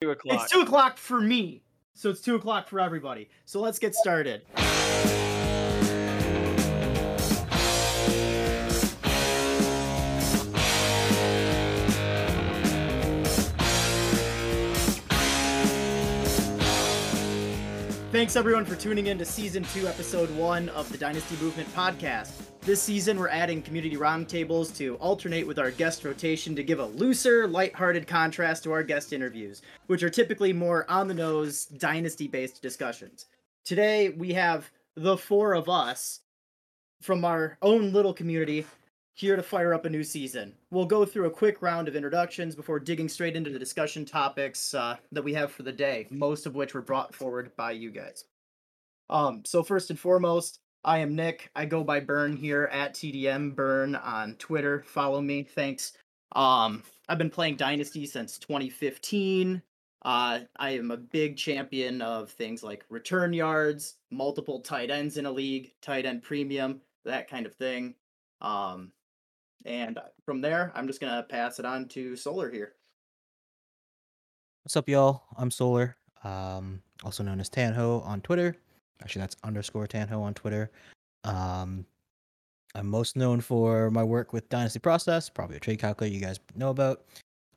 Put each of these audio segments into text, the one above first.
two o'clock. It's two o'clock for me, so it's two o'clock for everybody. So let's get started. Thanks everyone for tuning in to season two, episode one of the Dynasty Movement podcast. This season, we're adding community roundtables to alternate with our guest rotation to give a looser, lighthearted contrast to our guest interviews, which are typically more on the nose, dynasty based discussions. Today, we have the four of us from our own little community here to fire up a new season. We'll go through a quick round of introductions before digging straight into the discussion topics uh, that we have for the day, most of which were brought forward by you guys. Um, so first and foremost, I am Nick. I go by Burn here at TDM Burn on Twitter. Follow me. Thanks. Um, I've been playing Dynasty since 2015. Uh, I am a big champion of things like return yards, multiple tight ends in a league, tight end premium, that kind of thing. Um, and from there, I'm just gonna pass it on to Solar here. What's up, y'all? I'm Solar, um, also known as Tanho on Twitter. Actually, that's underscore Tanho on Twitter. Um, I'm most known for my work with Dynasty Process, probably a trade calculator you guys know about.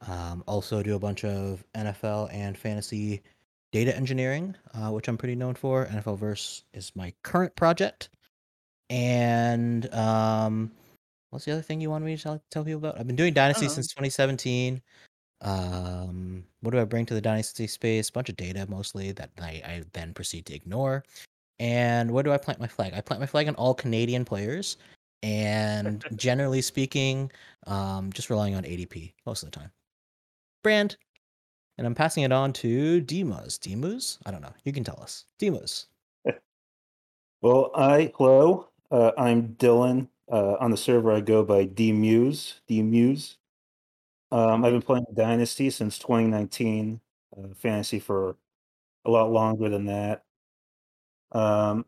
Um, also, do a bunch of NFL and fantasy data engineering, uh, which I'm pretty known for. nflverse is my current project. And um, what's the other thing you want me to tell, tell people about? I've been doing Dynasty since 2017. Um, what do I bring to the Dynasty space? A bunch of data mostly that I, I then proceed to ignore. And where do I plant my flag? I plant my flag on all Canadian players. And generally speaking, um, just relying on ADP most of the time. Brand. And I'm passing it on to Dimas. Dimas? I don't know. You can tell us. Dimas. Well, I hello. Uh, I'm Dylan. Uh, on the server, I go by DMuse. DMuse. Um, I've been playing Dynasty since 2019. Uh, fantasy for a lot longer than that. Um,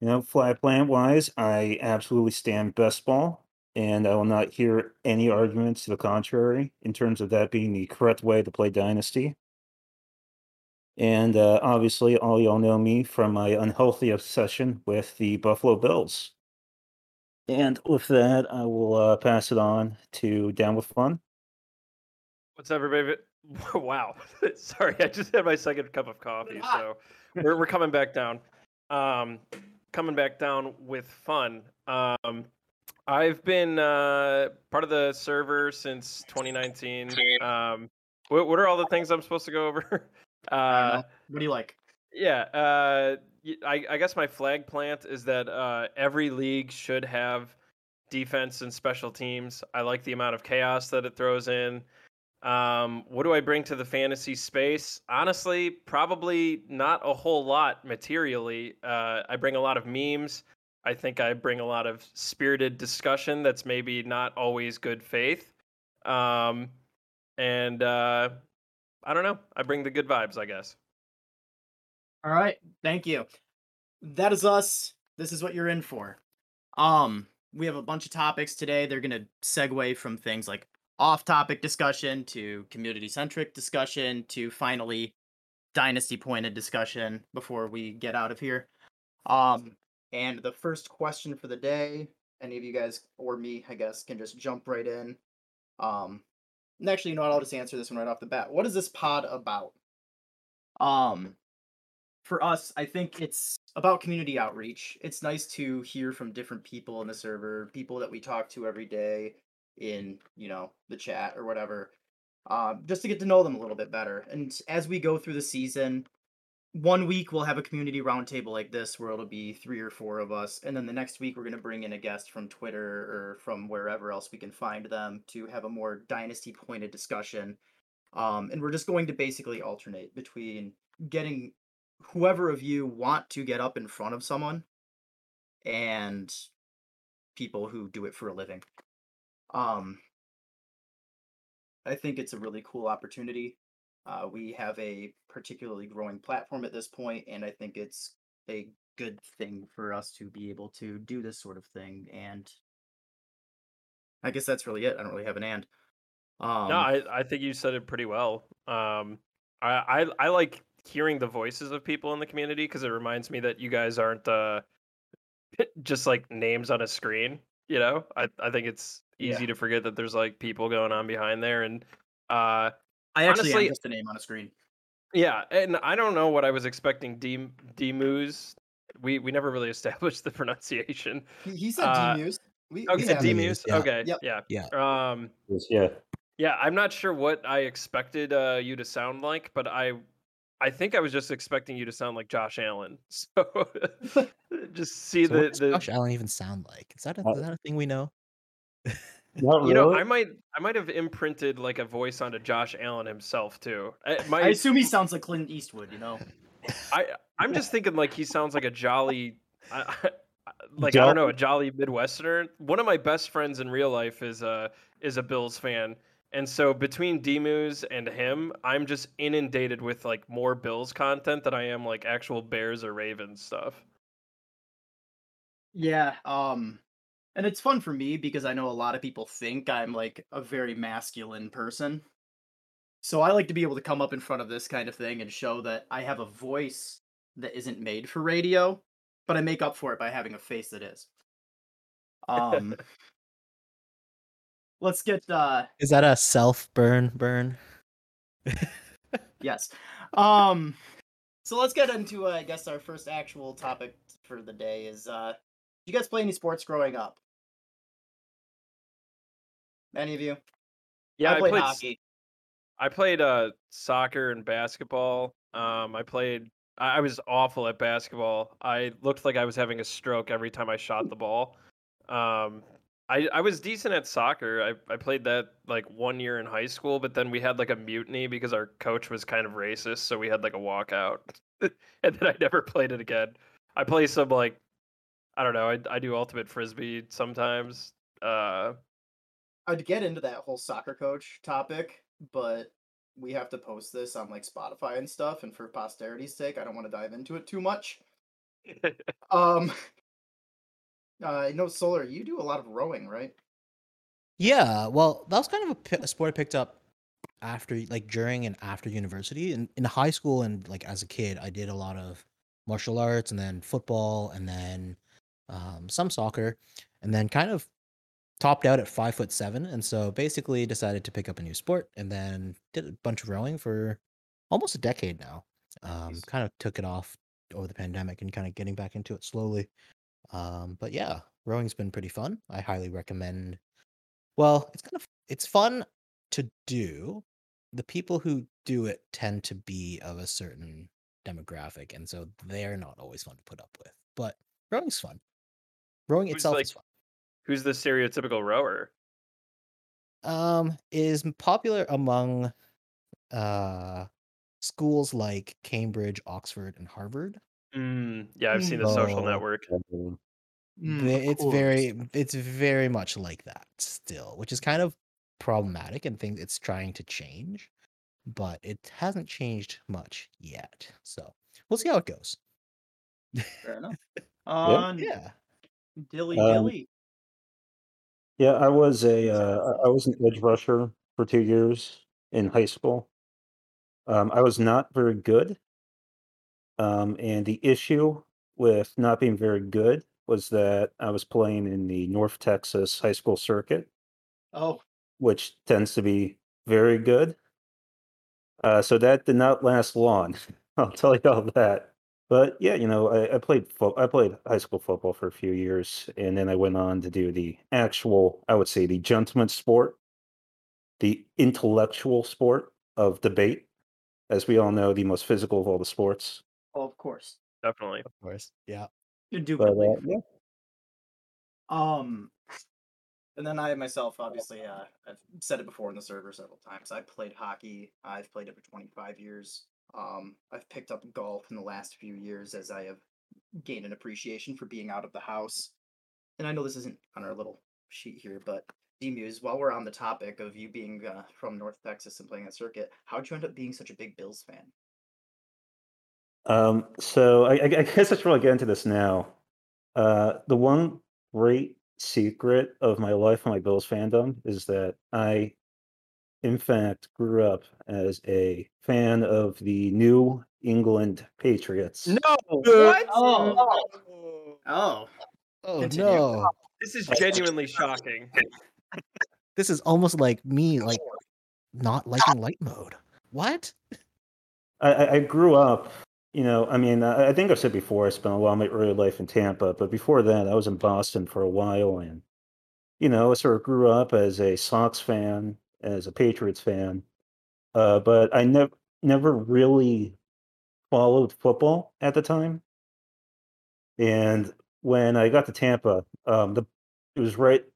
you know, fly plant wise, I absolutely stand best ball, and I will not hear any arguments to the contrary in terms of that being the correct way to play Dynasty. And uh, obviously, all y'all know me from my unhealthy obsession with the Buffalo Bills. And with that, I will uh, pass it on to Down with Fun. What's up, everybody? Wow. Sorry, I just had my second cup of coffee, so we're we're coming back down. Um, coming back down with fun. Um, I've been uh, part of the server since 2019. Um, what what are all the things I'm supposed to go over? Uh, what do you like? yeah, uh, y- I, I guess my flag plant is that uh, every league should have defense and special teams. I like the amount of chaos that it throws in. Um, what do I bring to the fantasy space? Honestly, probably not a whole lot materially. Uh, I bring a lot of memes. I think I bring a lot of spirited discussion that's maybe not always good faith. Um, and uh, I don't know. I bring the good vibes, I guess. All right, thank you. That is us. This is what you're in for. Um, we have a bunch of topics today. They're gonna segue from things like off-topic discussion to community-centric discussion to finally dynasty-pointed discussion before we get out of here. Um, and the first question for the day, any of you guys or me, I guess, can just jump right in. Um, and actually, you know what? I'll just answer this one right off the bat. What is this pod about? Um, for us, I think it's about community outreach. It's nice to hear from different people in the server, people that we talk to every day in, you know, the chat or whatever, um, just to get to know them a little bit better. And as we go through the season, one week we'll have a community roundtable like this where it'll be three or four of us, and then the next week we're going to bring in a guest from Twitter or from wherever else we can find them to have a more dynasty pointed discussion. Um, and we're just going to basically alternate between getting whoever of you want to get up in front of someone and people who do it for a living. Um, I think it's a really cool opportunity. Uh, we have a particularly growing platform at this point, and I think it's a good thing for us to be able to do this sort of thing. And I guess that's really it. I don't really have an and. Um, no, I, I think you said it pretty well. Um, I I, I like hearing the voices of people in the community because it reminds me that you guys aren't uh, just like names on a screen. You know, I I think it's Yeah. easy to forget that there's like people going on behind there, and uh, I actually Honestly- am just a name on a screen. yeah, and I don't know what I was expecting. D Dmus, we we never really established the pronunciation. He, he said Uh, D-Muse. We, Oh, we is D- it. Dmus? yeah. Okay, Yep. yeah, Yeah. Um, Yeah. yeah, I'm not sure what I expected uh, you to sound like, but I, I think I was just expecting you to sound like Josh Allen. So just see So the what does the Josh Allen even sound like? Is that a, Uh, is that a thing we know? Not you know. I might I might have imprinted like a voice onto Josh Allen himself too. I, my, I assume he sounds like Clint Eastwood, you know? I I'm just thinking like he sounds like a jolly, I, I- like I don't know, a jolly Midwesterner. One of my best friends in real life is a is a Bills fan, and so between Demus and him, I'm just inundated with like more Bills content than I am like actual Bears or Ravens stuff. Yeah, um and it's fun for me because I know a lot of people think I'm like a very masculine person. So I like to be able to come up in front of this kind of thing and show that I have a voice that isn't made for radio, but I make up for it by having a face that is. Um Let's get uh Is that a self burn burn? yes. Um so let's get into uh, I guess our first actual topic for the day is uh did you guys play any sports growing up? Any of you? Yeah, I I played, played hockey. I played uh soccer and basketball. Um, I played. I I was awful at basketball. I looked like I was having a stroke every time I shot the ball. Um, I I was decent at soccer. I I played that like one year in high school, but then we had like a mutiny because our coach was kind of racist, so we had like a walkout, and then I never played it again. I play some like I don't know. I I do ultimate frisbee sometimes. Uh, I'd get into that whole soccer coach topic, but we have to post this on like Spotify and stuff, and for posterity's sake, I don't want to dive into it too much. Um, uh, I know Solar, you do a lot of rowing, right? Yeah, well, that was kind of a, a sport I picked up after, like, during and after university. And in high school and like as a kid, I did a lot of martial arts and then football and then um, some soccer, and then kind of topped out at five foot seven. And so basically decided to pick up a new sport and then did a bunch of rowing for almost a decade now. Um, Nice. kind of took it off over the pandemic and kind of getting back into it slowly. Um, but yeah, rowing's been pretty fun. I highly recommend well, it's kind of it's fun to do. The people who do it tend to be of a certain demographic, and so they're not always fun to put up with. But rowing's fun. Rowing Who's, itself like, is fun. who's the stereotypical rower? Um, is popular among uh schools like Cambridge, Oxford, and Harvard. Mm, yeah, I've seen the social Oh. network. Um, Ve- it's very it's very much like that still which is kind of problematic and things it's trying to change but it hasn't changed much yet so we'll see how it goes fair enough. Uh, yeah dilly Um, dilly. Yeah, I was a uh, I I was an edge rusher for two years in high school. Um, I was not very good. Um, and the issue with not being very good was that I was playing in the North Texas high school circuit, Oh, which tends to be very good. Uh, so that did not last long. I'll tell you all that. But yeah, you know, I, I played fo- I played high school football for a few years, and then I went on to do the actual, I would say, the gentleman sport, the intellectual sport of debate. As we all know, the most physical of all the sports. Oh, of course. Definitely. of course yeah Indubitably. But uh, yeah, Um, and then I myself, obviously, uh, I've said it before in the server several times. I played hockey. I've played it for 25 years. Um, I've picked up golf in the last few years as I have gained an appreciation for being out of the house. And I know this isn't on our little sheet here, but D-Muse, while we're on the topic of you being uh, from North Texas and playing that circuit, how'd you end up being such a big Bills fan? Um, so I, I I guess I should really get into this now. Uh, the one great secret of my life and my Bills fandom is that I in fact, grew up as a fan of the New England Patriots. No, what? Oh. Oh, Oh Continue. no. This is genuinely shocking. This is almost like me like not liking light mode. What? I, I- I grew up, you know, I mean, I, I think I've said before, I spent a lot of my early life in Tampa, but before that, I was in Boston for a while. And, you know, I sort of grew up as a Sox fan, as a Patriots fan, uh, but I never, never really followed football at the time. And when I got to Tampa, um, the it was right, I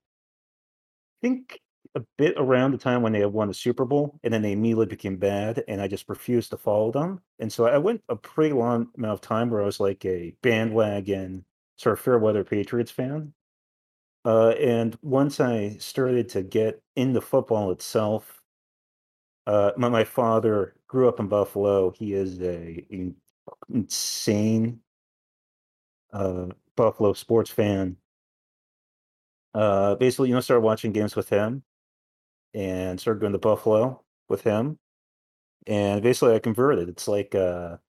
think a bit around the time when they had won the Super Bowl, and then they immediately became bad, and I just refused to follow them. And so I went a pretty long amount of time where I was like a bandwagon sort of fair weather Patriots fan. Uh, and once I started to get into football itself, uh, my, my father grew up in Buffalo. He is a in- insane uh, Buffalo sports fan. Uh, basically, you know, started watching games with him and started going to Buffalo with him. And basically, I converted. It's like a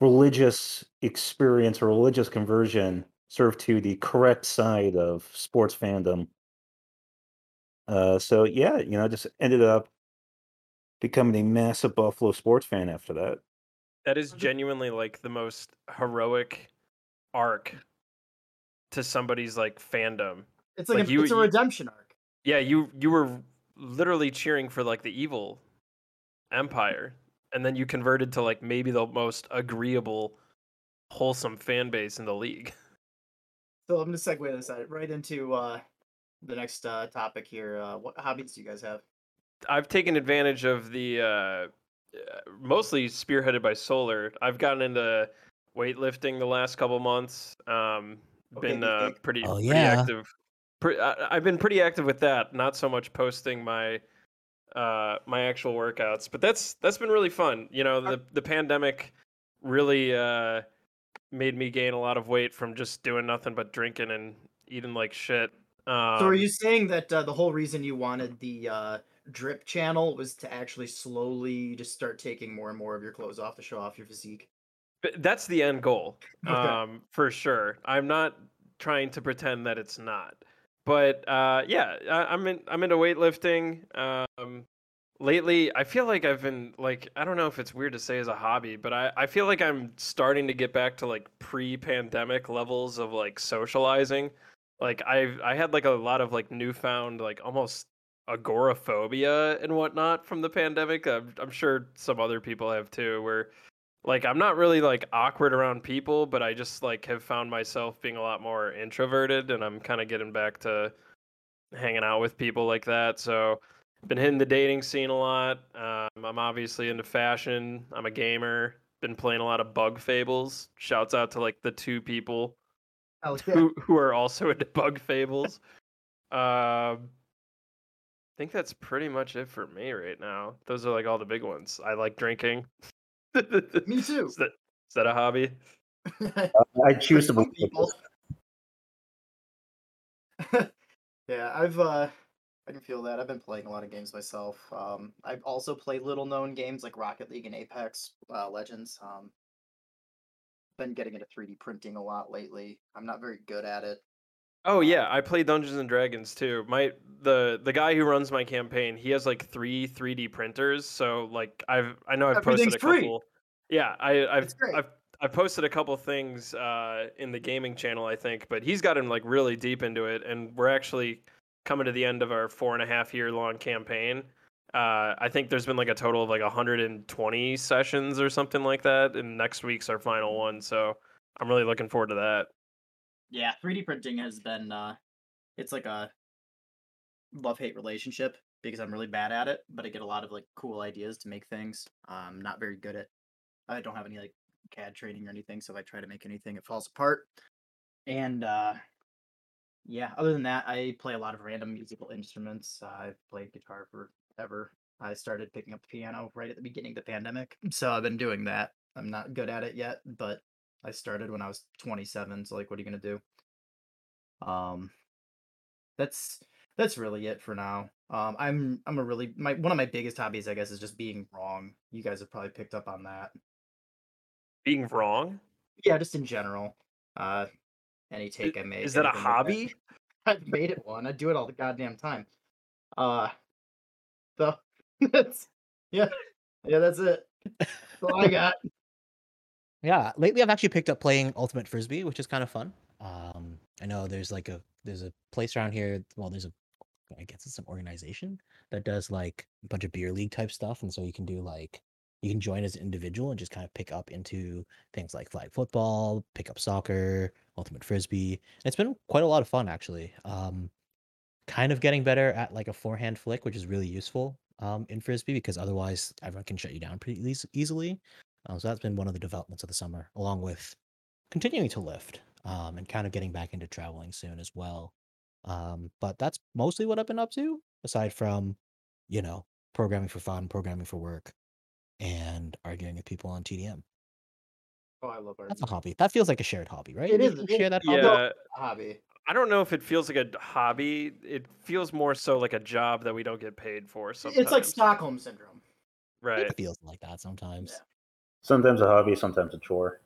religious experience, a religious conversion, sort of to the correct side of sports fandom. Uh, so yeah, you know, just ended up becoming a massive Buffalo sports fan after that. That is genuinely like the most heroic arc to somebody's like fandom. it's like, Like a, you- it's a you- redemption arc. Yeah, you you were literally cheering for like the evil empire, and then you converted to like maybe the most agreeable, wholesome fan base in the league. So I'm gonna segue this out right into uh, the next uh, topic here. Uh, what hobbies do you guys have? I've taken advantage of the uh, uh, mostly spearheaded by Solar. I've gotten into weightlifting the last couple months. Um, Okay, been beefcake. uh, pretty Oh, pretty active. Pre- I, I've been pretty active with that. Not so much posting my uh, my actual workouts, but that's that's been really fun. You know, the the pandemic really uh, made me gain a lot of weight from just doing nothing but drinking and eating like shit. Um, so are you saying that uh, the whole reason you wanted the uh, drip channel was to actually slowly just start taking more and more of your clothes off to show off your physique? That's the end goal, Okay. um, for sure. I'm not trying to pretend that it's not, but uh, yeah, I, I'm in. I'm into weightlifting. Um, lately, I feel like I've been like I don't know if it's weird to say as a hobby, but I, I feel like I'm starting to get back to like pre-pandemic levels of like socializing. Like I I had like a lot of like newfound like almost agoraphobia and whatnot from the pandemic. I'm, I'm sure some other people have too, where like I'm not really like awkward around people, but I just like have found myself being a lot more introverted and I'm kind of getting back to hanging out with people like that. So been hitting the dating scene a lot. Um, I'm obviously into fashion. I'm a gamer. Been playing a lot of Bug Fables. Shouts out to like the two people Hell yeah. who who are also into Bug Fables. Um, I think that's pretty much it for me right now. Those are like all the big ones. I like drinking. Me too. Is that, is that a hobby? I choose to some believe people. yeah, I've uh I can feel that. I've been playing a lot of games myself. Um I've also played little known games like Rocket League and Apex uh, Legends. Um been getting into 3D printing a lot lately. I'm not very good at it. Oh yeah, I play Dungeons and Dragons too. My the the guy who runs my campaign, he has like three 3D printers. So like I've I know I've posted a free. couple. Yeah, I I've I've I've posted a couple things uh, in the gaming channel, I think, but he's gotten like really deep into it, and we're actually coming to the end of our four and a half year long campaign. Uh, I think there's been like a total of like 120 sessions or something like that, and next week's our final one. So I'm really looking forward to that. Yeah, 3D printing has been uh it's like a love hate relationship because I'm really bad at it, but I get a lot of like cool ideas to make things. I'm not very good at I don't have any like CAD training or anything, so if I try to make anything it falls apart. And uh yeah, other than that, I play a lot of random musical instruments. Uh, I've played guitar forever. I started picking up piano right at the beginning of the pandemic, so I've been doing that. I'm not good at it yet, but I started when I was 27, so like what are you going to do? Um that's that's really it for now. Um, I'm I'm a really my one of my biggest hobbies, I guess, is just being wrong. You guys have probably picked up on that. Being wrong? Yeah, just in general. Uh, any I- take I make. Is that a like hobby? I've made it one. I do it all the goddamn time. Uh, so that's yeah, yeah, that's it. That's all I got. Yeah, lately I've actually picked up playing Ultimate Frisbee, which is kind of fun. Um, I know there's like a there's a place around here. Well, there's a I guess it's an organization that does like a bunch of beer league type stuff, and so you can do like you can join as an individual and just kind of pick up into things like flag football, pick up soccer, Ultimate Frisbee. And it's been quite a lot of fun actually. Um, kind of getting better at like a forehand flick, which is really useful um, in frisbee because otherwise everyone can shut you down pretty easily. Um, so that's been one of the developments of the summer, along with continuing to lift um, and kind of getting back into traveling soon as well. Um, but that's mostly what I've been up to, aside from, you know, programming for fun, programming for work, and arguing with people on TDM. Oh, I love That's a hobby. That feels like a shared hobby, right? It We- is- share that hobby. Yeah. Hobby. I don't know if it feels like a hobby. It feels more so like a job that we don't get paid for. Sometimes. It's like Stockholm syndrome. right? It feels like that sometimes. Yeah. Sometimes a hobby, sometimes a chore.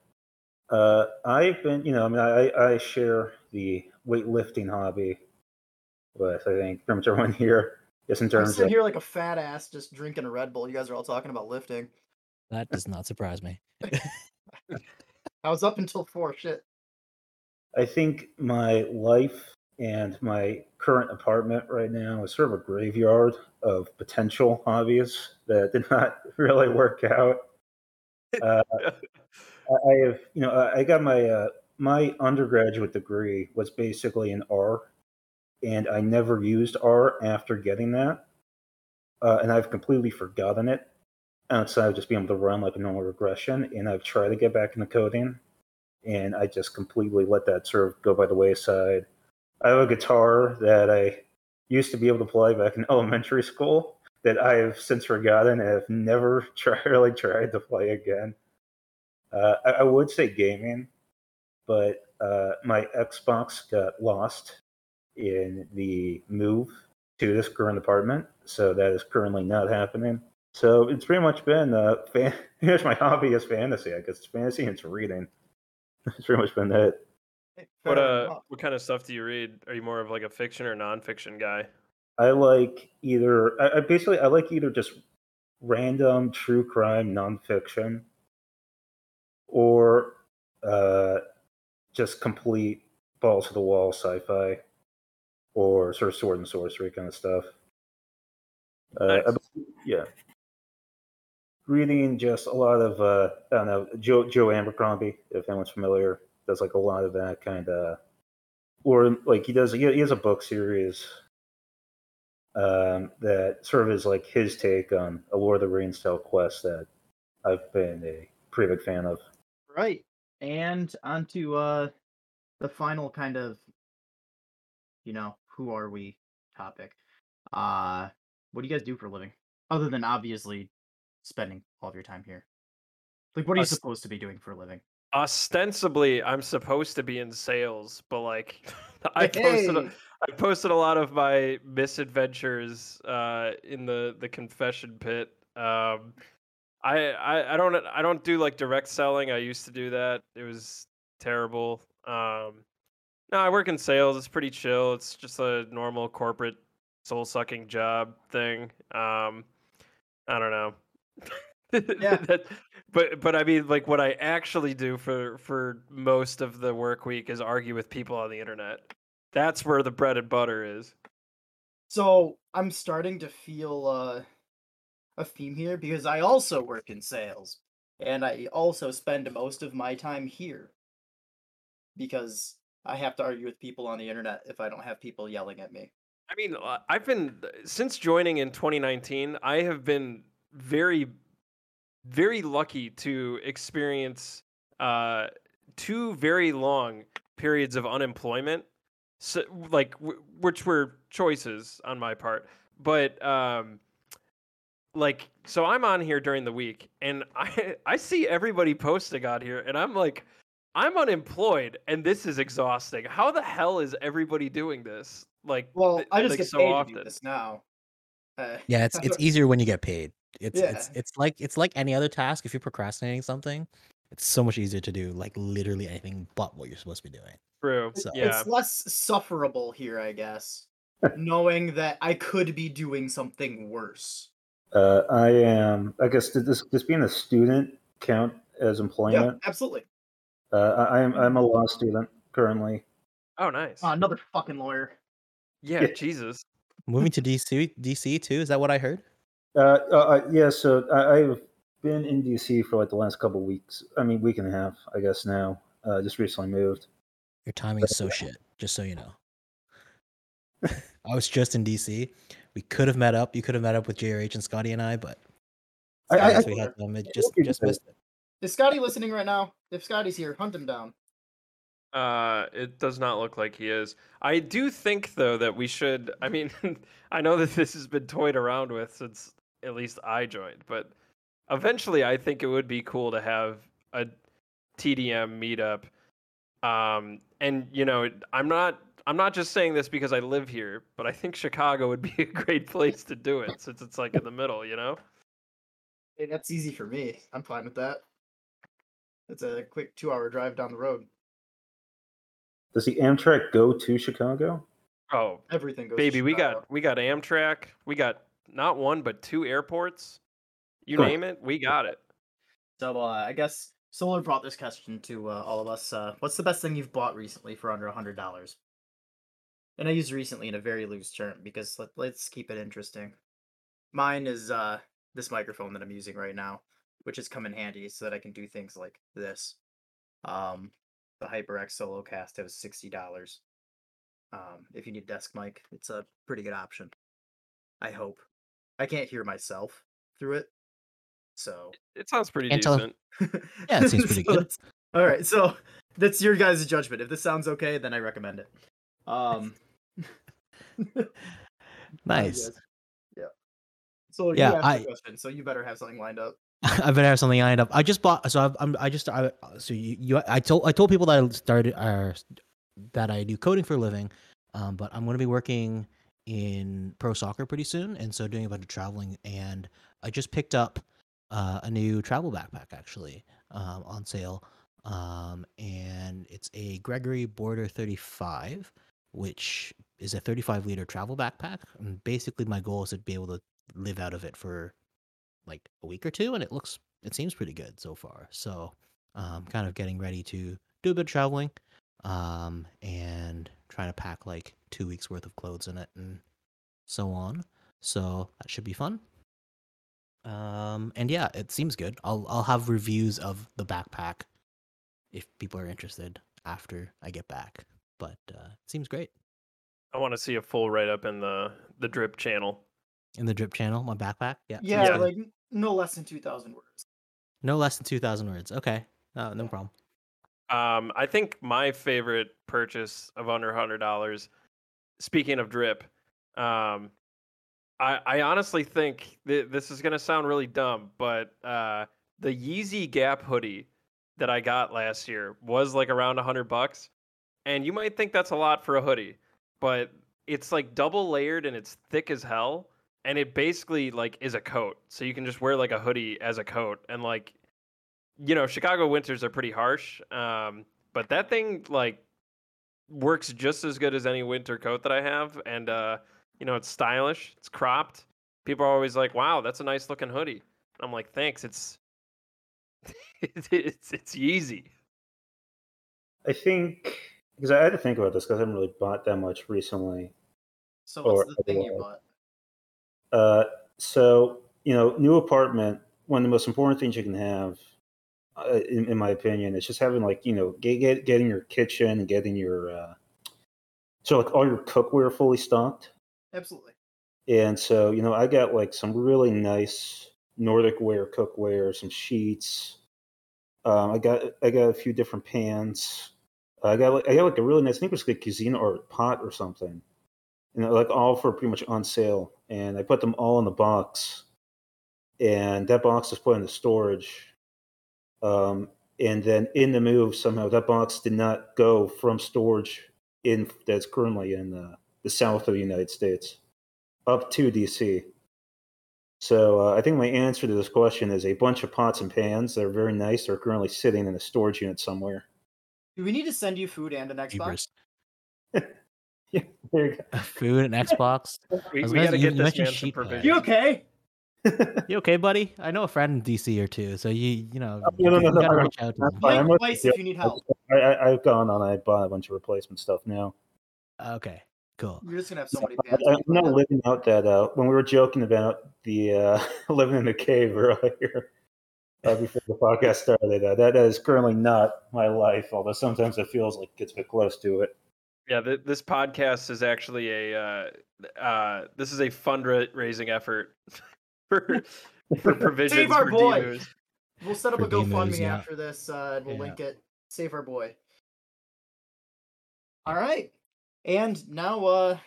Uh, I've been, you know, I mean, I, I share the weightlifting hobby with, I think, pretty much everyone here, just in I'm terms sitting of. here like a fat ass just drinking a Red Bull. You guys are all talking about lifting. That does not surprise me. I was up until four. Shit. I think my life and my current apartment right now is sort of a graveyard of potential hobbies that did not really work out. Uh, I have, you know, I I got my uh, my undergraduate degree was basically in R, and I never used R after getting that, uh, and I've completely forgotten it outside of just being able to run like a normal regression. And I've tried to get back into coding, and I just completely let that sort of go by the wayside. I have a guitar that I used to be able to play back in elementary school that I have since forgotten and have never try, really tried to play again. Uh, I, I would say gaming, but uh, my Xbox got lost in the move to this current apartment, so that is currently not happening. So it's pretty much been uh, fan- pretty much my hobby is fantasy. I guess it's fantasy and it's reading. It's pretty much been that. What uh, what kind of stuff do you read? Are you more of like a fiction or nonfiction guy? I like either. I, I basically I like either just random true crime nonfiction, or uh, just complete balls to the wall sci-fi, or sort of sword and sorcery kind of stuff. Uh, Nice. I- yeah, reading just a lot of uh, I don't know Joe Joe Abercrombie if anyone's familiar does like a lot of that kind of, or like he does he he has a book series um, that sort of is like his take on a Lord of the Rings style quest that I've been a pretty big fan of. Right. And onto uh the final kind of you know, who are we topic. Uh what do you guys do for a living? Other than obviously spending all of your time here. Like what are you Us- supposed to be doing for a living? Ostensibly, I'm supposed to be in sales, but like, I posted a, Hey! I posted a lot of my misadventures uh, in the the confession pit. Um, I, I I don't I don't do like direct selling. I used to do that. It was terrible. Um, no, I work in sales. It's pretty chill. It's just a normal corporate soul sucking job thing. Um, I don't know. Yeah. That- but but I mean, like what I actually do for for most of the work week is argue with people on the internet. That's where the bread and butter is. So I'm starting to feel uh, a theme here because I also work in sales, and I also spend most of my time here because I have to argue with people on the internet if I don't have people yelling at me. I mean, uh, I've been since joining in 2019. I have been very, very lucky to experience uh, two very long periods of unemployment, so, like w- which were choices on my part. But um, like, so I'm on here during the week, and I I see everybody posting on here, and I'm like. I'm unemployed and this is exhausting. How the hell is everybody doing this? Like, Well, th- I just like get so paid often. to do this now. Uh, Yeah, it's it's easier when you get paid. It's it's it's like it's like any other task. If you're procrastinating something, it's so much easier to do like literally anything but what you're supposed to be doing. True. It's- So- Yeah. It's less sufferable here, I guess. knowing that I could be doing something worse. Uh, I am. I guess did this this being a student count as Yeah, employment? absolutely. Uh, I I am. I'm a law student currently. Oh, nice. Uh, another fucking lawyer. yeah, yeah. Jesus. Moving to DC DC too. Is that what I heard? Uh, uh, uh, yeah. So I, I've been in DC for like the last couple weeks. I mean, week and a half, I guess now. Uh, just recently moved. Your timing is so shit. Just so you know. I was just in DC. We could have met up. You could have met up with JRH and Scotty and I, but I, I, I, we had them. It just just missed it. Is Scotty listening right now? If Scotty's here, hunt him down. Uh, it does not look like he is. I do think though that we should. I mean, I know that this has been toyed around with since at least I joined, but eventually I think it would be cool to have a TDM meetup. Um, and you know, I'm not. I'm not just saying this because I live here, but I think Chicago would be a great place to do it since it's like in the middle, you know? Hey, that's easy for me. I'm fine with that. It's a quick two-hour drive down the road. does the Amtrak go to Chicago? Oh, Everything goes. to baby, we got we got Amtrak. We got not one but two airports. You Cool. name it, we got it. So uh, I guess Solar brought this question to uh, all of us. Uh, what's the best thing you've bought recently for under a hundred dollars? And I use recently in a very loose term because let, let's keep it interesting. Mine is uh, this microphone that I'm using right now, which has come in handy so that I can do things like this. Um, the HyperX SoloCast was sixty dollars. Um, if you need a desk mic, it's a pretty good option. I hope. I can't hear myself through it, so It sounds pretty Can't decent. Yeah, it seems pretty So good. that's- All right, so that's your guys' judgment. If this sounds okay, then I recommend it. Um, Nice. Yeah. So Yeah, you asked I- question, so you better have something lined up. I better have something lined up. I just bought. So I've, I'm. I just. I, so you, you. I told. I told people that I started. Uh, that I do coding for a living. Um, but I'm going to be working in pro soccer pretty soon, and so doing a bunch of traveling. And I just picked up uh, a new travel backpack actually um, on sale. Um, and it's a Gregory Border 35, which is a 35 liter travel backpack. And basically, my goal is to be able to live out of it for like a week or two, and it looks it seems pretty good so far. So, um, kind of getting ready to do a bit of traveling, um, and trying to pack like two weeks worth of clothes in it and so on. So that should be fun. Um, and yeah, it seems good. I'll I'll have reviews of the backpack if people are interested after I get back. But uh, it seems great. I want to see a full write up in the the drip channel. In the drip channel, my backpack, yeah, Yeah, Yeah. like no less than two thousand words. no less than two thousand words. Okay, no, no problem. Um, I think my favorite purchase of under hundred dollars. Speaking of drip, um, I I honestly think th- this is gonna sound really dumb, but uh, the Yeezy Gap hoodie that I got last year was like around a hundred bucks, and you might think that's a lot for a hoodie, but it's like double layered and it's thick as hell, and it basically like is a coat, so you can just wear like a hoodie as a coat, and like you know, Chicago winters are pretty harsh. Um, but that thing like works just as good as any winter coat that I have, and uh, you know, it's stylish. It's cropped. People are always like, "Wow, that's a nice looking hoodie." I'm like, "Thanks." It's it's it's, it's Yeezy. I think because I had to think about this because I haven't really bought that much recently. So what's Or the thing you otherwise. bought? Uh, so you know, new apartment. One of the most important things you can have, uh, in, in my opinion, is just having like you know, get, get getting your kitchen and getting your uh, so like all your cookware fully stocked. Absolutely. And so you know, I got like some really nice Nordic ware cookware, some sheets. Um, I got I got a few different pans. I got like I got like a really nice, I think it was like Cuisinart pot or something, and they're, like all for pretty much on sale. And I put them all in the box, and that box was put into storage. Um, and then in the move somehow that box did not go from storage in that's currently in uh, the south of the United States up to DC. So uh, I think my answer to this question is a bunch of pots and pans that are very nice They're currently sitting in a storage unit somewhere. Do we need to send you food and an Xbox? Jeepers. Yeah, there you Food and Xbox. We, we got to say, get you this mentioned man some provisions. You okay? You okay, buddy? I know a friend in DC or two, so you you know Oh, no, no, you no, no, gotta no, reach out to that's them. fine. I'm Blink with twice you. if you need help. I, I, I've gone on. I bought a bunch of replacement stuff now. Okay, cool. You're just gonna have so many I, I'm not living out that. Uh, when we were joking about the uh, living in a cave earlier, uh, before the podcast started, uh, that is currently not my life. Although sometimes it feels like it's a bit close to it. Yeah, th- this podcast is actually a uh, uh, this is a fundraising effort for for provisions our for boy. D-Moose. We'll set up a For D-Moves, GoFundMe yeah. after this, uh, and we'll Yeah. link it. Save our boy. All right, and now uh,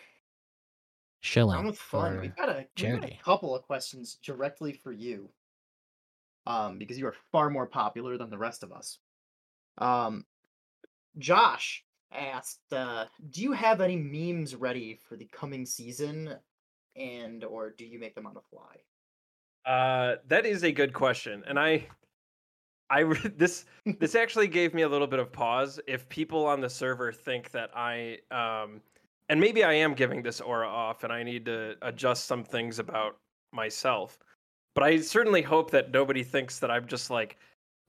Shilling. on with fun. We've got a, we've got a couple of questions directly for you, um, because you are far more popular than the rest of us. Um, Josh asked, uh, "Do you have any memes ready for the coming season, and or do you make them on the fly?" Uh, that is a good question, and I, I this this actually gave me a little bit of pause. If people on the server think that I, um, and maybe I am giving this aura off, and I need to adjust some things about myself, but I certainly hope that nobody thinks that I'm just like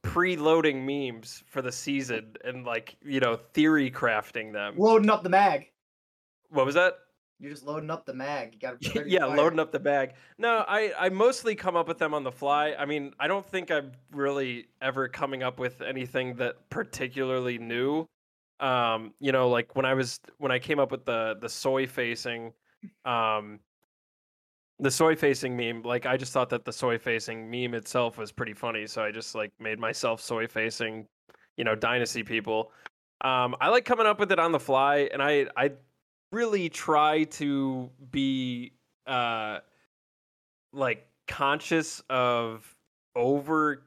preloading memes for the season and like you know theory crafting them. Loading up the mag. What was that? You're just loading up the mag. You got yeah, loading up the bag. No, I I mostly come up with them on the fly. I mean, I don't think I'm really ever coming up with anything that particularly new. Um, you know, like when I was when I came up with the the soy facing um the soy facing meme, like I just thought that the soy facing meme itself was pretty funny, so I just like made myself soy facing, you know, dynasty people. Um, I like coming up with it on the fly, and I I really try to be uh like conscious of over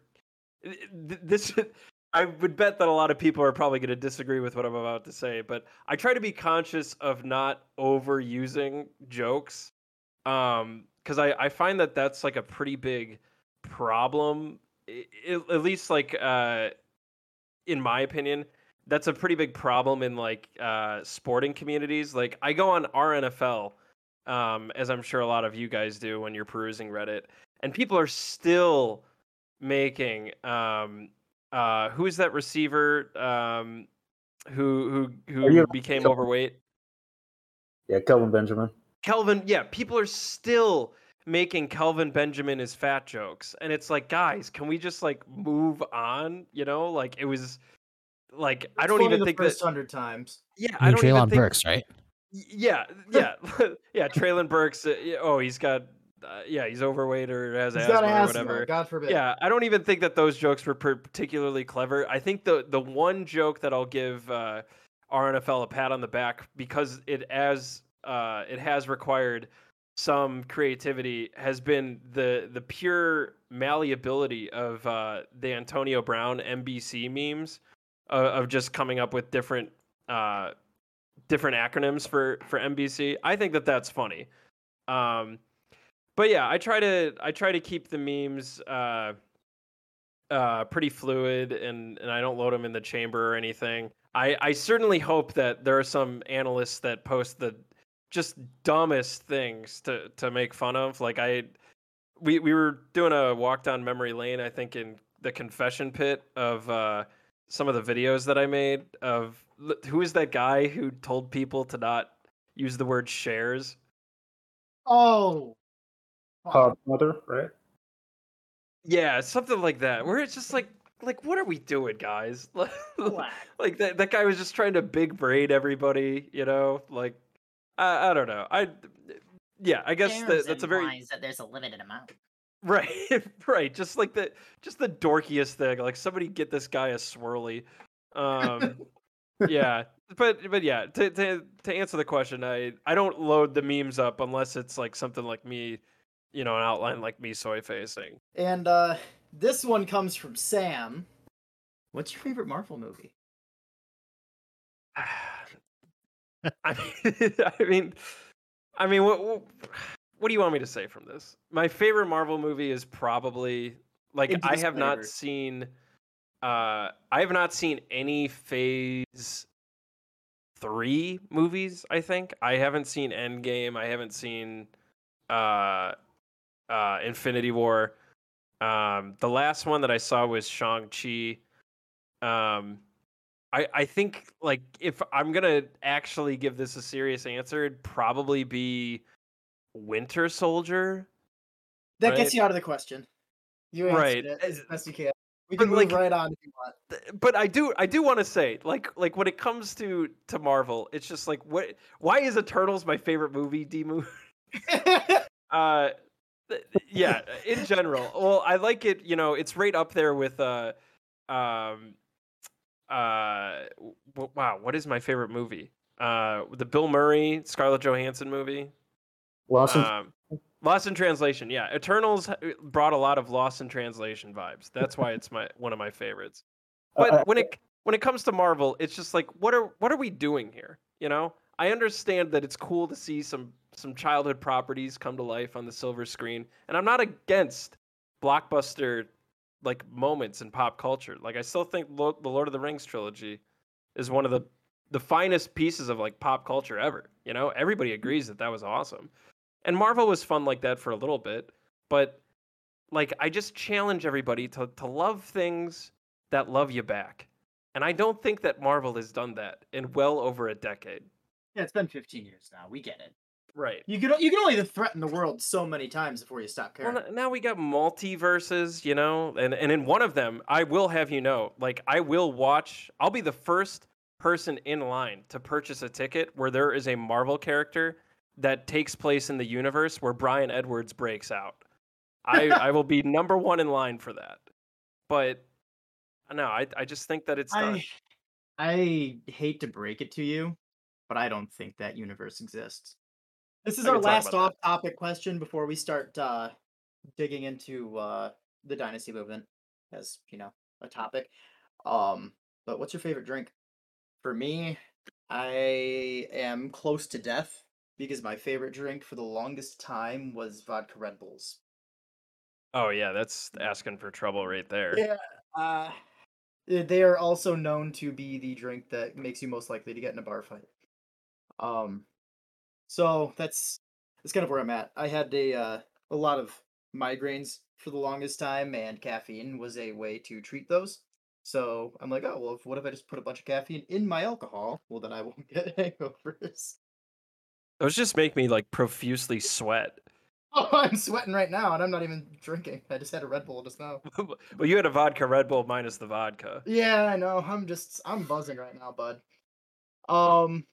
this I would bet that a lot of people are probably going to disagree with what I'm about to say, but I try to be conscious of not overusing jokes um because I, I find that that's like a pretty big problem I- I- at least like uh in my opinion that's a pretty big problem in like uh sporting communities like i go on rnfl um as i'm sure a lot of you guys do when you're perusing reddit and people are still making um uh who's that receiver um who who who became overweight Yeah, Kelvin Benjamin. Kelvin, yeah, people are still making Kelvin Benjamin his fat jokes. And it's like, guys, can we just like move on? You know, like it was like I don't even the think first that hundred times. yeah, You I don't even Treylon think Burks, right? Yeah, yeah, yeah, Treylon Burks uh, oh, he's got uh, yeah, he's overweight or has He's asthma got or whatever. God forbid. Yeah, I don't even think that those jokes were particularly clever. I think the the one joke that I'll give uh, RNFL a pat on the back because it as uh, it has required some creativity has been the the pure malleability of uh, the Antonio Brown NBC memes uh, of just coming up with different uh, different acronyms for for NBC. I think that that's funny. Um, but yeah, I try to I try to keep the memes uh, uh, pretty fluid, and and I don't load them in the chamber or anything. I I certainly hope that there are some analysts that post the just dumbest things to to make fun of. Like I, we we were doing a walk down memory lane. I think in the confession pit of uh, some of the videos that I made of who is that guy who told people to not use the word shares. Oh. fuck. Mother, right? Yeah, something like that. Where it's just like, like, what are we doing, guys? Like that that guy was just trying to big braid everybody, you know? Like, I I don't know. I, yeah, I guess that, that's a very implies that there's a limited amount. Right, right. Just like the just the dorkiest thing. Like somebody get this guy a swirly. Um, yeah, but but yeah. To to to answer the question, I I don't load the memes up unless it's like something like me, you know, an outline like me soy facing. And uh, this one comes from Sam. What's your favorite Marvel movie? I mean, I mean, I mean, what, what, what do you want me to say from this? My favorite Marvel movie is probably like Into I have not seen, uh, I have not seen any Phase three movies. I think I haven't seen Endgame. I haven't seen, uh, uh, Infinity War. Um, the last one that I saw was Shang Chi. Um, I I think like if I'm gonna actually give this a serious answer, it'd probably be Winter Soldier. That Right. gets you out of the question. You answered Right. it as best you can. We But, can move like- right on if you want. But I do I do want to say like like when it comes to to Marvel, it's just like what why is Eternals my favorite movie? Demu. Uh, yeah, in general. Well, I like it. You know, it's right up there with uh, um, uh, w- wow. What is my favorite movie? Uh, the Bill Murray, Scarlett Johansson movie. Lost in Um, Lost in Translation. Yeah, Eternals uh, brought a lot of Lost in Translation vibes. That's why it's my one of my favorites. But Uh, when it when it comes to Marvel, it's just like what are what are we doing here? You know, I understand that it's cool to see some some childhood properties come to life on the silver screen, and I'm not against blockbuster like moments in pop culture. Like I still think Lo- the Lord of the Rings trilogy is one of the the finest pieces of like pop culture ever. You know, everybody agrees that that was awesome. And Marvel was fun like that for a little bit, but like I just challenge everybody to to love things that love you back. And I don't think that Marvel has done that in well over a decade. Yeah, it's been 15 years now. We get it. Right. You can you can only threaten the world so many times before you stop caring. n- now we got multiverses, you know, and and in one of them, I will have you know, like I will watch. I'll be the first person in line to purchase a ticket where there is a Marvel character that takes place in the universe where Bryan Edwards breaks out. I I will be number one in line for that. But no, I I just think that it's done. I I hate to break it to you, but I don't think that universe exists. This is I our last off-topic question before we start uh, digging into uh, the dynasty movement as you know a topic. Um, but what's your favorite drink? For me, I am close to death because my favorite drink for the longest time was vodka Red Bulls. Oh yeah, that's asking for trouble right there. Yeah. Uh, they are also known to be the drink that makes you most likely to get in a bar fight. Um, so that's that's kind of where I'm at. I had a uh, a lot of migraines for the longest time, and caffeine was a way to treat those. So I'm like, oh well, if, what if I just put a bunch of caffeine in my alcohol? Well, then I won't get hangovers. Those just make me like profusely sweat. Oh, I'm sweating right now, and I'm not even drinking. I just had a Red Bull just now. well, you had a vodka Red Bull minus the vodka. Yeah, I know. I'm just I'm buzzing right now, bud. Um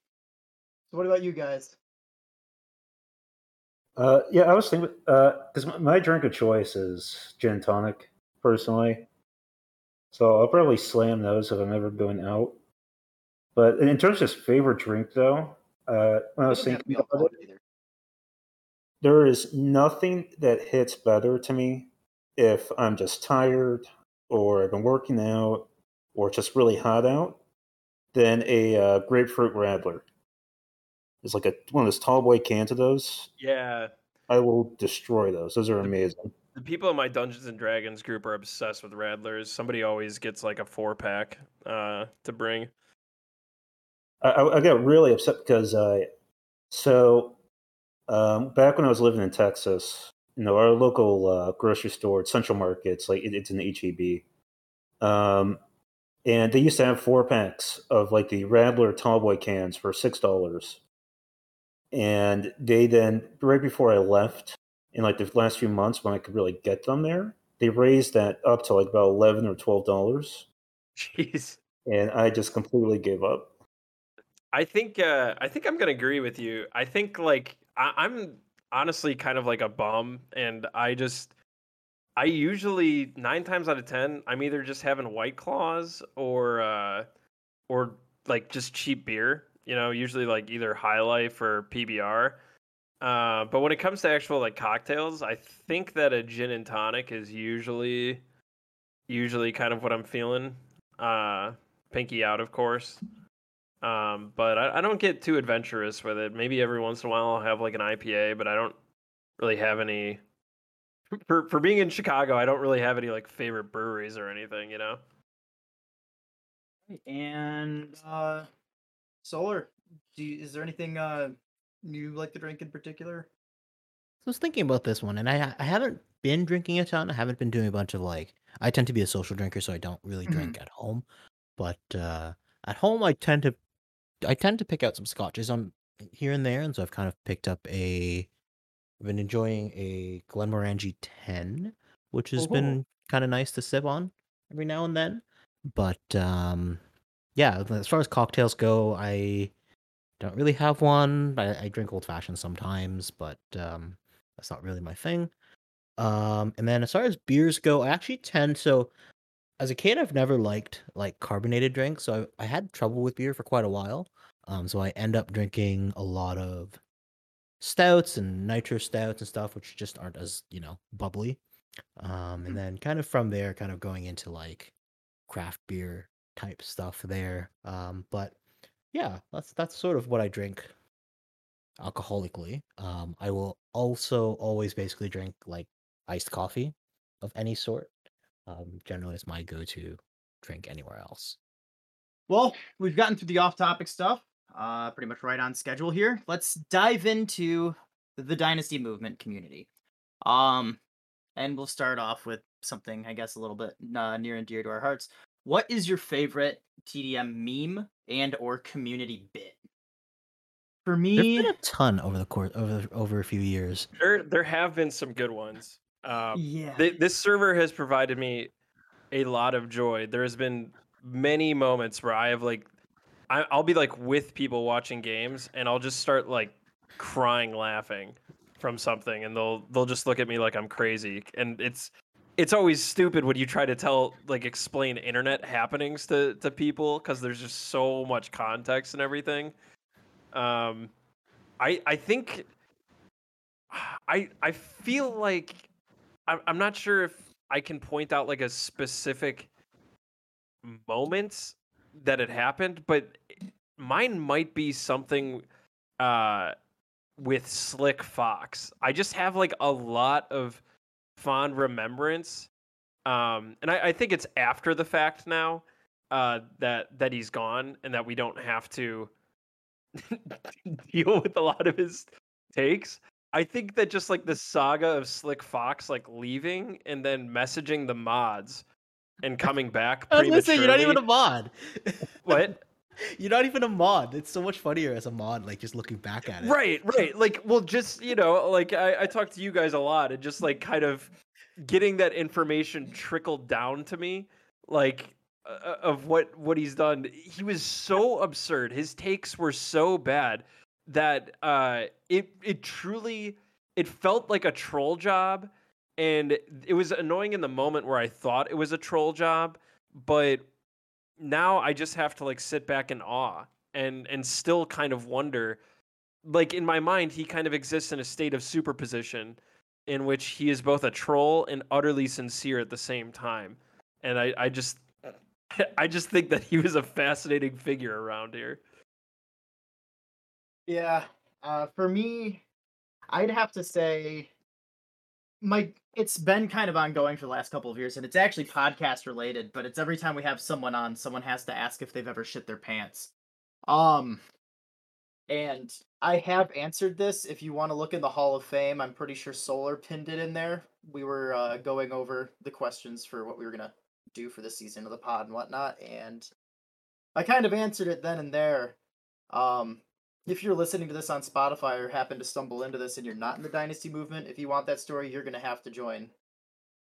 so what about you guys? Uh, yeah, I was thinking uh, because my, my drink of choice is gin tonic, personally. So I'll probably slam those if I'm ever going out. But in terms of just favorite drink, though, uh, when I was Doesn't have to be thinking about it, either. there is nothing that hits better to me if I'm just tired or I've been working out or just really hot out than a uh, grapefruit radler. It's like a one of those tall boy cans of those. Yeah, I will destroy those. Those are amazing. the people in my Dungeons and Dragons group are obsessed with Radlers. Somebody always gets like a four pack uh, to bring. I, I I got really upset because uh, so um, back when I was living in Texas, you know, our local uh, grocery store, Central Markets, like it, it's an HEB, um, and they used to have four packs of like the Radler Tallboy cans for six dollars, and they then right before I left in like the last few months when I could really get them there, they raised that up to like about eleven or twelve dollars, Jeez. and I just completely gave up. I think uh, I think I'm gonna agree with you. I think like I, I'm honestly kind of like a bum, and I just I usually nine times out of ten I'm either just having White Claws or uh, or like just cheap beer. You know, usually like either High Life or PBR. Uh, but when it comes to actual like cocktails, I think that a gin and tonic is usually usually kind of what I'm feeling. Uh, pinky out, of course. Um, but I, I don't get too adventurous with it. Maybe every once in a while I'll have like an IPA, but I don't really have any. For for being in Chicago, I don't really have any like favorite breweries or anything. You know. And uh, Solar, do you, is there anything uh you like to drink in particular? I was thinking about this one, and I I haven't been drinking a ton. I haven't been doing a bunch of like. I tend to be a social drinker, so I don't really drink at home. But uh, at home, I tend to I tend to pick out some scotches on here and there, and so I've kind of picked up a. I've been enjoying a Glenmorangie Ten, which has Oh. been kind of nice to sip on every now and then. But um, yeah, as far as cocktails go, I don't really have one. I, I drink old fashioned sometimes, but um, that's not really my thing. Um, and then as far as beers go, I actually tend so as a kid I've never liked like carbonated drinks, so I, I had trouble with beer for quite a while. Um, so I end up drinking a lot of stouts and nitro stouts and stuff, which just aren't as you know bubbly. Um, and then kind of from there, kind of going into like craft beer type stuff there. Um, but yeah, that's that's sort of what I drink alcoholically. Um, I will also always basically drink like iced coffee of any sort. Um, generally, it's my go-to drink anywhere else. Well, we've gotten through the off-topic stuff. Uh, pretty much right on schedule here. Let's dive into the dynasty movement community. Um, and we'll start off with something I guess a little bit uh, near and dear to our hearts. What is your favorite TDM meme and or community bit? For There's me, been a ton over the course over over a few years. There there have been some good ones. Um, yeah, th- this server has provided me a lot of joy. There has been many moments where I have like, I, I'll be like with people watching games, and I'll just start like crying, laughing from something, and they'll they'll just look at me like I'm crazy, and it's it's always stupid when you try to tell like explain internet happenings to to people because there's just so much context and everything. Um, I I think I I feel like I'm I'm not sure if I can point out like a specific moment that it happened, but mine might be something uh with Slick Fox. I just have like a lot of fond remembrance. Um and I, I think it's after the fact now uh that that he's gone and that we don't have to deal with a lot of his takes. I think that just like the saga of Slick Fox like leaving and then messaging the mods and coming back I was gonna say you're not even a mod. what? You're not even a mod. It's so much funnier as a mod, like just looking back at it. Right, right. Like, well, just you know, like I, I talk to you guys a lot, and just like kind of getting that information trickled down to me, like uh, of what what he's done. He was so absurd. His takes were so bad that uh, it it truly it felt like a troll job, and it was annoying in the moment where I thought it was a troll job, but now I just have to like sit back in awe and and still kind of wonder. Like in my mind he kind of exists in a state of superposition in which he is both a troll and utterly sincere at the same time and i i just i just think that he was a fascinating figure around here Yeah. Uh, for me, I'd have to say my it's been kind of ongoing for the last couple of years, and it's actually podcast related. But it's every time we have someone on, someone has to ask if they've ever shit their pants. Um, and I have answered this. If you want to look in the Hall of Fame, I'm pretty sure Solar pinned it in there. We were uh, going over the questions for what we were gonna do for this season of the pod and whatnot, and I kind of answered it then and there. Um, if you're listening to this on Spotify or happen to stumble into this and you're not in the Dynasty movement, if you want that story, you're gonna have to join.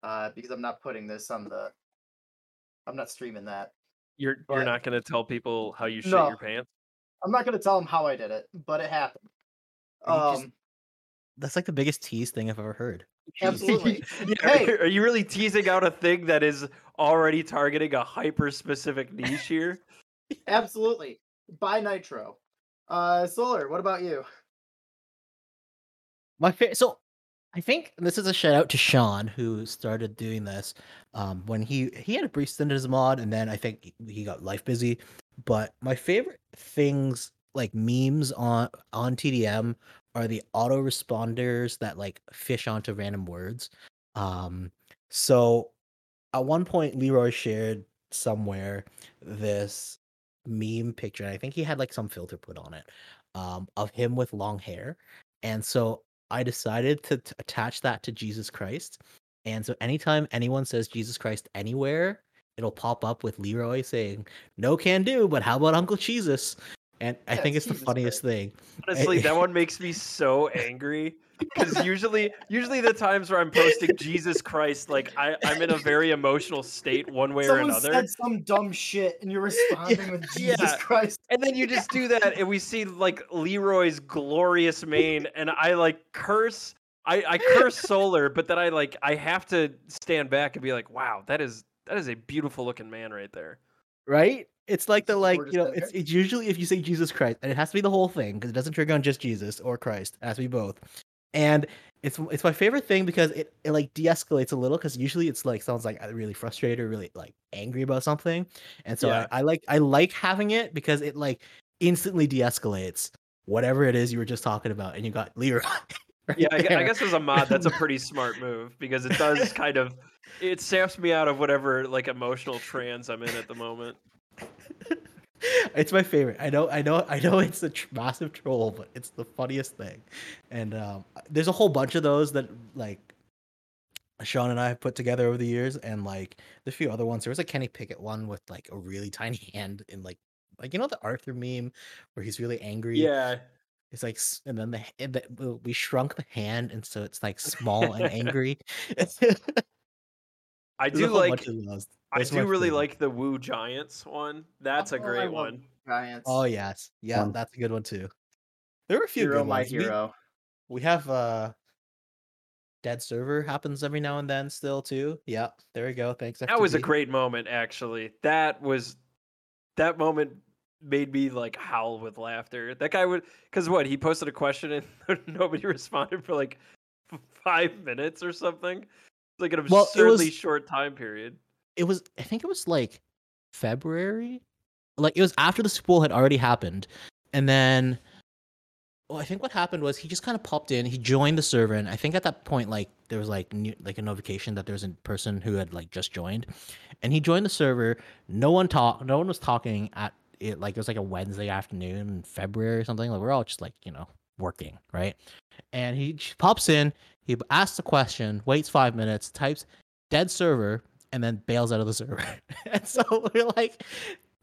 Uh, because I'm not putting this on the. I'm not streaming that. you're you're not going to tell people how you shit No. your pants I'm not gonna tell them how I did it, but it happened. You just- Um, That's like the biggest tease thing I've ever heard. absolutely. Yeah, Hey. are you really teasing out a thing that is already targeting a hyper specific niche here absolutely. Buy Nitro. Uh, Solar. What about you? My fa- so I think this is a shout out to Sean who started doing this. Um, when he he had a brief stint as a mod, and then I think he- got life busy. But my favorite things like memes on on TDM are the autoresponders that like fish onto random words. Um, so at one point, Leroy shared somewhere this meme picture, I think he had like some filter put on it um, of him with long hair. And so I decided to t- attach that to Jesus Christ. And so anytime anyone says Jesus Christ anywhere, it'll pop up with Leroy saying, No can do, but how about Uncle Jesus? And I Yeah, think it's it's the Jesus funniest thing. Honestly, that one makes me so angry because usually, usually the times where I'm posting Jesus Christ, like I, I'm in a very emotional state one way or Someone another. said some dumb shit and you're responding with Jesus yeah. Christ. And then you just do that, and we see like Leroy's glorious mane, and I like curse. I, I curse Solar, but then I like I have to stand back and be like, wow, that is that is a beautiful looking man right there. right? It's like the like you know, it's it's usually if you say Jesus Christ, and it has to be the whole thing because it doesn't trigger on just Jesus or Christ. It has to be both. And it's it's my favorite thing because it, it like de-escalates a little because usually it's like sounds like really frustrated or really like angry about something. And so Yeah. I, I like I like having it because it like instantly de-escalates whatever it is you were just talking about, and you got Leroy. right Yeah, I, I guess as a mod, that's a pretty smart move because it does kind of it saps me out of whatever like emotional trance I'm in at the moment. it's my favorite. I know, I know, I know. It's a tr- massive troll, but it's the funniest thing. And um, there's a whole bunch of those that like Sean and I have put together over the years, and like there's a few other ones. There was a Kenny Pickett one with like a really tiny hand in like like you know the Arthur meme where he's really angry. Yeah, It's like, and then the, the we shrunk the hand, and so it's like small and angry. I do like. bunch. I Those are my do really favorite. like the Woo Giants one. That's a Oh, I great love one. Giants. Oh yes, yeah, One. that's a good one too. There were a few hero, good my ones. We- hero. We have uh dead server happens every now and then still too. Yeah, there we go. Thanks. That was a great moment, actually. That was that moment made me like howl with laughter. That guy would because what he posted a question and nobody responded for like five minutes or something. Like an Well, absurdly was- short time period. It was I think it was like February. Like it was after the Super Bowl had already happened. And then well, I think what happened was he just kind of popped in, he joined the server, and I think at that point like there was like new, like a notification that there was a person who had like just joined. And he joined the server. No one talked no one was talking at it like it was like a Wednesday afternoon in February or something. Like we're all just like, you know, working, right? And he pops in, he asks a question, waits five minutes, types dead server, and then bails out of the server. and so we're like,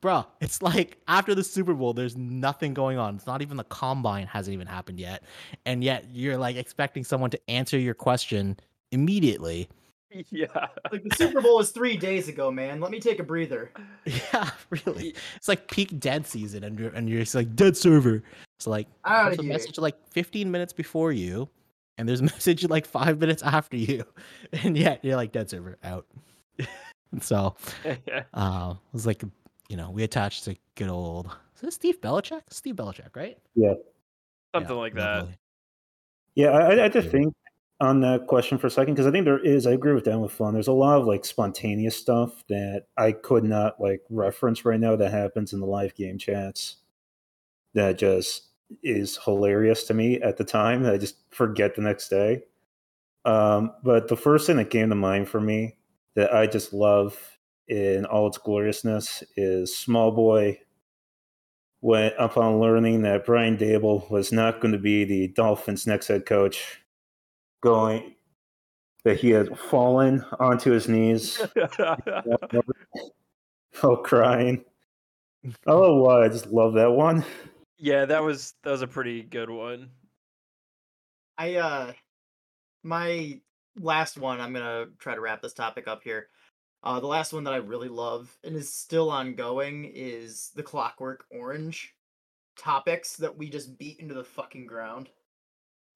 bro, it's like after the Super Bowl, there's nothing going on. It's not even the combine hasn't even happened yet. And yet you're like expecting someone to answer your question immediately. Yeah. Like the Super Bowl was three days ago, man. Let me take a breather. Yeah, really. It's like peak dead season, and you're and you're just like dead server. It's like Out there's of a message like 15 minutes before you, and there's a message like five minutes after you, and yet you're like dead server out. so uh, it was like you know we attached to good old is this Steve Belichick? Steve Belichick, right? Yeah, something like that. lovely. Yeah, I, I- I just Yeah. think on that question for a second because I think there is. I agree with Down with Fun. There's a lot of like spontaneous stuff that I could not like reference right now that happens in the live game chats. That just is hilarious to me at the time. That I just forget the next day. Um, but the first thing that came to mind for me that I just love in all its gloriousness is Small Boy when upon learning that Brian Daboll was not going to be the Dolphins' next head coach, going that he had fallen onto his knees, oh crying. Oh, why I just love that one. Yeah, that was that was a pretty good one. I uh my last one, I'm gonna try to wrap this topic up here. Uh the last one that I really love and is still ongoing is the Clockwork Orange topics that we just beat into the fucking ground.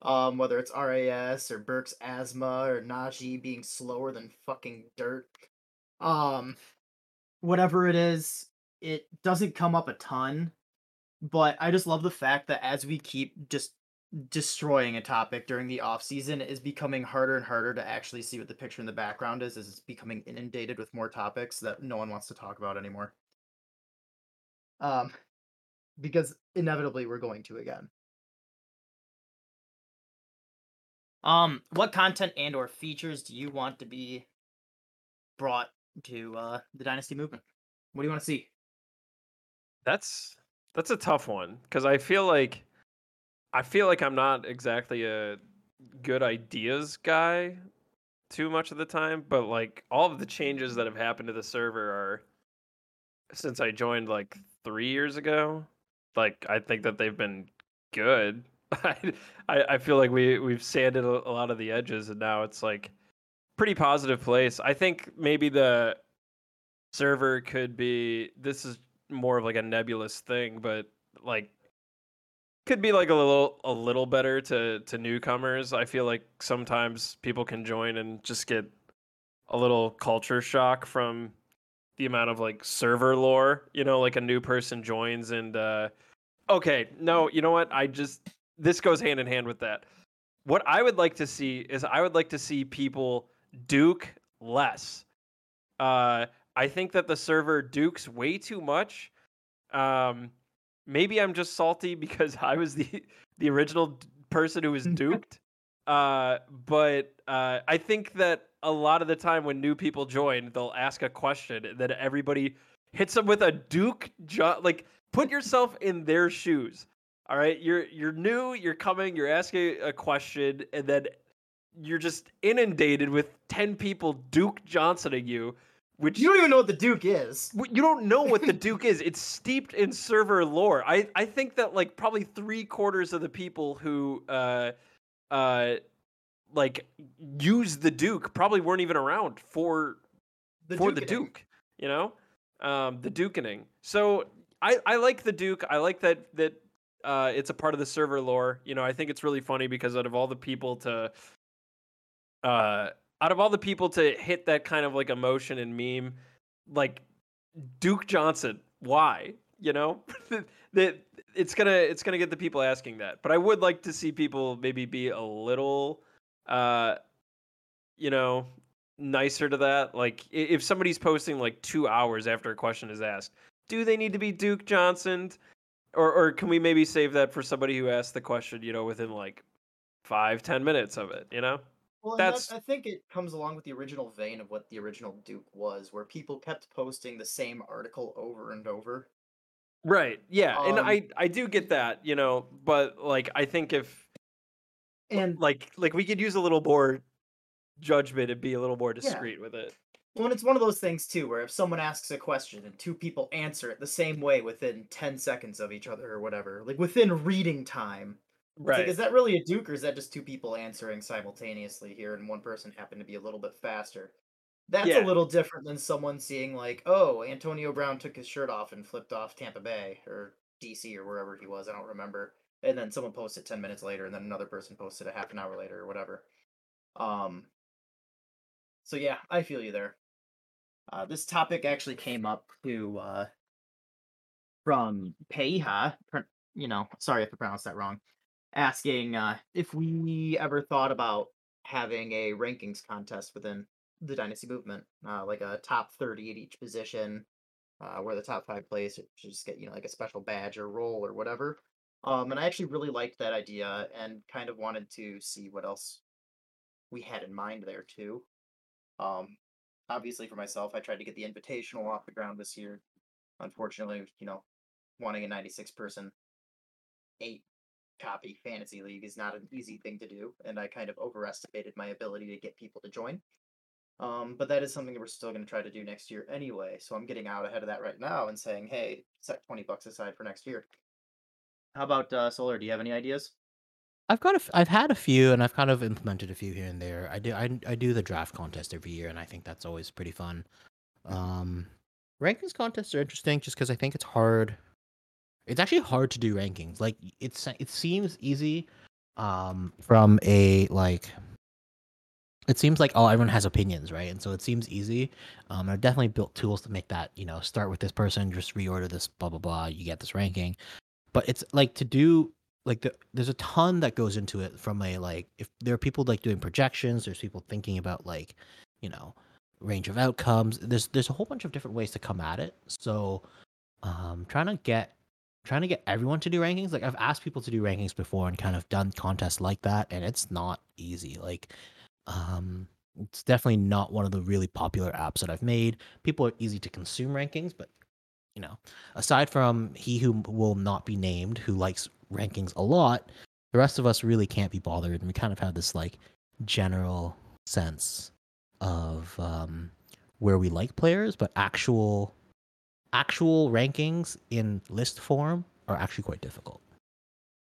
Um, whether it's RAS or Burks' asthma or Najee being slower than fucking dirt. Um whatever it is, it doesn't come up a ton, but I just love the fact that as we keep just destroying a topic during the off season is becoming harder and harder to actually see what the picture in the background is as it's becoming inundated with more topics that no one wants to talk about anymore. Um because inevitably we're going to again. Um what content and or features do you want to be brought to uh the dynasty movement? What do you want to see? That's that's a tough one because I feel like I feel like I'm not exactly a good ideas guy too much of the time, but like all of the changes that have happened to the server are since I joined like three years ago. Like I think that they've been good. I I feel like we we've sanded a, lot of the edges, and now it's like pretty positive place. I think maybe the server could be. This is more of like a nebulous thing, but like could be like a little a little better to to newcomers. I feel like sometimes people can join and just get a little culture shock from the amount of like server lore. You know, like a new person joins and uh okay, no, you know what? I just this goes hand in hand with that. What I would like to see is I would like to see people duke less. Uh I think that the server dukes way too much. Um maybe I'm just salty because I was the the original person who was duped. uh, but uh, I think that a lot of the time when new people join, they'll ask a question that everybody hits them with a duke. Jo- like, put yourself in their shoes. All right, you're you're new, you're coming, you're asking a question, and then you're just inundated with ten people Duke Johnsoning you which you don't even know what the Duke is. You don't know what the Duke is. It's steeped in server lore. I I think that like probably three quarters of the people who uh uh like use the Duke probably weren't even around for the for the Duke. You know, um, the Dukening. So I I like the Duke. I like that that uh, it's a part of the server lore. You know, I think it's really funny because out of all the people to uh out of all the people to hit that kind of like emotion and meme, like Duke Johnson, why? You know, that it's gonna it's gonna get the people asking that. But I would like to see people maybe be a little, uh, you know, nicer to that. Like if somebody's posting like two hours after a question is asked, do they need to be Duke Johnson? Or or can we maybe save that for somebody who asked the question, you know, within like five, ten minutes of it, you know? Well, that's that, I think it comes along with the original vein of what the original Duke was, where people kept posting the same article over and over. Right. Yeah, um, and I I do get that, you know, but like I think if and like like we could use a little more judgment and be a little more discreet yeah. with it. Well, and it's one of those things too, where if someone asks a question and two people answer it the same way within ten seconds of each other or whatever, like within reading time, Right. Like, is that really a Duke, or is that just two people answering simultaneously here, and one person happened to be a little bit faster? That's yeah. a little different than someone seeing like, oh, Antonio Brown took his shirt off and flipped off Tampa Bay or DC or wherever he was. I don't remember. And then someone posted ten minutes later, and then another person posted a half an hour later or whatever. Um. So yeah, I feel you there. Uh, this topic actually came up to uh, from Peiha. You know, sorry if I pronounced that wrong asking uh, if we ever thought about having a rankings contest within the dynasty movement, uh, like a top thirty at each position, uh, where the top five plays just get you know like a special badge or role or whatever. Um, and I actually really liked that idea and kind of wanted to see what else we had in mind there too. Um, obviously for myself, I tried to get the invitational off the ground this year. Unfortunately, you know, wanting a 96 person eight copy fantasy league is not an easy thing to do, and I kind of overestimated my ability to get people to join. Um, but that is something that we're still going to try to do next year anyway. So I'm getting out ahead of that right now and saying, hey, set twenty bucks aside for next year. How about uh, Solar? Do you have any ideas? I've got a f- I've had a few and I've kind of implemented a few here and there. I do I, I do the draft contest every year and I think that's always pretty fun. Um, rankings contests are interesting just because I think it's hard it's actually hard to do rankings. Like it's it seems easy um from a like it seems like oh everyone has opinions right? And so it seems easy. Um i've definitely built tools to make that you know start with this person just reorder this blah blah blah you get this ranking. But it's like to do like the, there's a ton that goes into it from a like if there are people like doing projections there's people thinking about like you know range of outcomes. There's there's a whole bunch of different ways to come at it. So um trying to get trying to get everyone to do rankings. Like i've asked people to do rankings before and kind of done contests like that and it's not easy. Like um it's definitely not one of the really popular apps that i've made. People are easy to consume rankings but you know aside from he who will not be named who likes rankings a lot the rest of us really can't be bothered. And we kind of have this like general sense of um where we like players but actual actual rankings in list form are actually quite difficult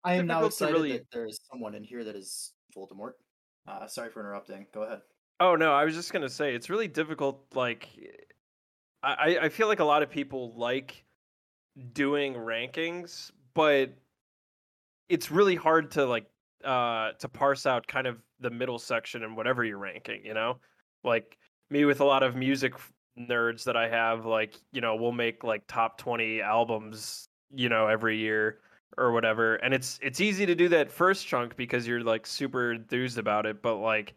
I am now excited really- that there's someone in here that is Voldemort. Uh, sorry for interrupting. Go ahead. Oh no, I was just gonna say it's really difficult. Like, I I- I feel like a lot of people like doing rankings, but it's really hard to like uh to parse out kind of the middle section and whatever you're ranking. You know, like me with a lot of music f- nerds that I have, like you know, we'll make like top twenty albums, you know, every year or whatever, and it's it's easy to do that first chunk because you're like super enthused about it, but like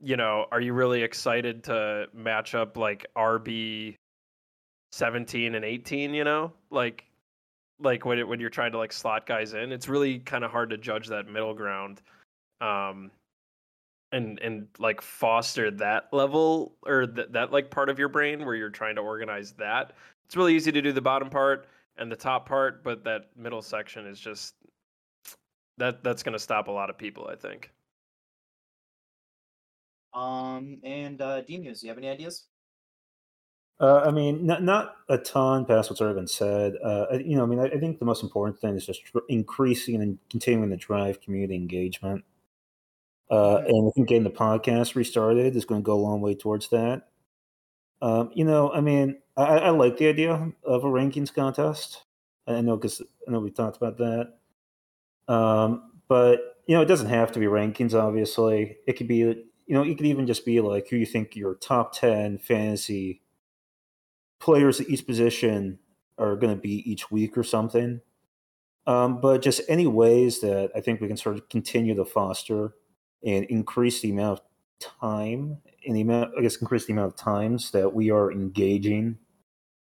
you know, are you really excited to match up like RB 17 and 18, you know? Like like when it, when you're trying to like slot guys in, it's really kind of hard to judge that middle ground. Um and and like foster that level or th- that like part of your brain where you're trying to organize that. It's really easy to do the bottom part and the top part, but that middle section is just that that's going to stop a lot of people, I think. Um, and uh, D-Muse, do you have any ideas? Uh, I mean, not not a ton past what's already been said. Uh, you know, I mean, I, I think the most important thing is just tr- increasing and continuing to drive community engagement. Uh, Mhm. and I think getting the podcast restarted is going to go a long way towards that. Um, you know, I mean, I, I I like the idea of a rankings contest. I know because I know we talked about that. Um, but you know, it doesn't have to be rankings. Obviously, it could be. You know, it could even just be like who you think your top ten fantasy players at each position are going to be each week or something. Um, but just any ways that I think we can sort of continue to foster and increase the amount of time and the amount, I guess, increase the amount of times that we are engaging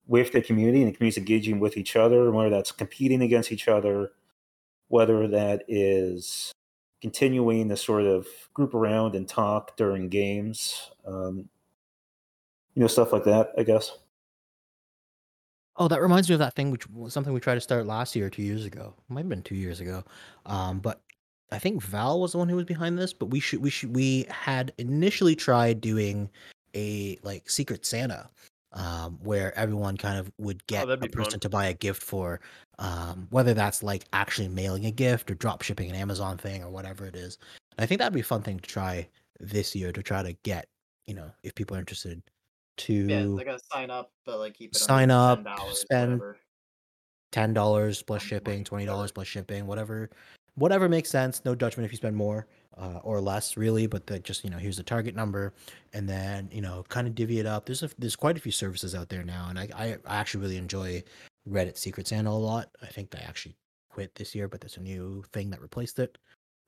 with the community and the community engaging with each other, whether that's competing against each other, whether that is continuing to sort of group around and talk during games, um, you know, stuff like that, I guess. Oh, that reminds me of that thing, which was something we tried to start last year two years ago. Might have been two years ago. Um, but I think Val was the one who was behind this. But we should we should we had initially tried doing a like Secret Santa, um, where everyone kind of would get a that'd fun. person to buy a gift for, um, whether that's like actually mailing a gift or drop shipping an Amazon thing or whatever it is. I think that'd be a fun thing to try this year to try to get you know if people are interested to Yeah, they gotta sign up, but like keep it Sign up, $10, spend ten dollars plus shipping, twenty dollars plus shipping, whatever, whatever makes sense. No judgment if you spend more uh, or less, really. But that just you know, here's the target number, and then you know, kind of divvy it up. There's a, there's quite a few services out there now, and I, I actually really enjoy Reddit Secret Santa a lot. I think they actually quit this year, but there's a new thing that replaced it.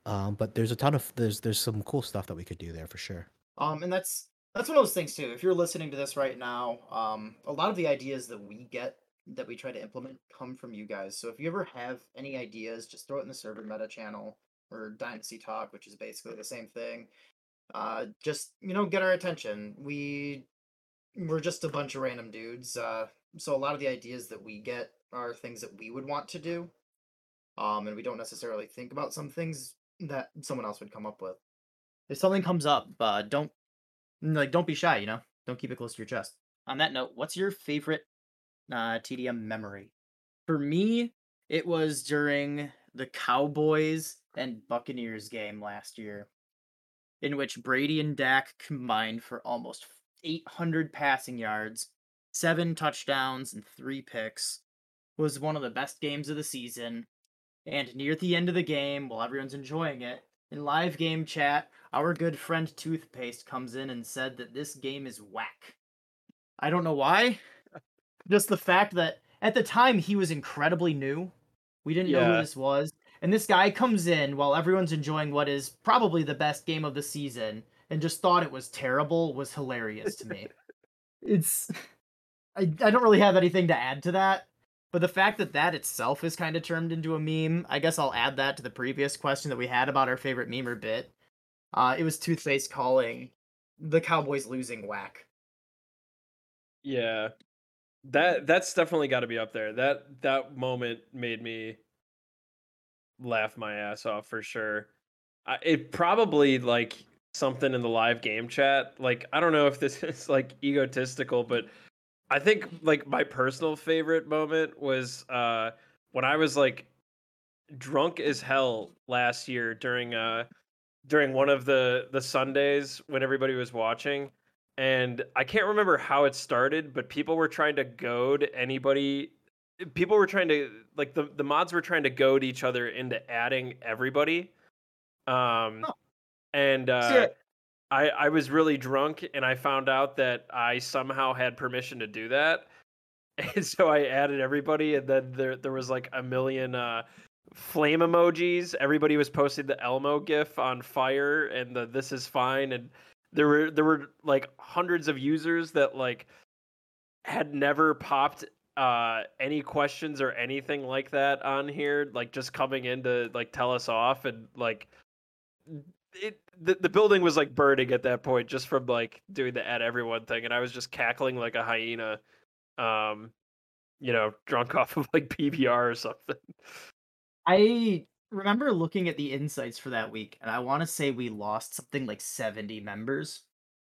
Um, but there's a ton of there's there's some cool stuff that we could do there for sure. Um, and that's that's one of those things too. If you're listening to this right now, um, a lot of the ideas that we get that we try to implement come from you guys. So if you ever have any ideas, just throw it in the server meta channel or Dynasty Talk, which is basically the same thing. Uh, just you know, get our attention. We we're just a bunch of random dudes. Uh, so a lot of the ideas that we get are things that we would want to do. Um, and we don't necessarily think about some things that someone else would come up with. If something comes up, uh, don't like don't be shy. You know, don't keep it close to your chest. On that note, what's your favorite uh, TDM memory? For me, it was during the Cowboys and Buccaneers game last year, in which Brady and Dak combined for almost 800 passing yards, seven touchdowns, and three picks. Was one of the best games of the season. And near the end of the game, while everyone's enjoying it, in live game chat, our good friend Toothpaste comes in and said that this game is whack. I don't know why. Just the fact that at the time he was incredibly new. We didn't know who this was. And this guy comes in while everyone's enjoying what is probably the best game of the season and just thought it was terrible was hilarious to me. it's I, I don't really have anything to add to that. But the fact that that itself is kind of turned into a meme, I guess I'll add that to the previous question that we had about our favorite meme or bit. Uh, it was Toothface calling the Cowboys losing whack. Yeah. That that's definitely got to be up there. That that moment made me laugh my ass off for sure. I, it probably like something in the live game chat. Like I don't know if this is like egotistical, but I think like my personal favorite moment was uh when I was like drunk as hell last year during uh during one of the the Sundays when everybody was watching and I can't remember how it started, but people were trying to goad anybody. People were trying to like the the mods were trying to goad each other into adding everybody. Um, Oh. and uh, I I was really drunk, and I found out that I somehow had permission to do that, and so I added everybody, and then there there was like a million uh flame emojis. Everybody was posting the Elmo gif on fire and the this is fine and there were there were like hundreds of users that like had never popped uh any questions or anything like that on here like just coming in to like tell us off and like it the, the building was like burning at that point just from like doing the at everyone thing and i was just cackling like a hyena um you know drunk off of like pbr or something. I remember looking at the insights for that week, and I want to say we lost something like 70 members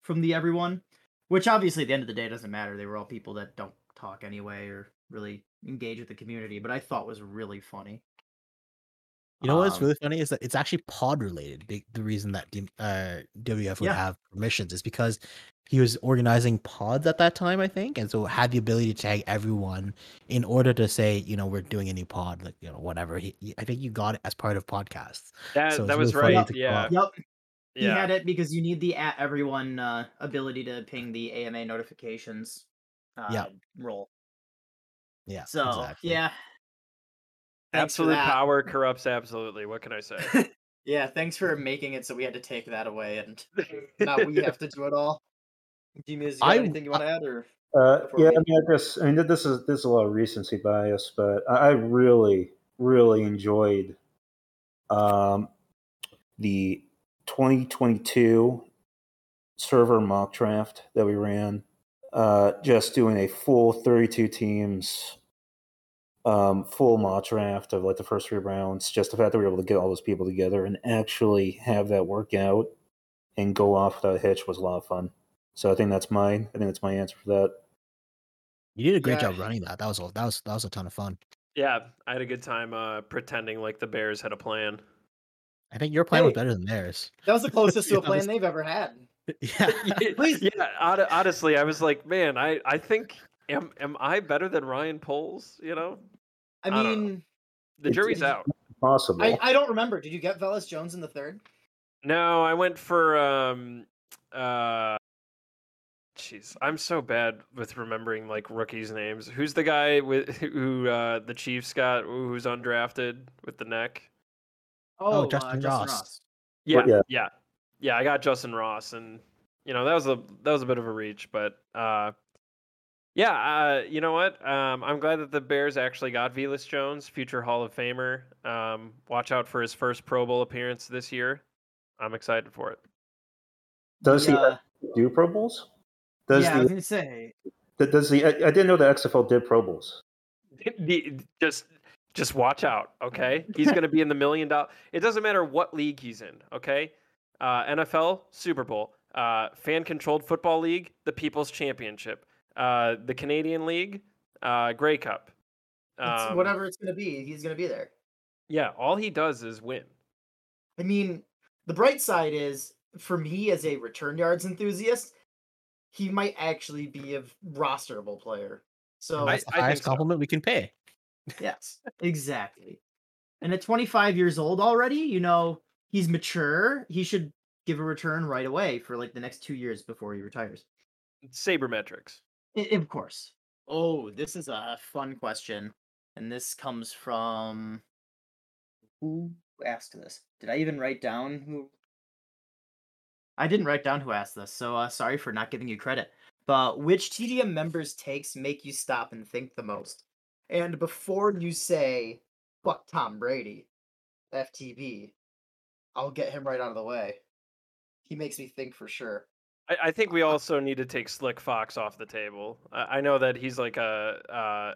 from the everyone, which obviously at the end of the day doesn't matter. They were all people that don't talk anyway or really engage with the community, but I thought was really funny. You know what's Um, really funny is that it's actually pod related. The, the reason that uh, WF would Yeah. have permissions is because he was organizing pods at that time, I think, and so had the ability to tag everyone in order to say, you know, we're doing a new pod, like you know, whatever. He, he- I think you got it as part of podcasts. that So that was really right to call yeah out. Yep, he yeah had it because you need the at everyone uh, ability to ping the AMA notifications uh, Yeah. role. Yeah. So exactly. yeah, Thanks absolute power corrupts absolutely what can i say yeah. Thanks for making it so we had to take that away and now we have to do it all. Demus, you got I- anything you want to add or? Uh, yeah, we- I mean, I guess I mean this is this is a lot of recency bias, but I, I really really enjoyed um, the 2022 server mock draft that we ran. Uh, just doing a full 32 teams, um, full mock draft of like the first three rounds. Just the fact that we were able to get all those people together and actually have that work out and go off without a hitch was a lot of fun. So I think that's my I think that's my answer for that. You did a great Yeah. job running that. That was a, that was that was a ton of fun. yeah i had a good time uh pretending like the bears had a plan I think your plan was better than theirs. That was the closest to a plan this- they've ever had. yeah. Please. yeah honestly i was like man i i think am am i better than ryan poles you know I I don't know. mean, the jury's out Possible. I, I don't remember. Did you get Velus Jones in the third? no i went for um uh jeez i'm so bad with remembering like rookies names who's the guy with who uh the chiefs got who's undrafted with the neck Oh, uh, Justyn Ross. Yeah, yeah. yeah, yeah, I got Justyn Ross, and you know that was a that was a bit of a reach, but uh, yeah, uh, you know what? Um, I'm glad that the Bears actually got Velus Jones, future Hall of Famer. Um, watch out for his first Pro Bowl appearance this year. I'm excited for it. Does The, he uh, do Pro Bowls? Does yeah, I was the gonna say. does the I, I didn't know the XFL did Pro Bowls. The- just just watch out, okay? He's going to be in the million dollar. It doesn't matter what league he's in, okay? Uh, NFL Super Bowl, uh, fan controlled football league, the People's Championship, uh, the Canadian League, uh, Grey Cup. It's Um, whatever it's gonna be, he's gonna be there. Yeah, all he does is win. I mean, the bright side is for me as a return yards enthusiast, he might actually be a rosterable player. So That's the I think highest so. compliment we can pay. yes, exactly. And at 25 years old already, you know, he's mature. He should give a return right away for like the next two years before he retires. Sabermetrics. I- of course. Oh, this is a fun question. And this comes from who asked this? Did I even write down who? I didn't write down who asked this, so uh, sorry for not giving you credit. But which TDM members' takes make you stop and think the most? And before you say "fuck Tom Brady," FTB, I'll get him right out of the way. He makes me think for sure. I, I think we also need to take Slick Fox off the table. I, I know that he's like a uh,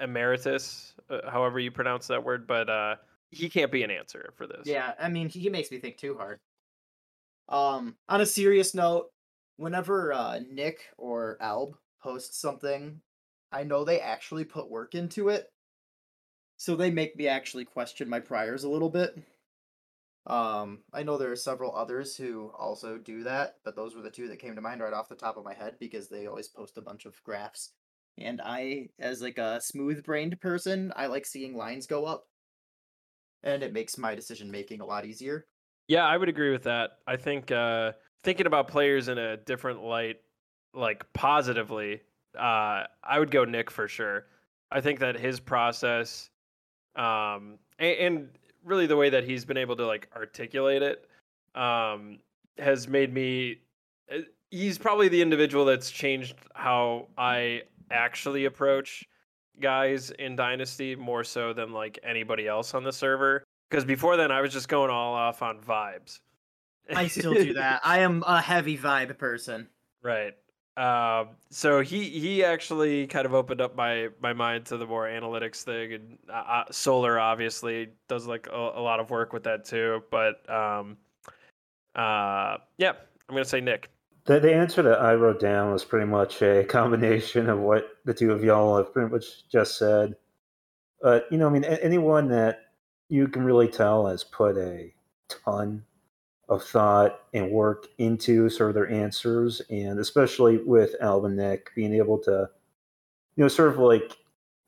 emeritus, uh, however you pronounce that word, but uh, he can't be an answer for this. Yeah, I mean, he makes me think too hard. Um, on a serious note, whenever uh, Nick or Alb posts something, I know they actually put work into it. So they make me actually question my priors a little bit. Um, I know there are several others who also do that, but those were the two that came to mind right off the top of my head because they always post a bunch of graphs. And I, as like a smooth-brained person, I like seeing lines go up, and it makes my decision making a lot easier. Yeah, I would agree with that. I think uh, thinking about players in a different light, like positively, uh, I would go Nick for sure. I think that his process, um, and, and really the way that he's been able to like articulate it, um, has made me. uh, He's probably the individual that's changed how I actually approach guys in Dynasty more so than like anybody else on the server. Because before then, I was just going all off on vibes. I still do that. I am a heavy vibe person. Right. Um, so he he actually kind of opened up my my mind to the more analytics thing, and uh, uh, Solar obviously does like a, a lot of work with that too. But um, uh, yeah, I'm gonna say Nick. The, the answer that I wrote down was pretty much a combination of what the two of y'all have pretty much just said. But, you know, I mean, a- anyone that you can really tell has put a ton of thought and work into sort of their answers, and especially with Alvin Nick being able to, you know, sort of like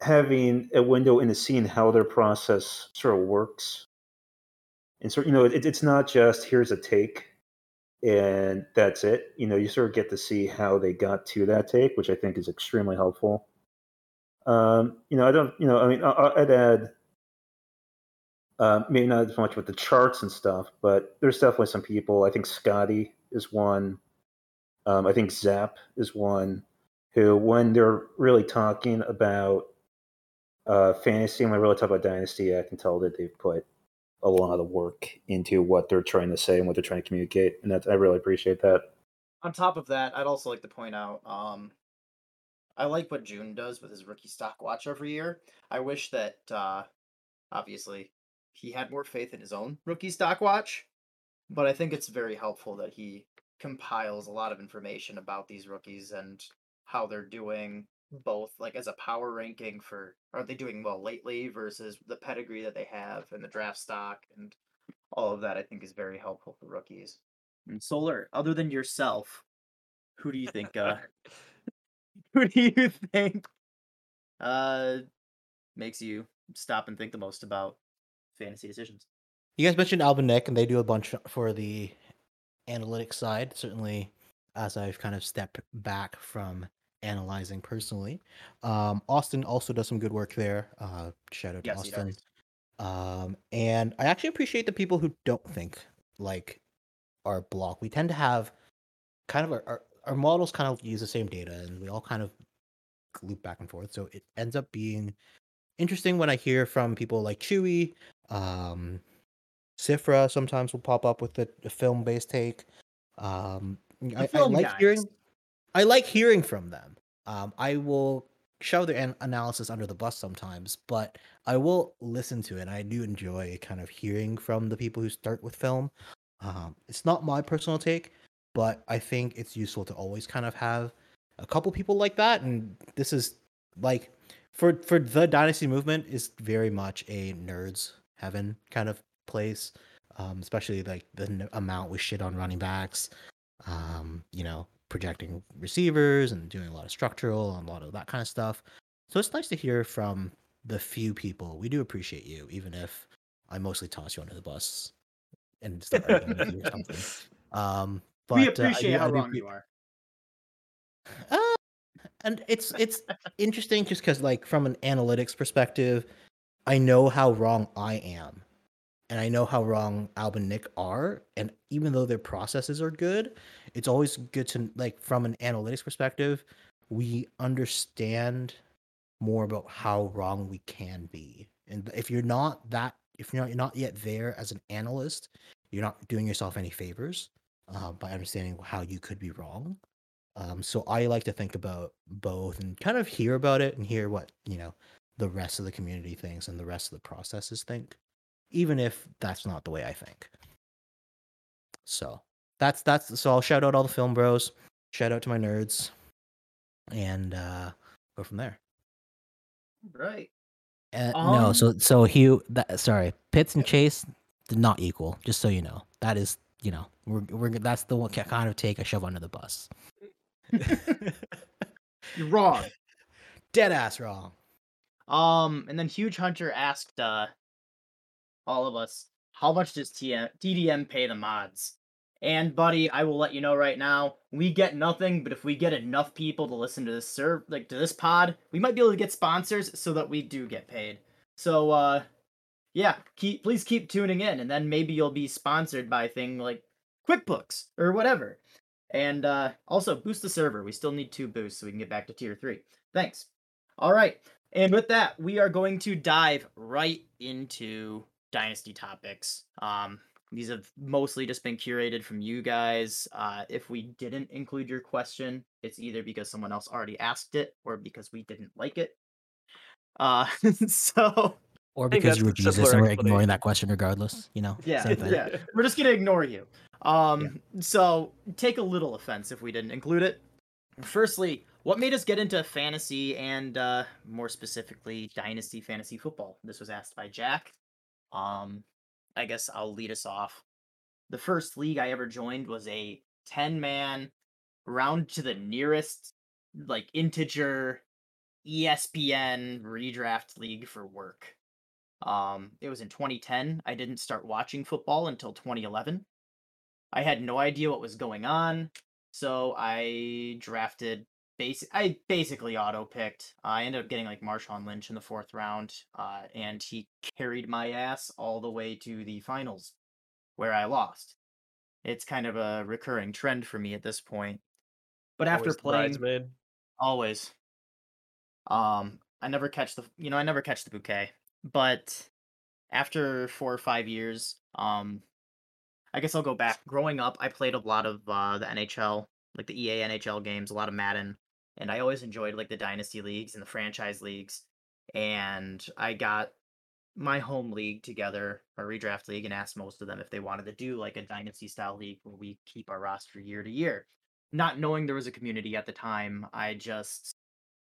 having a window into seeing how their process sort of works. And so, you know, it, it's not just here's a take and that's it. You know, you sort of get to see how they got to that take, which I think is extremely helpful. Um, you know, I don't, you know, I mean, I- I'd add uh, maybe not as much with the charts and stuff, but there's definitely some people. I think Scotty is one. Um, I think Zap is one who, when they're really talking about uh, fantasy, when they really talk about Dynasty, I can tell that they've put a lot of work into what they're trying to say and what they're trying to communicate, and that's I really appreciate that. On top of that, I'd also like to point out, um, I like what June does with his rookie stock watch every year. I wish that, uh, obviously, he had more faith in his own rookie stock watch, but I think it's very helpful that he compiles a lot of information about these rookies and how they're doing both like as a power ranking for are they doing well lately versus the pedigree that they have and the draft stock and all of that I think is very helpful for rookies. And Solar, other than yourself, who do you think uh who do you think uh makes you stop and think the most about fantasy decisions? You guys mentioned Alvin Nick, and they do a bunch for the analytics side. Certainly, as I've kind of stepped back from analyzing personally, um, Austin also does some good work there. Uh, shout out to Yes, he Austin. Um, and I actually appreciate the people who don't think like our block. We tend to have kind of our, our, our models kind of use the same data, and we all kind of loop back and forth. So it ends up being interesting when I hear from people like Chewy, um, Sifra sometimes will pop up with a, a film-based take. Um, I, I like guys. hearing, I like hearing from them. Um, I will shove their an- analysis under the bus sometimes, but I will listen to it. I do enjoy kind of hearing from the people who start with film. Um, it's not my personal take, but I think it's useful to always kind of have a couple people like that. And this is like for for the dynasty movement is very much a nerds heaven kind of place. Um, especially like the n- amount we shit on running backs. Um, you know, projecting receivers and doing a lot of structural and a lot of that kind of stuff. So it's nice to hear from the few people. We do appreciate you, even if I mostly toss you under the bus and start arguing or something. Um, but we uh, I appreciate do- I how do wrong you are. uh, and it's it's interesting just because like from an analytics perspective, I know how wrong I am. and I know how wrong Alb and Nick are, and even though their processes are good, it's always good to like from an analytics perspective, we understand more about how wrong we can be. And if you're not that, if you're not, you're not yet there as an analyst, you're not doing yourself any favors uh, by understanding how you could be wrong. Um, so I like to think about both and kind of hear about it and hear what you know the rest of the community thinks and the rest of the processes think, even if that's not the way I think. So that's that's so I'll shout out all the film bros, shout out to my nerds, and uh, go from there. Right. Uh, no, Um, so so Hugh, that sorry, Pitts and Chase did not equal. Just so you know, that is you know we're we're that's the one kind of take I shove under the bus. You're wrong. Dead ass wrong. Um, and then Huge Hunter asked uh all of us, how much does TM- TDM pay the mods? And buddy, I will let you know right now, we get nothing, but if we get enough people to listen to this serve like to this pod, we might be able to get sponsors so that we do get paid. So uh yeah, keep please keep tuning in and then maybe you'll be sponsored by thing like QuickBooks or whatever. And uh also boost the server. We still need two boosts so we can get back to tier 3. Thanks. All right. And with that, we are going to dive right into dynasty topics. Um, these have mostly just been curated from you guys. Uh, if we didn't include your question, it's either because someone else already asked it or because we didn't like it. Uh, so Or because you were Jesus and we're ignoring that question regardless. You know. yeah, yeah, we're just gonna ignore you. Um, so take a little offense if we didn't include it. Firstly, what made us get into fantasy and uh, more specifically dynasty fantasy football? This was asked by Jack. Um, I guess I'll lead us off. The first league I ever joined was a 10 man round to the nearest like integer ESPN redraft league for work. Um, it was in 2010. I didn't start watching football until 2011. I had no idea what was going on, so I drafted basic. I basically auto picked. I ended up getting like Marshawn Lynch in the fourth round, uh, and he carried my ass all the way to the finals, where I lost. It's kind of a recurring trend for me at this point. But after Always playing, bridesmaid. always um i never catch the you know i never catch the bouquet but after four or five years um i guess i'll go back growing up i played a lot of uh the nhl like the ea nhl games a lot of madden and i always enjoyed like the dynasty leagues and the franchise leagues and i got my home league together our redraft league and asked most of them if they wanted to do like a dynasty style league where we keep our roster year to year not knowing there was a community at the time i just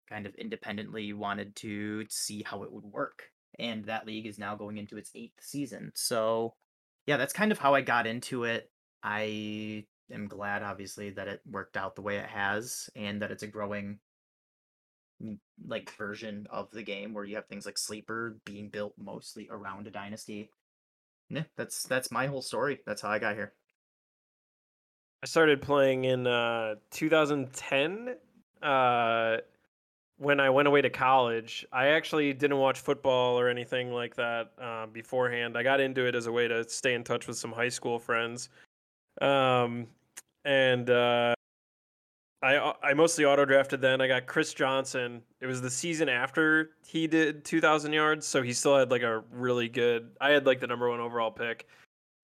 kind of independently wanted to see how it would work. And that league is now going into its eighth season. So, yeah, that's kind of how I got into it. I am glad, obviously, that it worked out the way it has and that it's a growing like version of the game where you have things like sleeper being built mostly around a dynasty yeah that's that's my whole story that's how i got here I started playing in uh, 2010 uh, when I went away to college. I actually didn't watch football or anything like that uh, beforehand. I got into it as a way to stay in touch with some high school friends. Um, and uh, I I mostly auto drafted then. I got Chris Johnson. It was the season after he did 2,000 yards, so he still had like a really good. I had like the number one overall pick,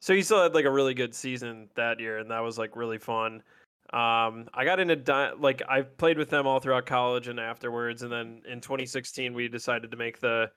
so he still had like a really good season that year, and that was like really fun. Um, I got into di- like I played with them all throughout college and afterwards, and then in 2016 we decided to make the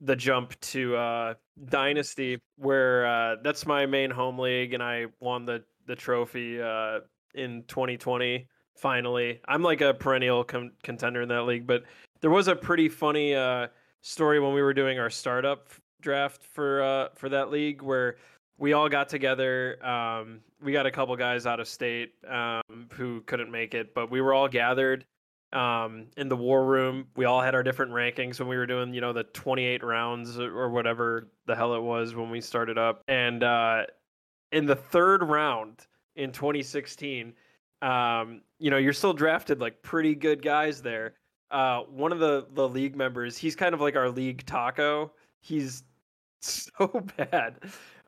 the jump to uh, Dynasty, where uh, that's my main home league, and I won the the trophy uh, in 2020. Finally, I'm like a perennial con- contender in that league, but there was a pretty funny uh, story when we were doing our startup draft for uh, for that league where we all got together. Um, we got a couple guys out of state um, who couldn't make it, but we were all gathered um, in the war room. We all had our different rankings when we were doing, you know, the 28 rounds or whatever the hell it was when we started up. And uh, in the third round in 2016, um, you know, you're still drafted like pretty good guys there. Uh, one of the the league members, he's kind of like our league taco. He's so bad.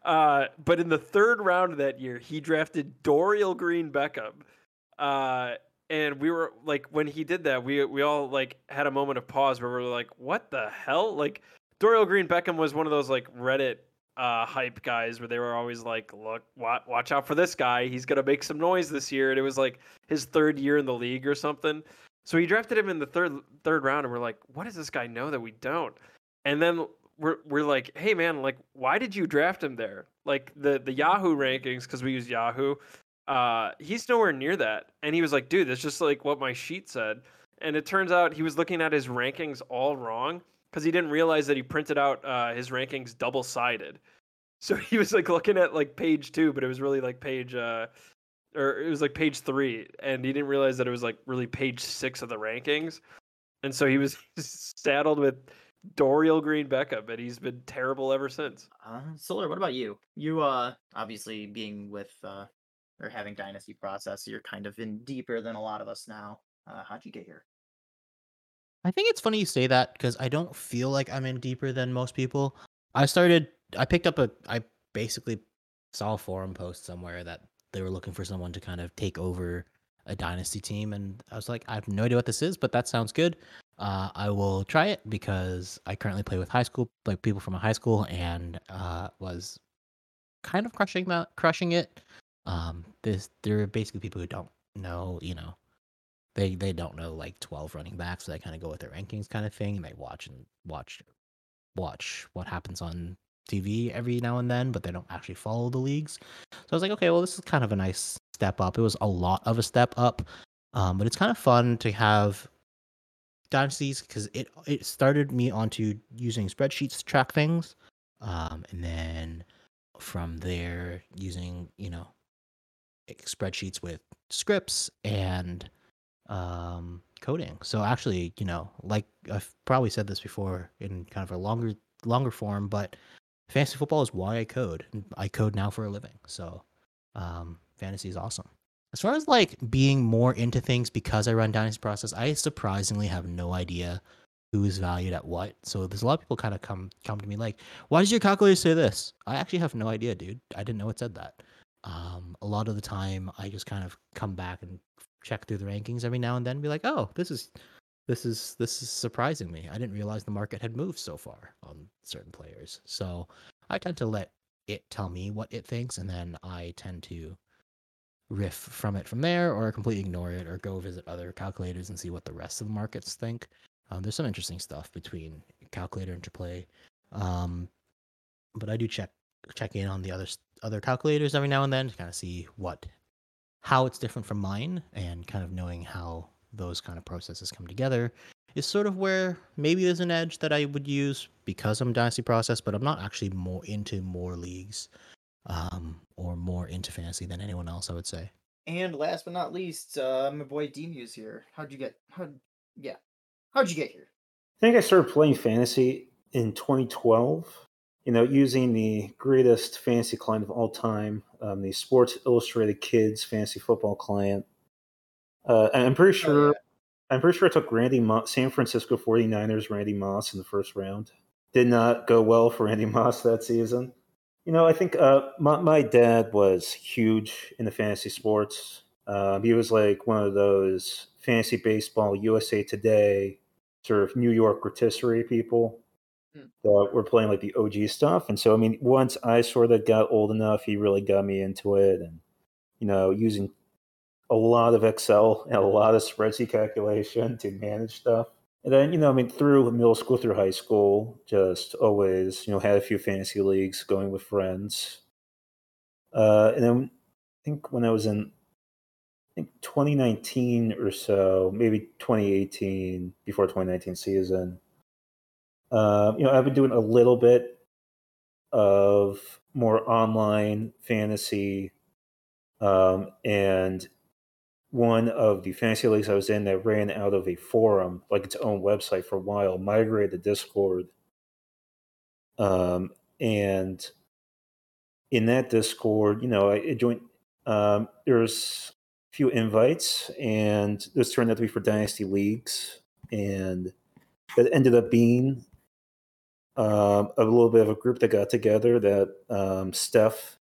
Uh, but in the third round of that year, he drafted Dorial Green Beckham. Uh, and we were like, when he did that, we we all like had a moment of pause where we were like, "What the hell?" Like Dorial Green Beckham was one of those like Reddit uh, hype guys where they were always like, "Look, watch, watch out for this guy. He's gonna make some noise this year." And it was like his third year in the league or something. So he drafted him in the third third round, and we're like, "What does this guy know that we don't?" And then we're we're like, "Hey man, like, why did you draft him there?" Like the the Yahoo rankings because we use Yahoo. Uh, he's nowhere near that. And he was like, "Dude, that's just like what my sheet said." And it turns out he was looking at his rankings all wrong because he didn't realize that he printed out uh, his rankings double sided. So he was like looking at like page two, but it was really like page uh, or it was like page three, and he didn't realize that it was like really page six of the rankings. And so he was saddled with Dorial Green Beckham, and he's been terrible ever since. Uh, Solar, what about you? You uh obviously being with uh or having Dynasty process, you're kind of in deeper than a lot of us now. Uh, how'd you get here? I think it's funny you say that because I don't feel like I'm in deeper than most people. I started, I picked up a, I basically saw a forum post somewhere that they were looking for someone to kind of take over a dynasty team, and I was like, I have no idea what this is, but that sounds good. Uh, I will try it because I currently play with high school, like people from a high school, and uh, was kind of crushing that, crushing it. Um, this there are basically people who don't know, you know, they they don't know like 12 running backs so they kind of go with their rankings kind of thing and they watch and watch watch what happens on tv every now and then but they don't actually follow the leagues. So i was like okay well this is kind of a nice step up. It was a lot of a step up um, but it's kind of fun to have dynasties because it it started me onto using spreadsheets to track things um, and then from there using you know spreadsheets with scripts and um, coding. So actually, you know, like I've probably said this before in kind of a longer longer form, but fantasy football is why I code. I code now for a living. So um, fantasy is awesome. As far as like being more into things because I run Dynasty Process, I surprisingly have no idea who is valued at what. So there's a lot of people kind of come come to me like, "Why does your calculator say this?" I actually have no idea, dude. I didn't know it said that. Um, a lot of the time, I just kind of come back and check through the rankings every now and then and be like, oh, this is this is this is surprising me. I didn't realize the market had moved so far on certain players. So I tend to let it tell me what it thinks, and then I tend to riff from it from there, or completely ignore it, or go visit other calculators and see what the rest of the markets think. Um, there's some interesting stuff between calculator interplay, um, but I do check check in on the other other calculators every now and then to kind of see what how it's different from mine and kind of knowing how those kind of processes come together is sort of where maybe there's an edge that I would use because I'm dynasty process, but I'm not actually more into more leagues um, or more into fantasy than anyone else. I would say. And last but not least, uh, my boy Demuse here. How'd you get? How? Yeah, how'd you get here? I think I started playing fantasy in 2012 you know, using the greatest fantasy client of all time, um, the Sports Illustrated Kids fantasy football client. Uh, and I'm pretty sure, oh, yeah. I'm pretty sure I took Randy Moss, San Francisco 49ers, Randy Moss in the first round. Did not go well for Randy Moss that season. You know, I think uh, my, my dad was huge in the fantasy sports. Uh, he was like one of those fantasy baseball, USA Today, sort of New York rotisserie people hmm. were playing like the OG stuff. And so, I mean, once I sort of got old enough, he really got me into it, and you know, using a lot of Excel and a lot of spreadsheet calculation to manage stuff. And then, you know, I mean, through middle school, through high school, just always, you know, had a few fantasy leagues going with friends. Uh, and then I think when I was in, I think 2019 or so, maybe 2018, before 2019 season, uh, you know, I've been doing a little bit of more online fantasy, um, and one of the fantasy leagues I was in that ran out of a forum, like its own website for a while, migrated to Discord. Um, and in that Discord, you know, I joined. Um, there's a few invites, and this turned out to be for Dynasty leagues, and it ended up being um, a little bit of a group that got together that um, Steph,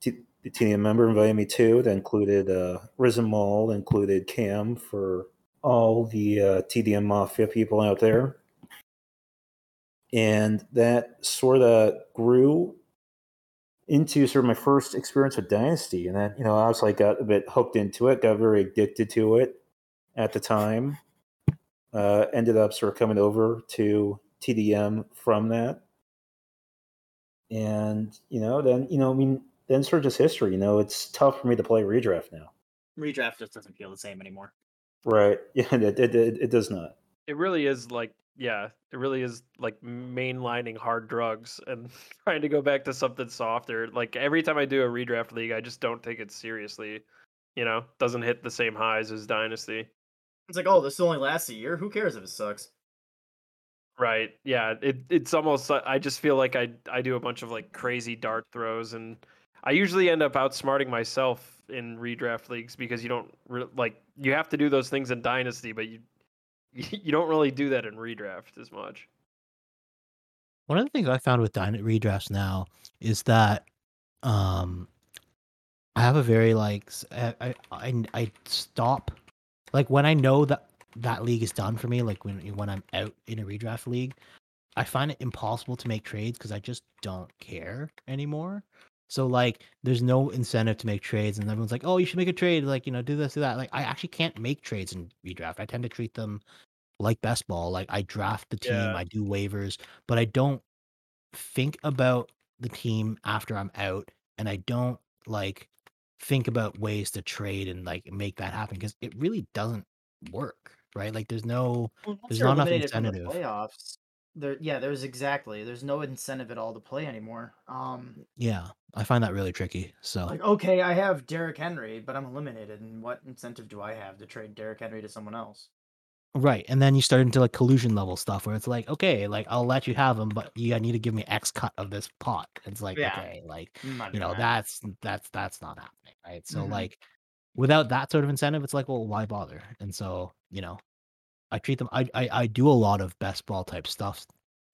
t- the TDM member, invited me to. That included uh, Risen Mall, included Cam for all the uh, TDM Mafia people out there. And that sort of grew into sort of my first experience with Dynasty. And then, you know, I was like, got a bit hooked into it, got very addicted to it at the time. Uh, ended up sort of coming over to TDM from that. And, you know, then, you know, I mean, then sort of just history. You know, it's tough for me to play redraft now. Redraft just doesn't feel the same anymore. Right. Yeah, it, it, it, it does not. It really is like yeah, it really is like mainlining hard drugs and trying to go back to something softer. Like every time I do a redraft league, I just don't take it seriously. You know, doesn't hit the same highs as Dynasty. It's like, oh, this only lasts a year. Who cares if it sucks? Right. Yeah. It it's almost uh, I just feel like I I do a bunch of like crazy dart throws and I usually end up outsmarting myself in redraft leagues because you don't re- like you have to do those things in dynasty but you you don't really do that in redraft as much. One of the things I found with Dynasty redrafts now is that um I have a very like I I I stop like when I know that that league is done for me like when when I'm out in a redraft league I find it impossible to make trades because I just don't care anymore. So like there's no incentive to make trades and everyone's like, "Oh, you should make a trade, like, you know, do this, do that." Like I actually can't make trades in redraft. I tend to treat them like best ball. Like I draft the team, Yeah. I do waivers, but I don't think about the team after I'm out and I don't like think about ways to trade and like make that happen because it really doesn't work, right? Like there's no Well, There's not enough from the incentive. playoffs, there, yeah, there's exactly. There's no incentive at all to play anymore. Um, yeah, I find that really tricky. So like, okay, I have Derrick Henry, but I'm eliminated, and what incentive do I have to trade Derrick Henry to someone else? Right, and then you start into like collusion level stuff where it's like, okay, like I'll let you have them, but you need to give me X cut of this pot. It's like, Yeah. okay, like you know, that. that's that's that's not happening, right? So Mhm. like, without that sort of incentive, it's like, well, why bother? And so you know, I treat them. I I, I do a lot of best ball type stuff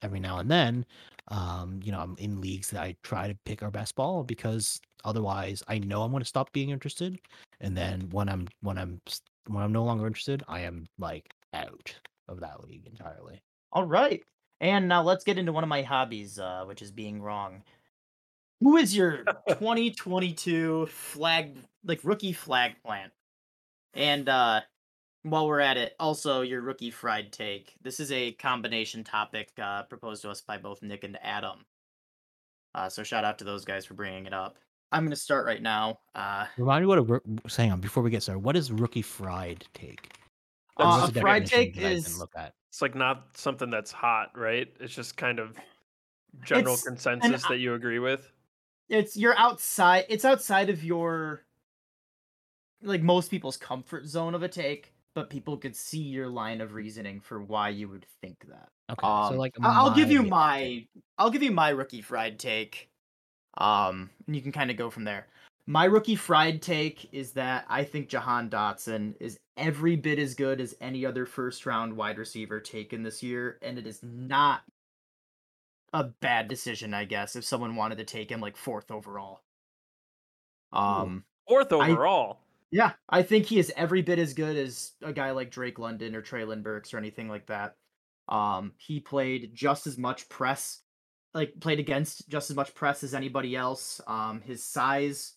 every now and then. Um, you know, I'm in leagues that I try to pick our best ball because otherwise, I know I'm going to stop being interested. And then when I'm when I'm when I'm no longer interested, I am like out of that league entirely. All right. And now let's get into one of my hobbies, uh, which is being wrong. Who is your 2022 flag, like rookie flag plant? And uh, while we're at it, also your rookie fried take. This is a combination topic uh, proposed to us by both Nick and Adam. Uh, so shout out to those guys for bringing it up. I'm gonna start right now. Uh, Remind me what a roo- hang on before we get started. What is rookie fried take? Uh, a fried take that I didn't is- look at. It's like not something that's hot, right? It's just kind of general It's- consensus I- that you agree with. it's you're outside. It's outside of your like most people's comfort zone of a take, but people could see your line of reasoning for why you would think that. Okay, Um, so like I- I'll give you my my take. I'll give you my rookie fried take. Um, and you can kind of go from there. My rookie fried take is that I think Jahan Dotson is every bit as good as any other first round wide receiver taken this year, and it is not a bad decision, I guess, if someone wanted to take him like fourth overall. Um, Fourth I- overall. Yeah, I think he is every bit as good as a guy like Drake London or Treylon Burks or anything like that. Um, he played just as much press, like played against just as much press as anybody else. Um, his size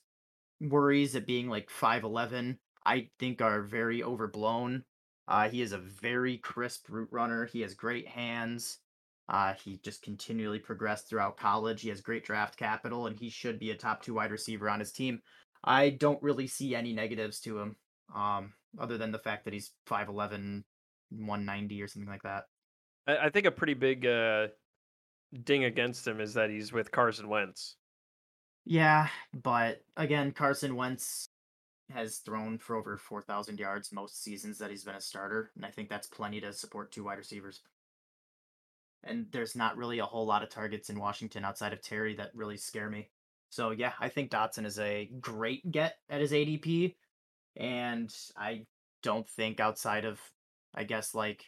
worries at being like five eleven, I think, are very overblown. Uh, he is a very crisp route runner. He has great hands. Uh, he just continually progressed throughout college. He has great draft capital, and he should be a top two wide receiver on his team. I don't really see any negatives to him, um, other than the fact that he's 5'11, 190 or something like that. I, I think a pretty big uh, ding against him is that he's with Carson Wentz. Yeah, but again, Carson Wentz has thrown for over 4,000 yards most seasons that he's been a starter, and I think that's plenty to support two wide receivers. And there's not really a whole lot of targets in Washington outside of Terry that really scare me. So yeah, I think Dotson is a great get at his ADP, and I don't think outside of, I guess like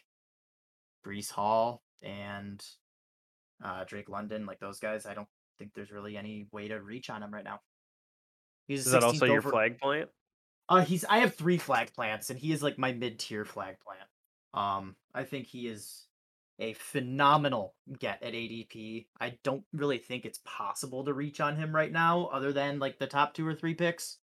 Breece Hall and uh, Drake London, like those guys. I don't think there's really any way to reach on him right now. He's Is that also 16th your flag plant? Uh, he's I have three flag plants, and he is like my mid tier flag plant. Um, I think he is a phenomenal get at ADP. I don't really think it's possible to reach on him right now, other than like the top two or three picks.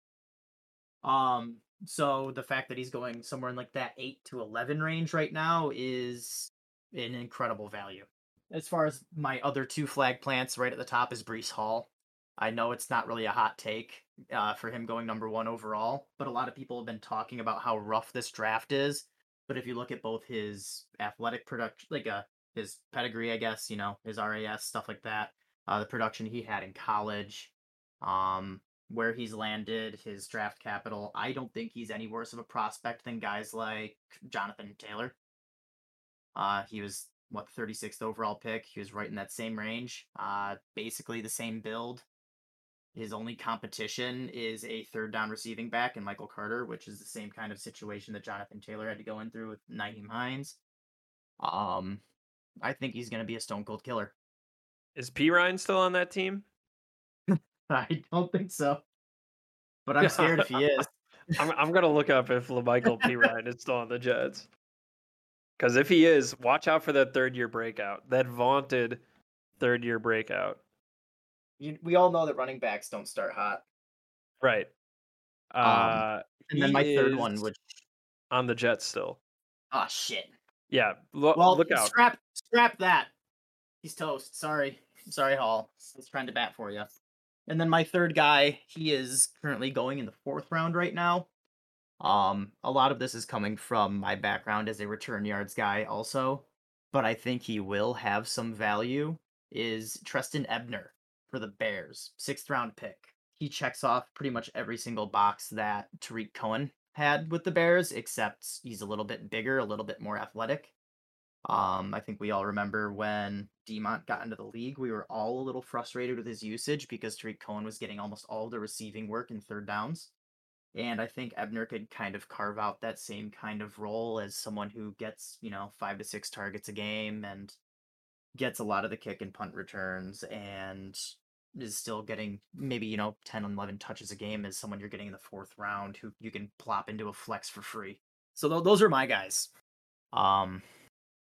Um, so the fact that he's going somewhere in like that eight to eleven range right now is an incredible value. As far as my other two flag plants, right at the top is Breece Hall. I know it's not really a hot take uh, for him going number one overall, but a lot of people have been talking about how rough this draft is. But if you look at both his athletic production, like uh, his pedigree, I guess, you know, his RAS, stuff like that, uh, the production he had in college, um, where he's landed, his draft capital, I don't think he's any worse of a prospect than guys like Jonathan Taylor. Uh, he was what 36th overall pick. He was right in that same range. Uh, basically the same build. His only competition is a third down receiving back in Michael Carter, which is the same kind of situation that Jonathan Taylor had to go in through with Nyheim Hines. Um, I think he's going to be a stone cold killer. Is Perine still on that team? I don't think so, but I'm scared if he is. I'm I'm gonna look up if Michael Perine is still on the Jets. Because if he is, watch out for that third year breakout. That vaunted third year breakout. You, we all know that running backs don't start hot. Right. Um, Uh, And then my third one, which on the Jets still. oh shit. Yeah. Lo- Well, look out. scrap scrap that. He's toast. Sorry, sorry, Hall. I was trying to bat for you. And then my third guy, he is currently going in the fourth round right now. Um, a lot of this is coming from my background as a return yards guy, also, but I think he will have some value. Is Trestan Ebner for the Bears, sixth round pick. He checks off pretty much every single box that Tarik Cohen had with the Bears, except he's a little bit bigger, a little bit more athletic. Um, I think we all remember when Demont got into the league, we were all a little frustrated with his usage because Tarik Cohen was getting almost all the receiving work in third downs. And I think Ebner could kind of carve out that same kind of role as someone who gets, you know, five to six targets a game and gets a lot of the kick and punt returns and is still getting maybe, you know, 10, 11 touches a game as someone you're getting in the fourth round who you can plop into a flex for free. So tho- those are my guys. Um,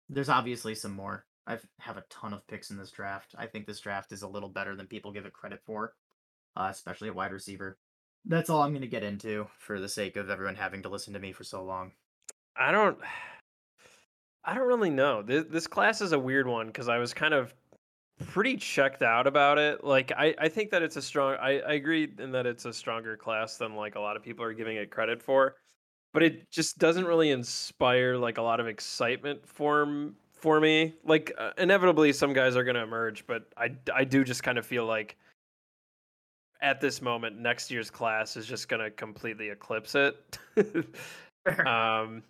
there's obviously some more. I have a ton of picks in this draft. I think this draft is a little better than people give it credit for, uh, especially a wide receiver. That's all I'm going to get into for the sake of everyone having to listen to me for so long. I don't. I don't really know. This this class is a weird one because I was kind of pretty checked out about it. Like I, I think that it's a strong. I, I agree in that it's a stronger class than like a lot of people are giving it credit for, but it just doesn't really inspire like a lot of excitement for for me. Like uh, inevitably some guys are going to emerge, but I I do just kind of feel like at this moment next year's class is just going to completely eclipse it. um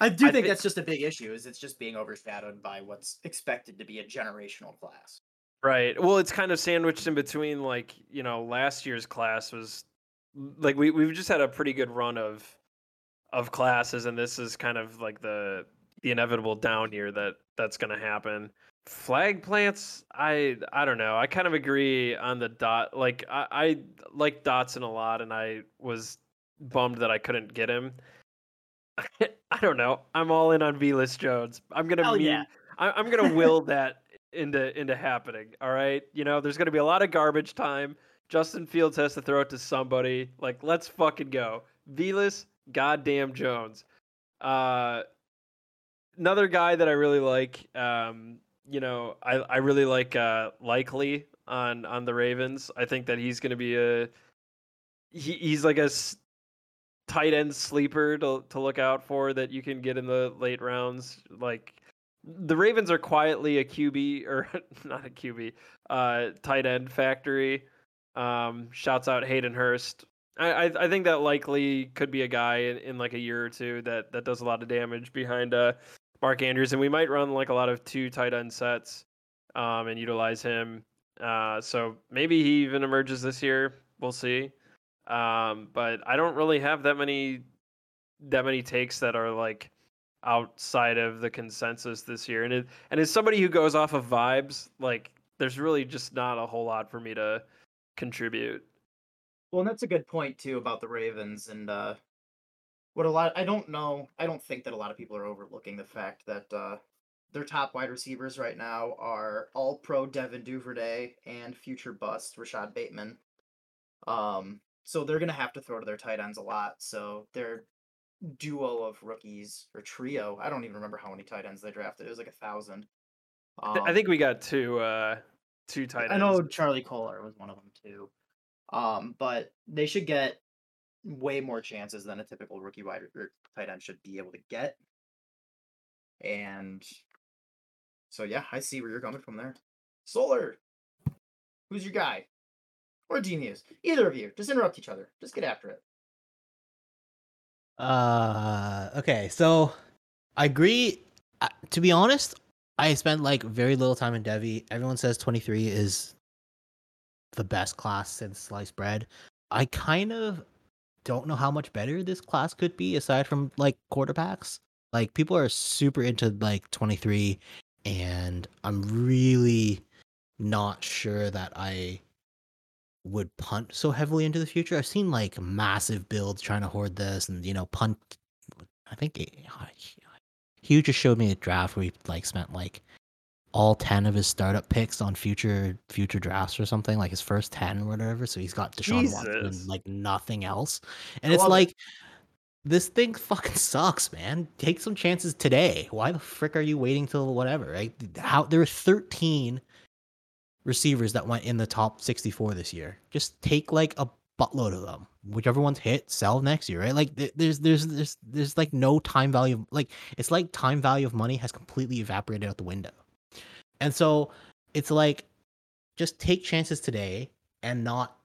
I do I think thi- that's just a big issue. Is it's just being overshadowed by what's expected to be a generational class. Right. Well, it's kind of sandwiched in between like, you know, last year's class was like we we've just had a pretty good run of of classes and this is kind of like the the inevitable down year that that's going to happen. Flag plants, I I don't know. I kind of agree on the dot like I I like Dotson a lot and I was bummed that I couldn't get him. I don't know. I'm all in on Velus Jones. I'm going to Hell meme yeah. I, I'm gonna will that into into happening. All right, you know, there's gonna be a lot of garbage time. Justin Fields has to throw it to somebody. Like, let's fucking go. Velus, goddamn Jones. Uh, another guy that I really like. Um, you know, I I really like uh likely on on the Ravens. I think that he's gonna be a he, he's like a tight end sleeper to to look out for that you can get in the late rounds. Like the Ravens are quietly a QB or not a QB, uh, tight end factory. Um, shouts out Hayden Hurst. I, I I think that likely could be a guy in, in like a year or two that that does a lot of damage behind uh Mark Andrews, and we might run like a lot of two tight end sets, um, and utilize him. Uh, so maybe he even emerges this year. We'll see. Um, but I don't really have that many that many takes that are like outside of the consensus this year. And it, and as somebody who goes off of vibes, like there's really just not a whole lot for me to contribute. Well, and that's a good point too about the Ravens and uh what a lot I don't know. I don't think that a lot of people are overlooking the fact that uh their top wide receivers right now are all pro Devin Duvernay and future bust Rashod Bateman. Um so they're gonna have to throw to their tight ends a lot. So their duo of rookies or trio, I don't even remember how many tight ends they drafted. It was like a thousand. Um, I think we got two uh two tight ends. I know Charlie Kolar was one of them too. Um, but they should get way more chances than a typical rookie wide or tight end should be able to get. And so yeah, I see where you're coming from there. Solar, who's your guy? Or Genius? Either of you. Just interrupt each other. Just get after it. Uh, okay, so I agree. Uh, to be honest, I spent like very little time in devy. Everyone says 23 is the best class since sliced bread. I kind of don't know how much better this class could be aside from like quarterbacks. Like people are super into like 23 and I'm really not sure that I would punt so heavily into the future. I've seen like massive builds trying to hoard this and you know punt I think Hugh just showed me a draft where he like spent like all 10 of his startup picks on future future drafts or something like his first 10 or whatever so he's got Deshaun Jesus. Watson and like nothing else and it's like it. this thing fucking sucks man take some chances today why the frick are you waiting till whatever right how there are 13 receivers that went in the top 64 this year just take like a buttload of them whichever one's hit sell next year right like there's there's there's there's like no time value like it's like time value of money has completely evaporated out the window and so it's like just take chances today and not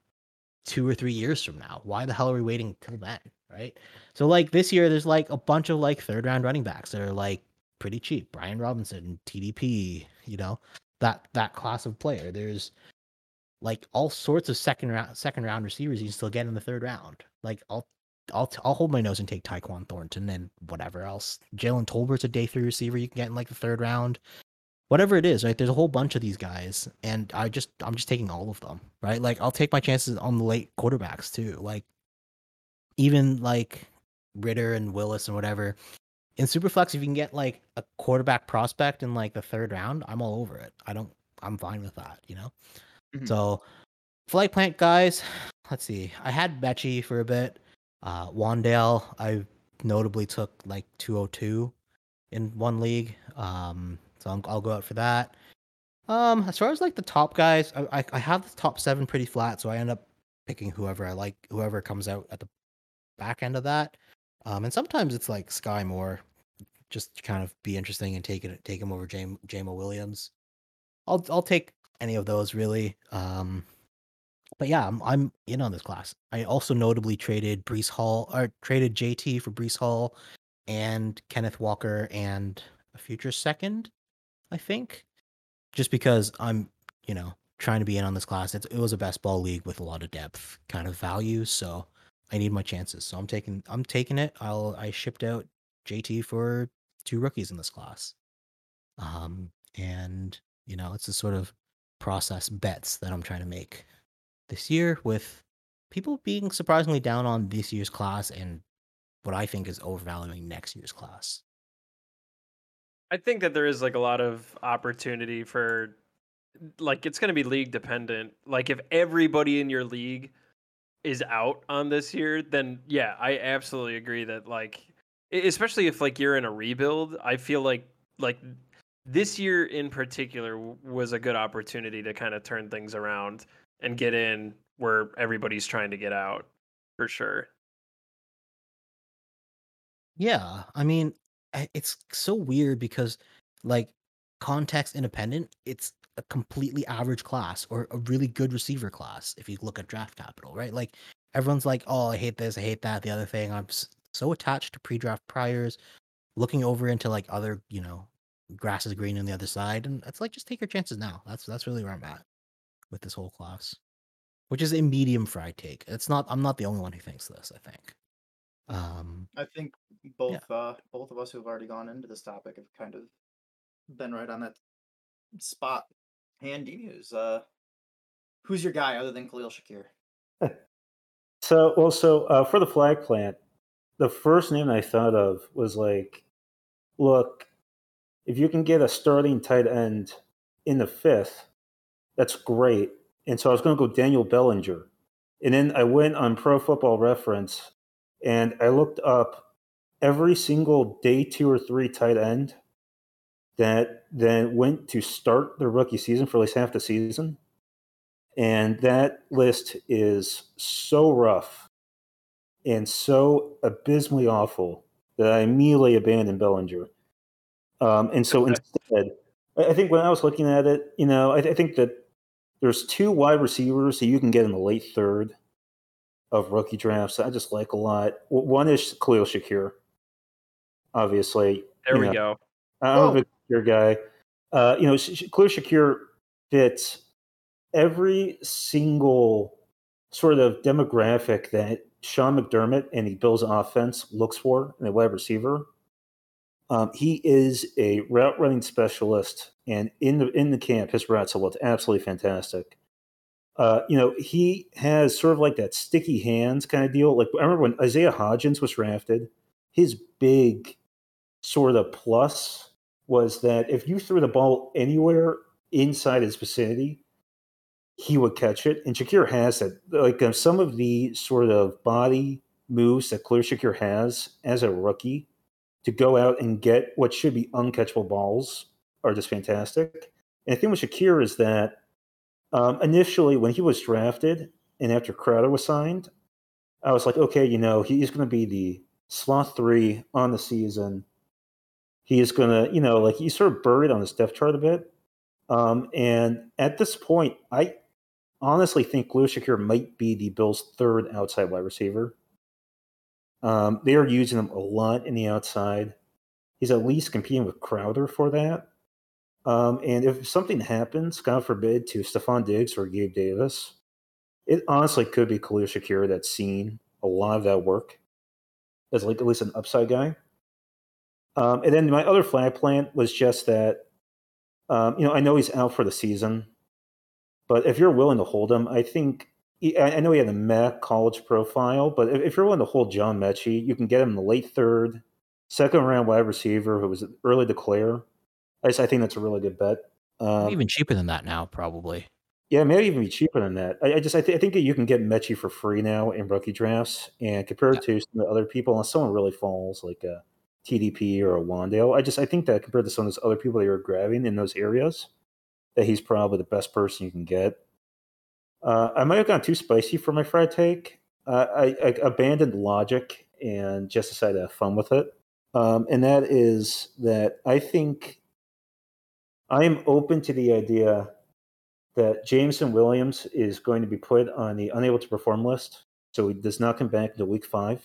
two or three years from now. Why the hell are we waiting till then? Right. So like this year, there's like a bunch of like third round running backs that are like pretty cheap. Brian Robinson, TDP, you know, that that class of player. There's like all sorts of second round second round receivers you can still get in the third round. Like I'll I'll I'll hold my nose and take Tyquan Thornton and whatever else. Jalen Tolbert's a day three receiver you can get in like the third round whatever it is, right? There's a whole bunch of these guys, and I just I'm just taking all of them, right? Like I'll take my chances on the late quarterbacks too, like even like Ridder and Willis and whatever. In Superflex, if you can get like a quarterback prospect in like the third round, I'm all over it. I don't, I'm fine with that, you know. Mm-hmm. So, flight plant guys, let's see. I had Betchy for a bit. Uh, Wan'Dale, I notably took like 202 in one league. Um, so i will go out for that. Um, as far as like the top guys, I, I, I have the top seven pretty flat, so I end up picking whoever I like, whoever comes out at the back end of that. Um, and sometimes it's like Skyy Moore, just kind of be interesting and take it take him over Jam Jamo Williams. I'll I'll take any of those really. Um, but yeah, I'm I'm in on this class. I also notably traded Breece Hall or traded JT for Breece Hall and Kenneth Walker and a future second. I think, just because I'm, you know, trying to be in on this class. It's, it was a best ball league with a lot of depth kind of value, so I need my chances. So I'm taking I'm taking it. I'll I shipped out JT for two rookies in this class, um, and you know it's a sort of process bets that I'm trying to make this year with people being surprisingly down on this year's class and what I think is overvaluing next year's class. I think that there is like a lot of opportunity for like it's going to be league dependent. Like if everybody in your league is out on this year, then yeah, I absolutely agree that like especially if like you're in a rebuild, I feel like like this year in particular was a good opportunity to kind of turn things around and get in where everybody's trying to get out for sure. Yeah, I mean, eh, it's so weird because like context independent, it's a completely average class or a really good receiver class if you look at draft capital, right? Like everyone's like, "Oh, I hate this, I hate that." The other thing, I'm so attached to pre-draft priors, looking over into like other, you know, grass is green on the other side, and it's like just take your chances now. That's that's really where I'm at with this whole class, which is a medium fried take. It's not. I'm not the only one who thinks this. I think. Um, I think both uh both of us who have already gone into this topic have kind of been right on that spot. Hand Muse, uh who's your guy other than Khalil Shakir? So, well, so uh, for the flag plant, the first name I thought of was like, look, if you can get a starting tight end in the fifth, that's great. And so I was going to go Daniel Bellinger. And then I went on Pro Football Reference and I looked up every single day two or three tight end that then went to start their rookie season for at least half the season. And that list is so rough and so abysmally awful that I immediately abandoned Bellinger. Um, and so instead, I think when I was looking at it, you know, I, I, think that there's two wide receivers that you can get in the late third of rookie drafts. that I just like a lot. One is Khalil Shakir, obviously. There we know, go. I'm a big Shakir guy. Uh, you know, Khalil Shakir fits every single sort of demographic that Sean McDermott and the Bills offense looks for in a wide receiver. Um, he is a route running specialist, and in the in the camp, his routes have looked absolutely fantastic. Uh, you know, he has sort of like that sticky hands kind of deal. Like I remember when Isaiah Hodgins was drafted, his big sort of plus was that if you threw the ball anywhere inside his vicinity, he would catch it. And Shakir has that. Like um, some of the sort of body moves that Khalil Shakir has as a rookie to go out and get what should be uncatchable balls are just fantastic. And the thing with Shakir is that um, initially, when he was drafted and after Crowder was signed, I was like, okay, you know, he's going to be the slot three on the season. He's going to, you know, like he's sort of buried on his depth chart a bit. Um, and at this point, I honestly think Khalil Shakir might be the Bills' third outside wide receiver. Um, they are using him a lot in the outside. He's at least competing with Crowder for that. Um, and if something happens, God forbid, to Stefon Diggs or Gabe Davis, it honestly could be Khalil Shakir that's seen a lot of that work as like at least an upside guy. Um, and then my other flag plant was just that, um, you know, I know he's out for the season, but if you're willing to hold him, I think I know he had a meh college profile, but if you're willing to hold John Metchie, you can get him in the late third, second round wide receiver who was early declare. I just I think that's a really good bet. Um, even cheaper than that now, probably. Yeah, maybe even be cheaper than that. I, I just I, th- I, think you can get Metchie for free now in rookie drafts, and compared yeah. to some of the other people, unless someone really falls like a TDP or a Wan'Dale, I just I think that compared to some of those other people that you're grabbing in those areas, that he's probably the best person you can get. Uh, I might have gone too spicy for my fried take. Uh, I, I, abandoned logic and just decided to have fun with it. Um, and that is that I think I am open to the idea that Jameson Williams is going to be put on the unable to perform list. So he does not come back until week five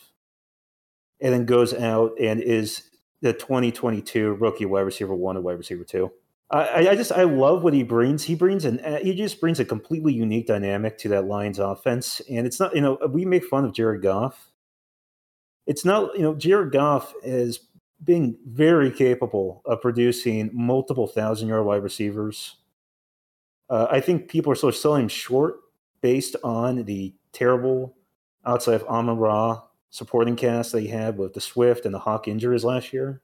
and then goes out and is the 2022 rookie wide receiver one and wide receiver two. I, I just I love what he brings. He brings an uh, he just brings a completely unique dynamic to that Lions offense, and it's not you know we make fun of Jared Goff. It's not you know Jared Goff is being very capable of producing multiple thousand yard wide receivers. Uh, I think people are still selling short based on the terrible outside of Amon Ra supporting cast they had with the Swift and the Hawk injuries last year.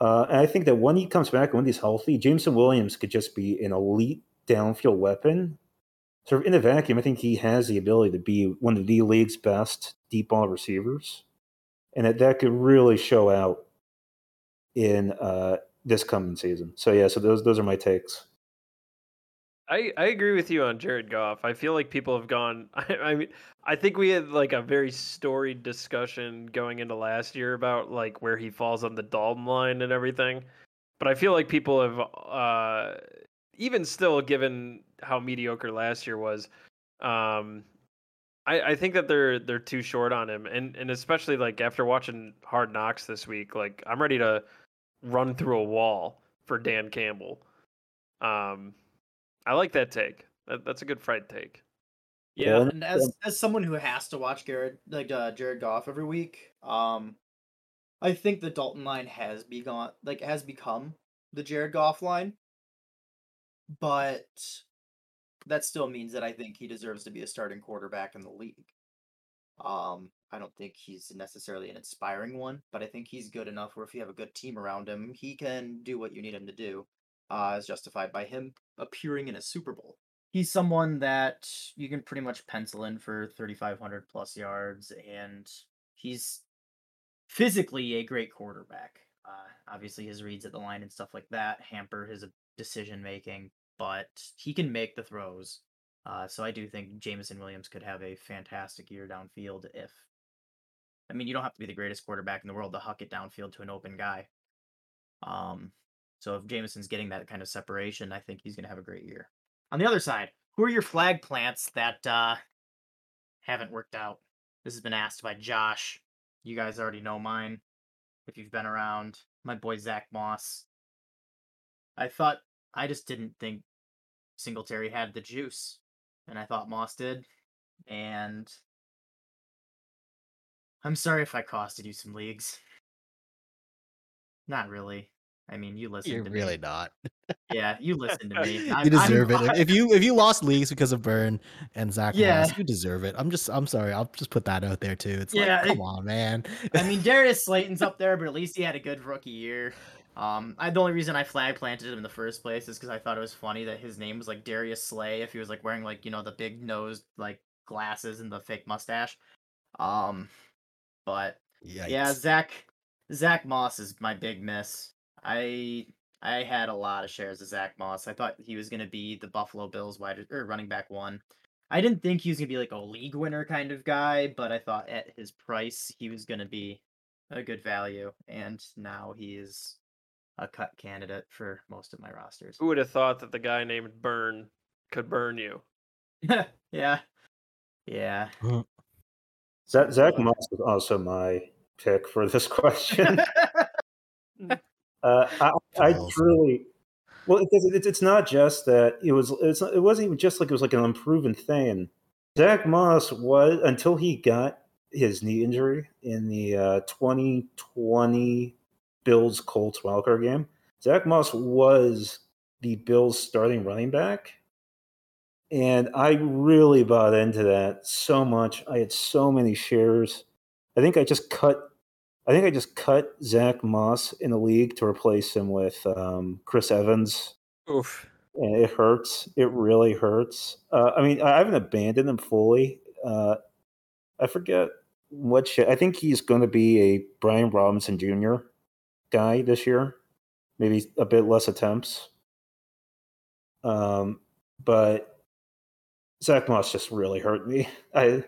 Uh, and I think that when he comes back, when he's healthy, Jameson Williams could just be an elite downfield weapon. Sort of in a vacuum, I think he has the ability to be one of the league's best deep ball receivers, and that that could really show out in uh, this coming season. So yeah, so those those are my takes. I, I agree with you on Jared Goff. I feel like people have gone. I, I, mean, I think we had like a very storied discussion going into last year about like where he falls on the Dalton line and everything. But I feel like people have, uh, even still, given how mediocre last year was, um, I, I think that they're they're too short on him, and and especially like after watching Hard Knocks this week, like I'm ready to run through a wall for Dan Campbell. Um, I like that take. That, that's a good fried take. Yeah. Yeah. And as as someone who has to watch Garrett like uh, Jared Goff every week, um, I think the Dalton line has begun like has become the Jared Goff line, but that still means that I think he deserves to be a starting quarterback in the league. Um, I don't think he's necessarily an inspiring one, but I think he's good enough where if you have a good team around him, he can do what you need him to do, uh, as justified by him appearing in a Super Bowl. He's someone that you can pretty much pencil in for 3,500 plus yards, and he's physically a great quarterback. Uh, obviously, his reads at the line and stuff like that hamper his decision making, but he can make the throws. Uh, so I do think Jameson Williams could have a fantastic year downfield if. I mean, you don't have to be the greatest quarterback in the world to huck it downfield to an open guy. Um, so if Jameson's getting that kind of separation, I think he's going to have a great year. On the other side, who are your flag plants that uh, haven't worked out? This has been asked by Josh. You guys already know mine. If you've been around, my boy Zach Moss. I thought I just didn't think Singletary had the juice, and I thought Moss did. And I'm sorry if I costed you some leagues. Not really. I mean, you listen. You're to really me. not. Yeah, you listen to me. You I'm- I'm- deserve it. If- you if you lost leagues because of Burn and Zach Yeah. Moss, you deserve it. I'm just I'm sorry. I'll just put that out there too. It's Yeah, like, it- come on, man. I mean, Darius Slayton's up there, but at least he had a good rookie year. Um, I the only reason I flag planted him in the first place is because I thought it was funny that his name was like Darius Slay if he was like wearing like you know the big nosed like glasses and the fake mustache. Um, but yeah, Zach Zach Moss is my big miss. I I had a lot of shares of Zach Moss. I thought he was gonna be the Buffalo Bills wide or running back one. I didn't think he was gonna be like a league winner kind of guy, but I thought at his price he was gonna be a good value, and now he is a cut candidate for most of my rosters. Who would have thought that the guy named Burn could burn you? yeah, yeah. Zach, Zach Moss was also my pick for this question. Uh, I, I truly, well, because it's, it's not just that it was. It's not, it wasn't even just like it was like an unproven thing. Zach Moss was until he got his knee injury in the uh, 2020 Bills Colts wildcard game. Zach Moss was the Bills starting running back, and I really bought into that so much. I had so many shares. I think I just cut I think I just cut Zach Moss in the league to replace him with um, Chris Evans, Oof. and it hurts. It really hurts. Uh, I mean, I haven't abandoned him fully. Uh, I forget what shit. I think he's going to be a Brian Robinson Jr. guy this year, maybe a bit less attempts. Um, but Zach Moss just really hurt me. I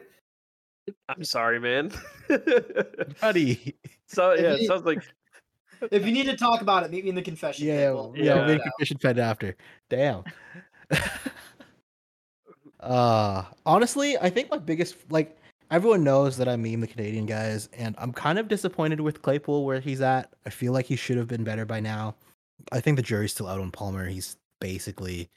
I'm sorry, man. Buddy. so yeah, it If sounds like If you need to talk about it, meet me in the confession. Yeah, table. yeah, Yeah. we'll make a fishing fed after. Damn. uh honestly, I think my biggest like everyone knows that I meme the Canadian guys, and I'm kind of disappointed with Claypool where he's at. I feel like he should have been better by now. I think the jury's still out on Palmer. He's basically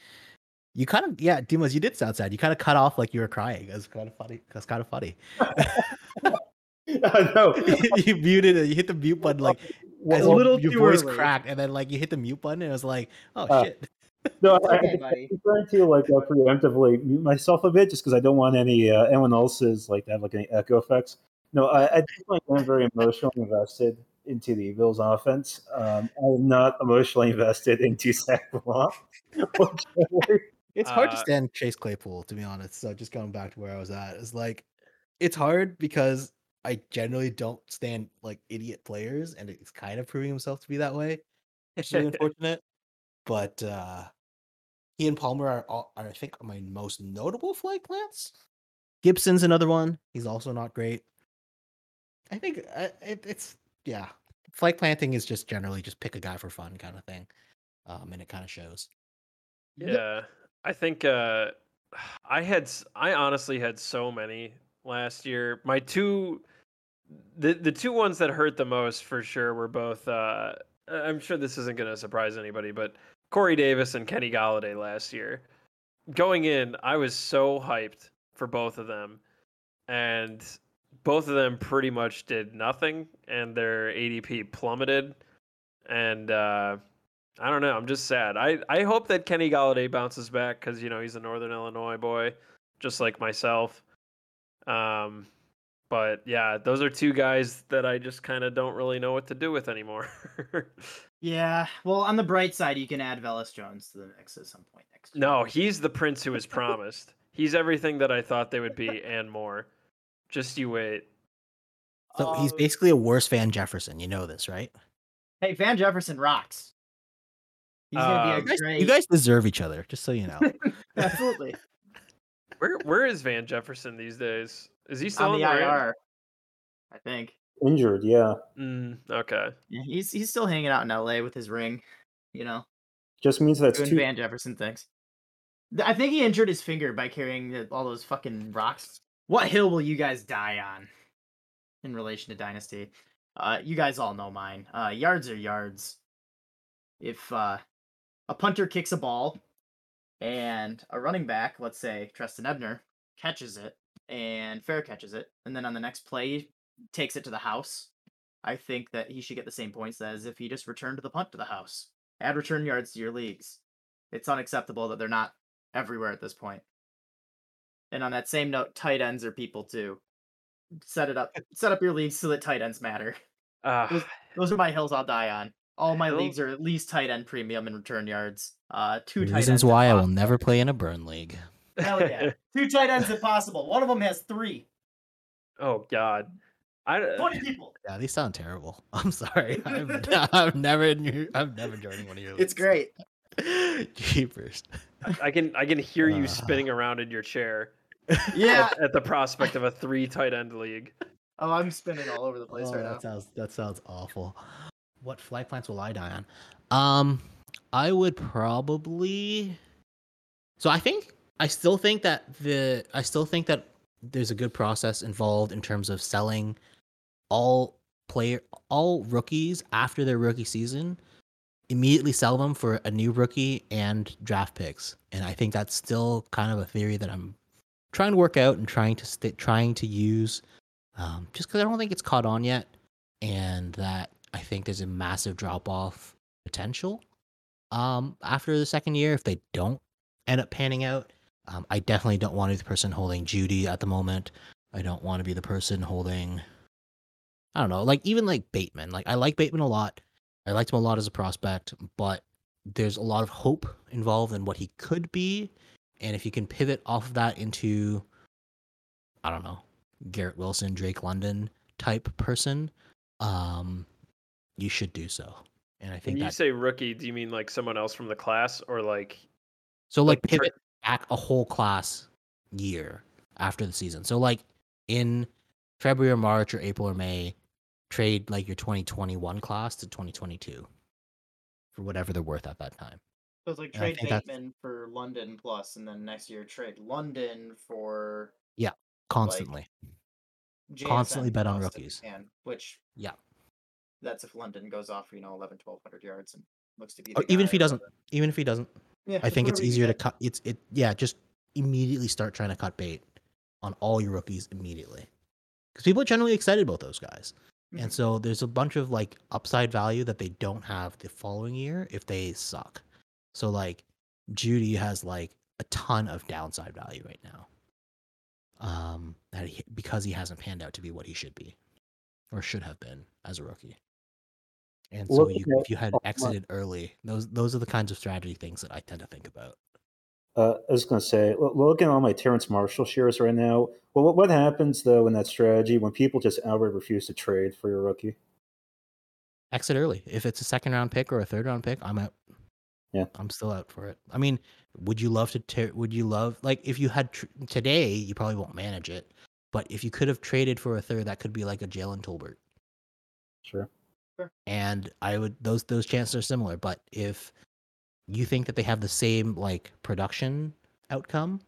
you kind of yeah, Dimas, you did sound sad. You kind of cut off like you were crying. That's kind of funny. That's kind of funny. I know. you muted it. You hit the mute button like Well, as a little your too voice early. cracked, and then like you hit the mute button, and it was like, oh Uh, shit. No, I, okay, I, I'm trying to like uh, preemptively mute myself a bit just because I don't want any uh, anyone else's like to have like any echo effects. No, I, I definitely am very emotionally invested into the Bills offense. Um, I'm not emotionally invested into Zach Moss. It's hard to Uh, stand Chase Claypool, to be honest. So just going back to where I was at, it's like it's hard because I generally don't stand like idiot players, and it's kind of proving himself to be that way. It's really unfortunate. But uh he and Palmer are, all, are I think my most notable flag plants. Gibson's another one. He's also not great. I think uh, it, it's yeah. Flag planting is just generally just pick a guy for fun kind of thing, um, and it kind of shows. Yeah, I think uh, I had I honestly had so many last year. My two, the the two ones that hurt the most for sure were both. Uh, I'm sure this isn't going to surprise anybody, but Corey Davis and Kenny Golladay last year. Going in, I was so hyped for both of them, and both of them pretty much did nothing, and their ADP plummeted. And uh, I don't know. I'm just sad. I, I hope that Kenny Golladay bounces back because you know he's a Northern Illinois boy, just like myself. Um, but yeah, those are two guys that I just kind of don't really know what to do with anymore. Yeah. Well, on the bright side, you can add Velus Jones to the mix at some point next year. no, he's the prince who was promised. He's everything that I thought they would be and more. Just you wait. So he's Um, basically a worse Van Jefferson. You know this, right? Hey, Van Jefferson rocks. He's gonna be You a guys, great. you guys deserve each other, just so you know. absolutely Where where is Van Jefferson these days? Is he still on in the the Rams? IR. I think. Injured, yeah. Mm, okay. Yeah, he's he's still hanging out in LA with his ring. You know, Just means that's doing two. Van Jefferson things. Th- I think he injured his finger by carrying the, all those fucking rocks. What hill will you guys die on in relation to Dynasty? Uh, you guys all know mine. Uh, yards are yards. If uh, a punter kicks a ball and a running back, let's say Trestan Ebner, catches it and fair catches it, and then on the next play takes it to the house, I think that he should get the same points as if he just returned the punt to the house. Add return yards to your leagues. It's unacceptable that they're not everywhere at this point. And on that same note, tight ends are people too. Set it up. set up your leagues so that tight ends matter. Uh, Those- Those are my hills I'll die on. All my leagues are at least tight end premium and return yards. Uh, two tight Reasons ends. if why I will never play in a burn league. Hell yeah. two tight ends if possible. One of them has three. oh God. I Twenty people. Yeah, these sound terrible. I'm sorry. I've, I've never, in I've never joined one of your. It's great. Jeepers. I can I can hear you Uh. spinning around in your chair Yeah. at, at the prospect of a three tight end league. Oh, I'm spinning all over the place Oh, right now. that sounds that sounds awful. What flag plants will I die on? Um, I would probably. So I think I still think that the I still think that there's a good process involved in terms of selling all player all rookies after their rookie season immediately sell them for a new rookie and draft picks and i think that's still kind of a theory that i'm trying to work out and trying to st- trying to use um, just because I don't think it's caught on yet, and that I think there's a massive drop off potential um, after the second year if they don't end up panning out. Um, I definitely don't want to be the person holding Judy at the moment. I don't want to be the person holding. I don't know, like even like Bateman. Like I like Bateman a lot. I liked him a lot as a prospect, but there's a lot of hope involved in what he could be, and if you can pivot off of that into, I don't know, Garrett Wilson, Drake London type person, um, you should do so. And I think When think you that say rookie, do you mean like someone else from the class or like so like like, tr- pivot back a whole class year after the season. So like in February or March or April or May, trade like your 2021 class to 2022 for whatever they're worth at that time. So it's like And trade think Bateman for London plus, and then next year trade London for yeah, Constantly. JSN Constantly bet on plus if you rookies. can, which Yeah. That's if London goes off, you know, 11, 1200 yards and looks to be. The Oh, even if he doesn't, whatever. even if he doesn't, Yeah, I think it's easier to cut. It's it. Yeah, just immediately start trying to cut bait on all your rookies immediately, because people are generally excited about those guys, Mhm. and so there's a bunch of like upside value that they don't have the following year if they suck. So like Judy has like a ton of downside value right now, um, that he, because he hasn't panned out to be what he should be, or should have been as a rookie. And so you, if you had my- exited early, those those are the kinds of strategy things that I tend to think about. Uh, I was going to say, lo- looking at all my Terrace Marshall shares right now. Well, what, what happens though in that strategy when people just outright refuse to trade for your rookie? exit early. If it's a second round pick or a third round pick, I'm out. Yeah. I'm still out for it. I mean, would you love to? Ter- would you love like if you had tr- today? You probably won't manage it, but if you could have traded for a third, that could be like a Jalen Tolbert, Sure. And I would those those chances are similar. But if you think that they have the same like production outcome,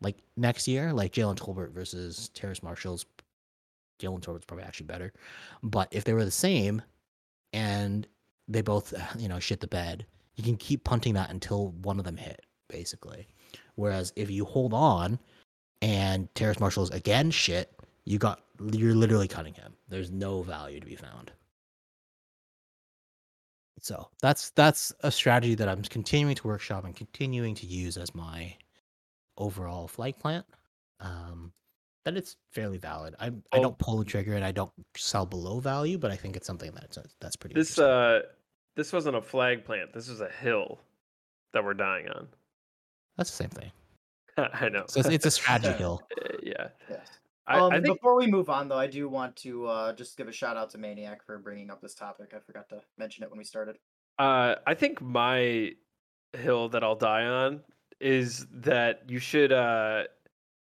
like next year, like Jalen Tolbert versus Terrace Marshall's, Jalen Tolbert's probably actually better. But if they were the same, and they both you know shit the bed, you can keep punting that until one of them hit, basically. Whereas if you hold on and Terrace Marshall's again shit, you got you're literally cutting him. There's no value to be found. So that's that's a strategy that I'm continuing to workshop and continuing to use as my overall flight plant. Um, that it's fairly valid. I I don't pull the trigger and I don't sell below value, but I think it's something that's that's pretty. This uh, this wasn't a flag plant. This is a hill that we're dying on. that's the same thing. I know. So it's, it's a strategy hill. Uh, yeah. Yes. I, um, I think before we move on, though, I do want to uh, just give a shout out to Maniac for bringing up this topic. I forgot to mention it when we started. Uh, I think my hill that I'll die on is that you should uh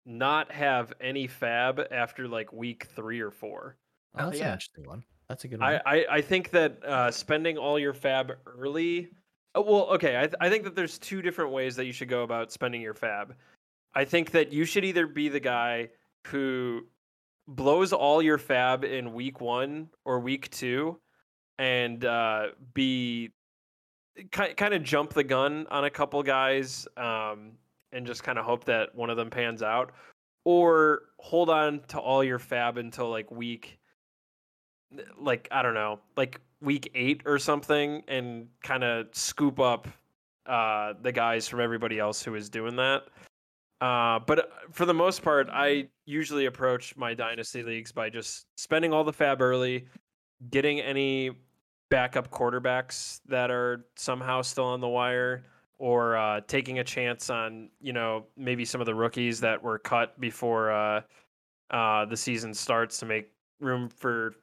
not have any fab after like week three or four. Oh, that's yeah. an interesting one. That's a good one. I, I, I think that uh, spending all your fab early. Oh, well, okay. I, th- I think that there's two different ways that you should go about spending your fab. I think that you should either be the guy who blows all your fab in week one or week two and uh, be ki- kind of jump the gun on a couple guys um, and just kind of hope that one of them pans out or hold on to all your fab until like week like I don't know, like week eight or something, and kind of scoop up uh, the guys from everybody else who is doing that. Uh, but for the most part, I usually approach my dynasty leagues by just spending all the fab early, getting any backup quarterbacks that are somehow still on the wire, or uh, taking a chance on you know maybe some of the rookies that were cut before uh, uh, the season starts to make room for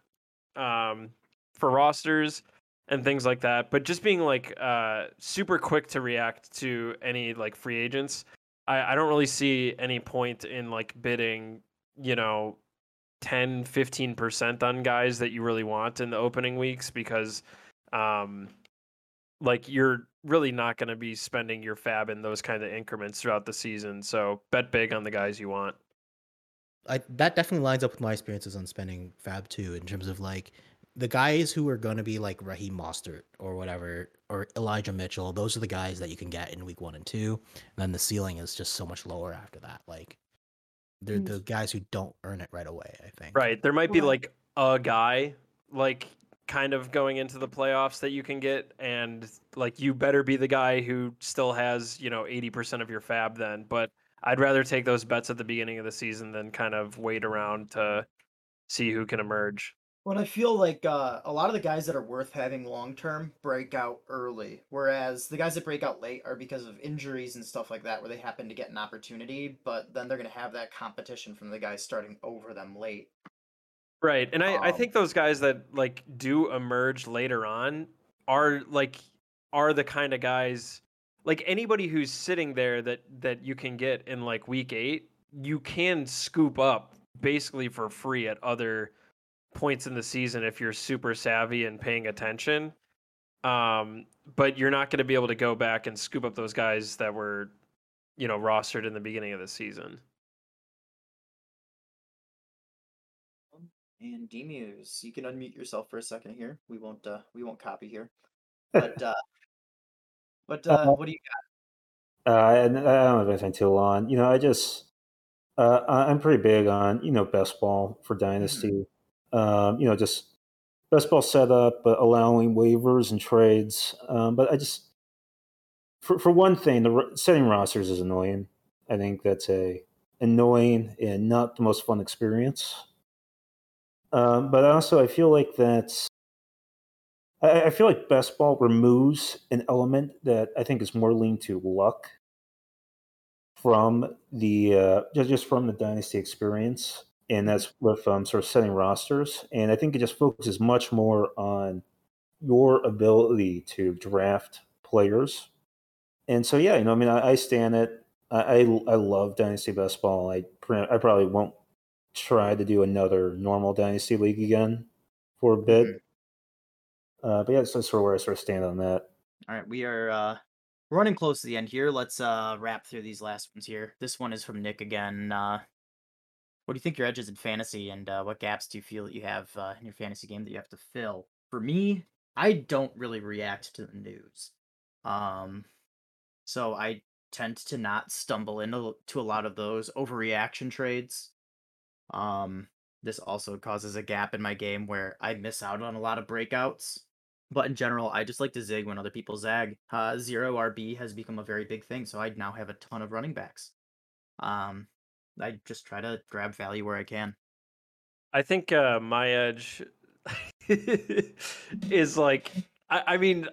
um, for rosters and things like that. But just being like uh, super quick to react to any like free agents, I, I don't really see any point in like bidding, you know, 10, 15% on guys that you really want in the opening weeks because um, like you're really not going to be spending your fab in those kind of increments throughout the season. So bet big on the guys you want. I that definitely lines up with my experiences on spending Fab too, in terms of like the guys who are gonna be like Raheem Mostert or whatever, or Elijah Mitchell. Those are the guys that you can get in week one and two. And then the ceiling is just so much lower after that. Like they're Mm. the guys who don't earn it right away. I think. Right. There might be like a guy like kind of going into the playoffs that you can get and like you better be the guy who still has, you know, 80% of your fab then, but I'd rather take those bets at the beginning of the season than kind of wait around to see who can emerge. But I feel like uh, a lot of the guys that are worth having long term break out early, whereas the guys that break out late are because of injuries and stuff like that, where they happen to get an opportunity, but then they're going to have that competition from the guys starting over them late. Right. And I, I Um, think those guys that like do emerge later on are like are the kind of guys like anybody who's sitting there that that you can get in like week 8, you can scoop up basically for free at other points in the season if you're super savvy and paying attention. Um but you're not going to be able to go back and scoop up those guys that were you know rostered in the beginning of the season. And Demuse, you can unmute yourself for a second here. We won't uh, we won't copy here. But uh, but uh, Uh, what do you got? Uh, I, I don't know if anything too long. You know, I just uh, I- I'm pretty big on you know best ball for dynasty. Um, you know, just best ball setup, but allowing waivers and trades. Um, but I just for for one thing, the setting rosters is annoying. I think that's a annoying and not the most fun experience. Um, but also, I feel like that's I, I feel like best ball removes an element that I think is more linked to luck from the uh, just just from the dynasty experience, and that's with um, sort of setting rosters. And I think it just focuses much more on your ability to draft players. And so, yeah, you know, I mean, I, I stand it. I, I I love dynasty best ball. I I probably won't try to do another normal dynasty league again for a bit. Uh, but yeah, that's sort of where I sort of stand on that. All right, we are uh running close to the end here. Let's uh wrap through these last ones here. This one is from Nick again. Uh what do you think your edges in fantasy and uh, what gaps do you feel that you have uh, in your fantasy game that you have to fill? For me, I don't really react to the news. Um so I tend to not stumble into to a lot of those overreaction trades. Um, this also causes a gap in my game where I miss out on a lot of breakouts. But in general, I just like to zig when other people zag. Uh, zero RB has become a very big thing, so I now have a ton of running backs. Um, I just try to grab value where I can. I think uh, my edge is like, I, I mean,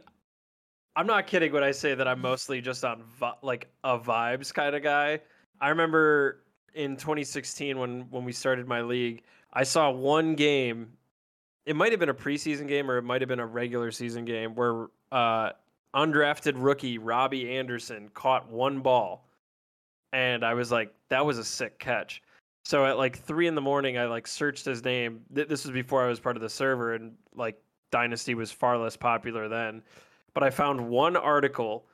I'm not kidding when I say that I'm mostly just on vi- like a vibes kind of guy. I remember in 2016 when when we started my league, I saw one game. It might have been a preseason game or it might have been a regular season game where uh, undrafted rookie Robbie Anderson caught one ball, and I was like, that was a sick catch. So at like three in the morning, I like searched his name. This was before I was part of the server, and like Dynasty was far less popular then. But I found one article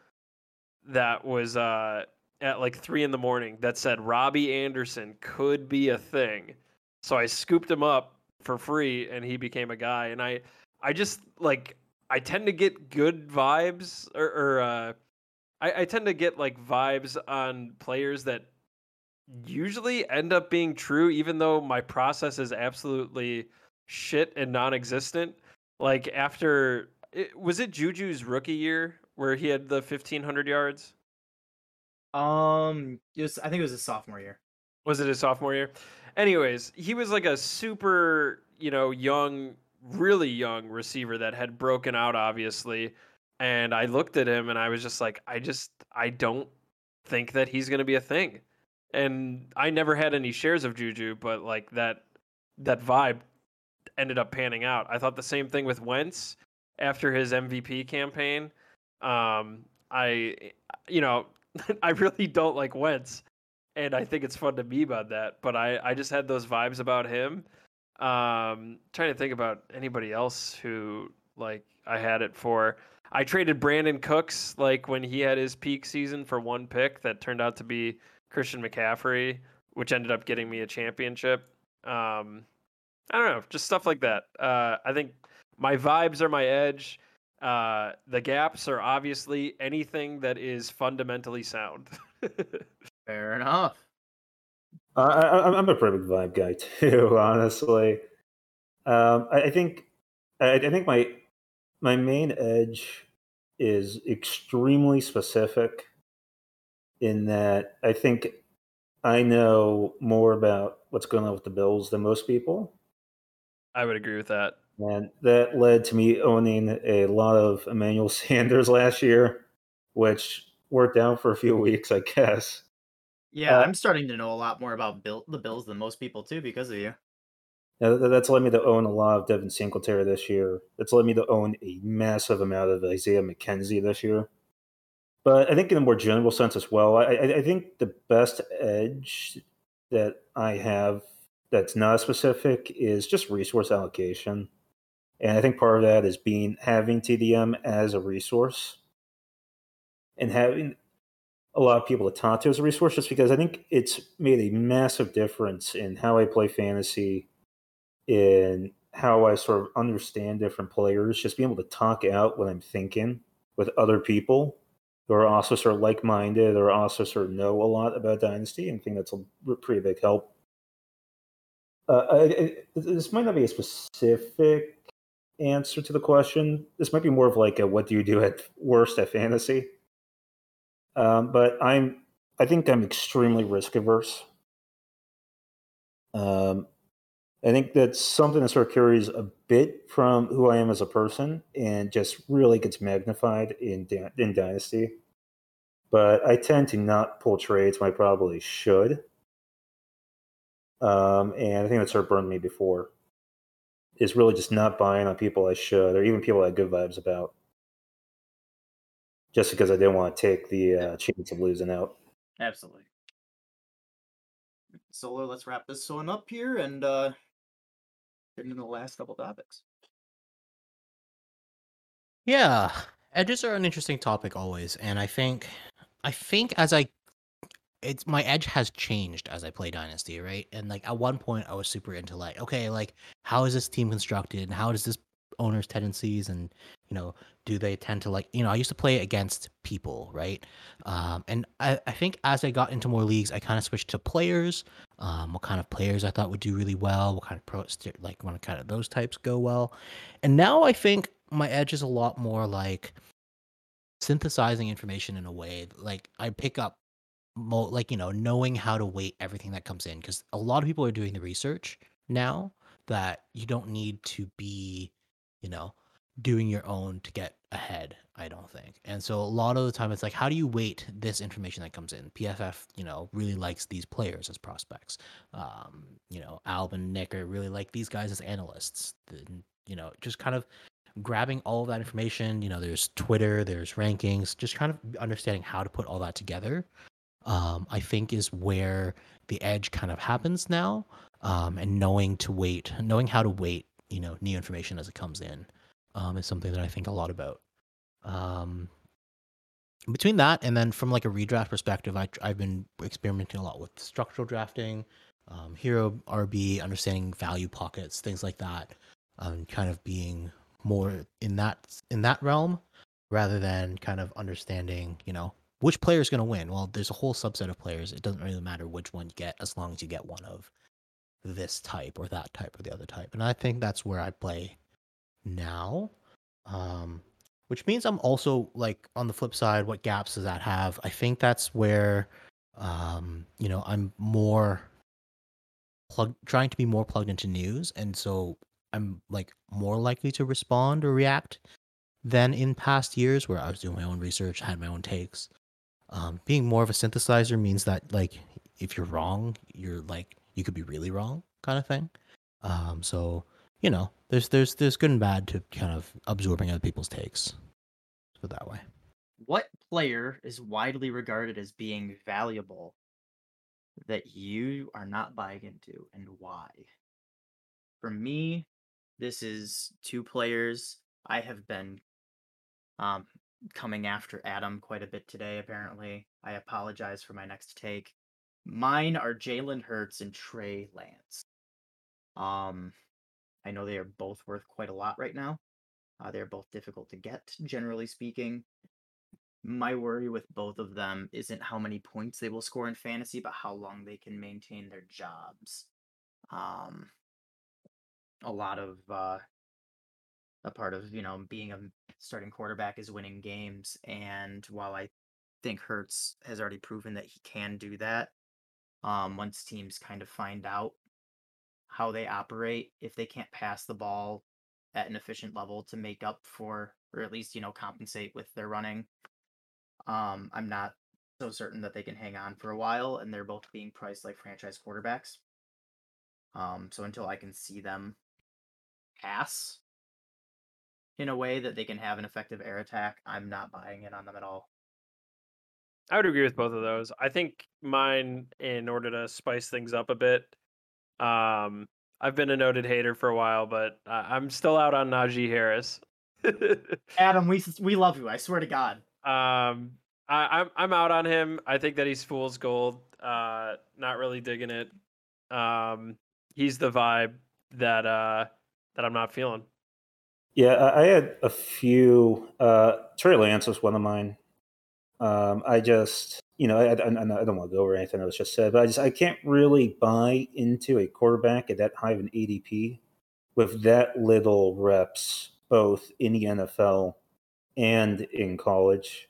that was uh, at like three in the morning that said Robbie Anderson could be a thing. So I scooped him up for free, and he became a guy. And I, I just like I tend to get good vibes, or, or uh, I, I tend to get like vibes on players that usually end up being true, even though my process is absolutely shit and non-existent. Like after, it, was it Juju's rookie year where he had the fifteen hundred yards? Um, it was, I think it was his sophomore year. Was it his sophomore year? Anyways, he was like a super, you know, young, really young receiver that had broken out, obviously. And I looked at him and I was just like, I just, I don't think that he's to be a thing. And I never had any shares of Juju, but like that, that vibe ended up panning out. I thought the same thing with Wentz after his MVP campaign. Um, I, you know, I really don't like Wentz and I think it's fun to meme on that. But I, I just had those vibes about him. Um, trying to think about anybody else who like I had it for. I traded Brandin Cooks like when he had his peak season for one pick that turned out to be Christian McCaffrey, which ended up getting me a championship. Um, I don't know, just stuff like that. Uh, I think my vibes are my edge. Uh, the gaps are obviously anything that is fundamentally sound. Fair enough. I, I, I'm a pretty big vibe guy too, honestly. Um, I, I think I, I think my my main edge is extremely specific in that I think I know more about what's going on with the Bills than most people. I would agree with that. And that led to me owning a lot of Emmanuel Sanders last year, which worked out for a few weeks, I guess. Yeah, Uh, I'm starting to know a lot more about Bill, the Bills than most people too because of you. That's led me to own a lot of Devin Singletary this year. That's led me to own a massive amount of Isaiah McKenzie this year. But I think in a more general sense as well, I, I I think the best edge that I have that's not specific is just resource allocation. And I think part of that is being having TDM as a resource and having a lot of people to talk to as a resource just because I think it's made a massive difference in how I play fantasy in how I sort of understand different players, just being able to talk out what I'm thinking with other people who are also sort of like minded or also sort of know a lot about Dynasty. I think that's a pretty big help. Uh, I, I, this might not be a specific answer to the question. This might be more of like a what do you do at worst at fantasy? Um, but I'm, I think I'm extremely risk averse. Um, I think that's something that sort of carries a bit from who I am as a person and just really gets magnified in in Dynasty. But I tend to not pull trades when I probably should. Um, and I think that sort of burned me before. Is really just not buying on people I should, or even people I have good vibes about, just because I didn't want to take the uh, chance of losing out. Absolutely. Solo, let's wrap this one up here and uh into the last couple topics. Yeah, edges are an interesting topic always, and I think, I think as I, it's my edge has changed as I play Dynasty, right? And like at one point, I was super into like, okay, like how is this team constructed, and how does this owners' tendencies and you know do they tend to like you know I used to play against people right? Um, and I, I think as I got into more leagues I kind of switched to players um, what kind of players I thought would do really well what kind of pros like what kind of those types go well. And now I think my edge is a lot more like synthesizing information in a way like I pick up mo- like you know knowing how to weight everything that comes in because a lot of people are doing the research now that you don't need to be you know doing your own to get ahead i don't think. And so a lot of the time it's like how do you weight this information that comes in? PFF you know really likes these players as prospects. Um you know alvin nicker really like these guys as analysts. The, you know just kind of grabbing all of that information you know there's twitter there's rankings just kind of understanding how to put all that together um, I think is where the edge kind of happens now. Um, and knowing to wait, knowing how to wait, you know, new information as it comes in, um, is something that I think a lot about. Um, between that and then from like a redraft perspective, I, I've been experimenting a lot with structural drafting, um, hero RB, understanding value pockets, things like that, um, kind of being more in that in that realm rather than kind of understanding, you know, which player is going to win? Well, there's a whole subset of players. It doesn't really matter which one you get as long as you get one of this type or that type or the other type. And I think that's where I play now. Um, which means I'm also like on the flip side, what gaps does that have? I think that's where um, you know, I'm more plug trying to be more plugged into news and so I'm like more likely to respond or react than in past years where I was doing my own research, had my own takes. Um, being more of a synthesizer means that like if you're wrong, you're like you could be really wrong, kind of thing. Um, so you know, there's there's there's good and bad to kind of absorbing other people's takes. Put that way. What player is widely regarded as being valuable that you are not buying into, and why? For me, this is two players I have been um, coming after Adam quite a bit today, apparently. I apologize for my next take. Mine are Jalen Hurts and Trey Lance. Um, I know they are both worth quite a lot right now. Uh, they're both difficult to get, generally speaking. My worry with both of them isn't how many points they will score in fantasy, but how long they can maintain their jobs. Um, a lot of uh, a part of you know being a starting quarterback is winning games, and while I think Hurts has already proven that he can do that, um, once teams kind of find out how they operate, if they can't pass the ball at an efficient level to make up for, or at least you know compensate with their running, um, I'm not so certain that they can hang on for a while, and they're both being priced like franchise quarterbacks. Um, so until I can see them pass in a way that they can have an effective air attack, I'm not buying in on them at all. I would agree with both of those. I think mine, in order to spice things up a bit, um, I've been a noted hater for a while, but I- I'm still out on Najee Harris. Adam, we we love you. I swear to God. Um, I, I'm I'm out on him. I think that he's fool's gold. Uh, not really digging it. Um, he's the vibe that uh that I'm not feeling. Yeah, I I had a few. Uh, Trey Lance was one of mine. Um, I just, you know, I, I, I don't want to go over anything that was just said, but I just I can't really buy into a quarterback at that high of an ADP with that little reps, both in the NFL and in college.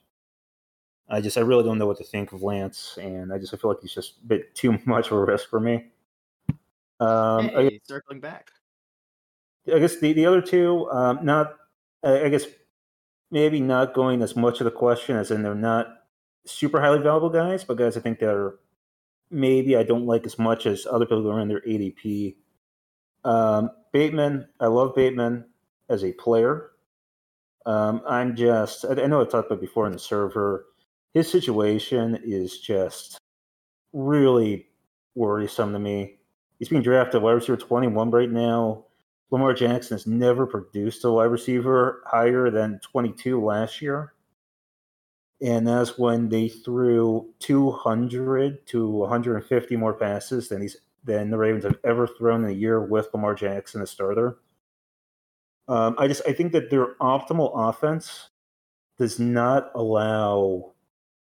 I just I really don't know what to think of Lance, and I just I feel like he's just a bit too much of a risk for me. Um, I- hey, circling back. I guess the, the other two, um, not, I I guess maybe not going as much of the question as in they're not super highly valuable guys, but guys I think they're maybe I don't like as much as other people who are in their ADP. Um, Bateman, I love Bateman as a player. Um, I'm just, I I know I talked about before in the server, his situation is just really worrisome to me. He's being drafted wide receiver 21 right now. Lamar Jackson has never produced a wide receiver higher than 22 last year. And that's when they threw 200 to 150 more passes than he's than the Ravens have ever thrown in a year with Lamar Jackson as starter. Um, I just I think that their optimal offense does not allow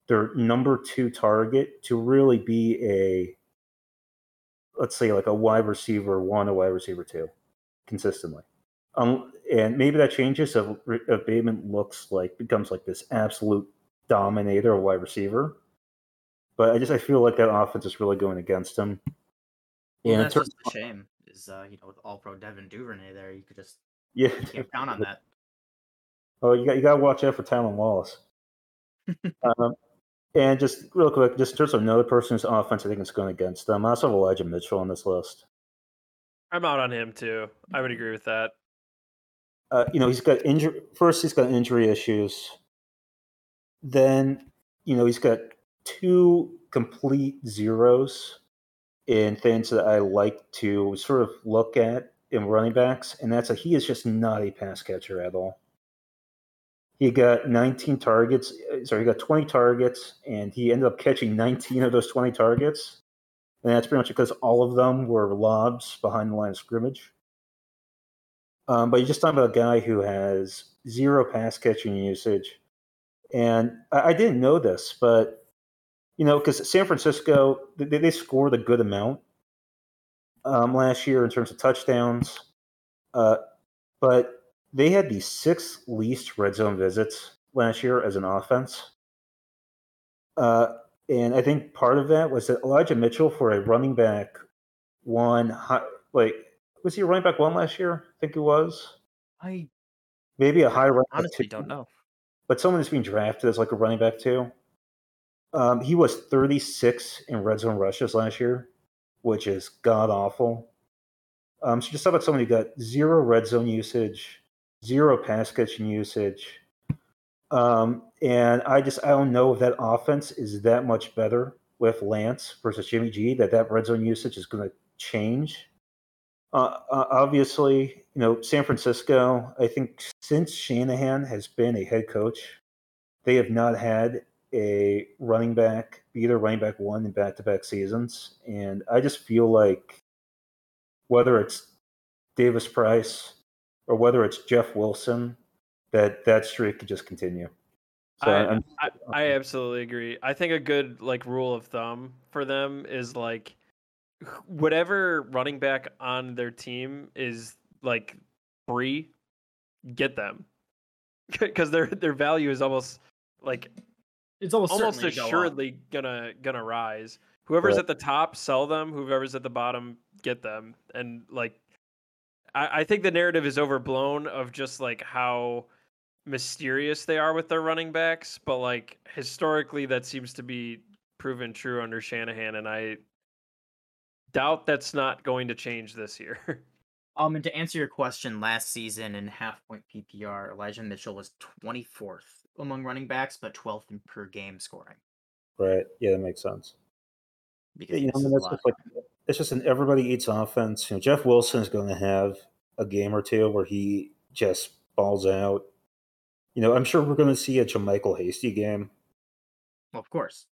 their number two target to really be a let's say like a wide receiver one, a wide receiver two, consistently. Um, and maybe that changes if, if Bateman looks like becomes like this absolute dominator of wide receiver. But I just I feel like that offense is really going against him. Well, that's just a shame. Is uh, you know with All Pro Devin Duvernay there, you could just yeah can't count on that. Oh, you got you got to watch out for Tylan Wallace. um, and just real quick, just in terms of another person's offense, I think it's going against them. I also have Elijah Mitchell on this list. I'm out on him too. I would agree with that. Uh, you know, he's got injury. First, he's got injury issues. Then, you know, he's got two complete zeros in things that I like to sort of look at in running backs, and that's a he is just not a pass catcher at all. He got 19 targets. Uh, sorry, he got 20 targets, and he ended up catching 19 of those 20 targets. And that's pretty much because all of them were lobs behind the line of scrimmage. Um, but you're just talking about a guy who has zero pass catching usage. And I, I didn't know this, but you know, because San Francisco they, they scored a good amount um, last year in terms of touchdowns, uh, but they had the sixth least red zone visits last year as an offense. Uh, and I think part of that was that Elijah Mitchell, for a running back, one like was he a running back one last year? I think he was. I maybe a high running honestly don't know. But someone who's being drafted as like a running back too. Um, he was 36 in red zone rushes last year, which is god awful. Um, so just talk about someone who got zero red zone usage, zero pass catching usage. Um, and I just I don't know if that offense is that much better with Lance versus Jimmy G that that red zone usage is going to change. Uh, uh, obviously, you know San Francisco. I think since Shanahan has been a head coach, they have not had a running back, either running back one in back to back seasons, and I just feel like whether it's Davis Price or whether it's Jeff Wilson, that that streak could just continue. So I, I, I absolutely agree. I think a good like rule of thumb for them is like whatever running back on their team is like free, get them because their their value is almost like it's almost almost assuredly go gonna gonna rise. Whoever's right. at the top, sell them. Whoever's at the bottom, get them. And like I, I think the narrative is overblown of just like how mysterious they are with their running backs, but like historically that seems to be proven true under Shanahan, and I doubt that's not going to change this year. Um, and to answer your question, last season in half point PPR, Elijah Mitchell was 24th among running backs, but 12th in per game scoring. Right. Yeah, that makes sense. Because yeah, you know, I mean, that's just like it's just an everybody eats offense. You know, Jeff Wilson is going to have a game or two where he just balls out. You know, I'm sure we're going to see a JaMycal Hasty game. Well, of course.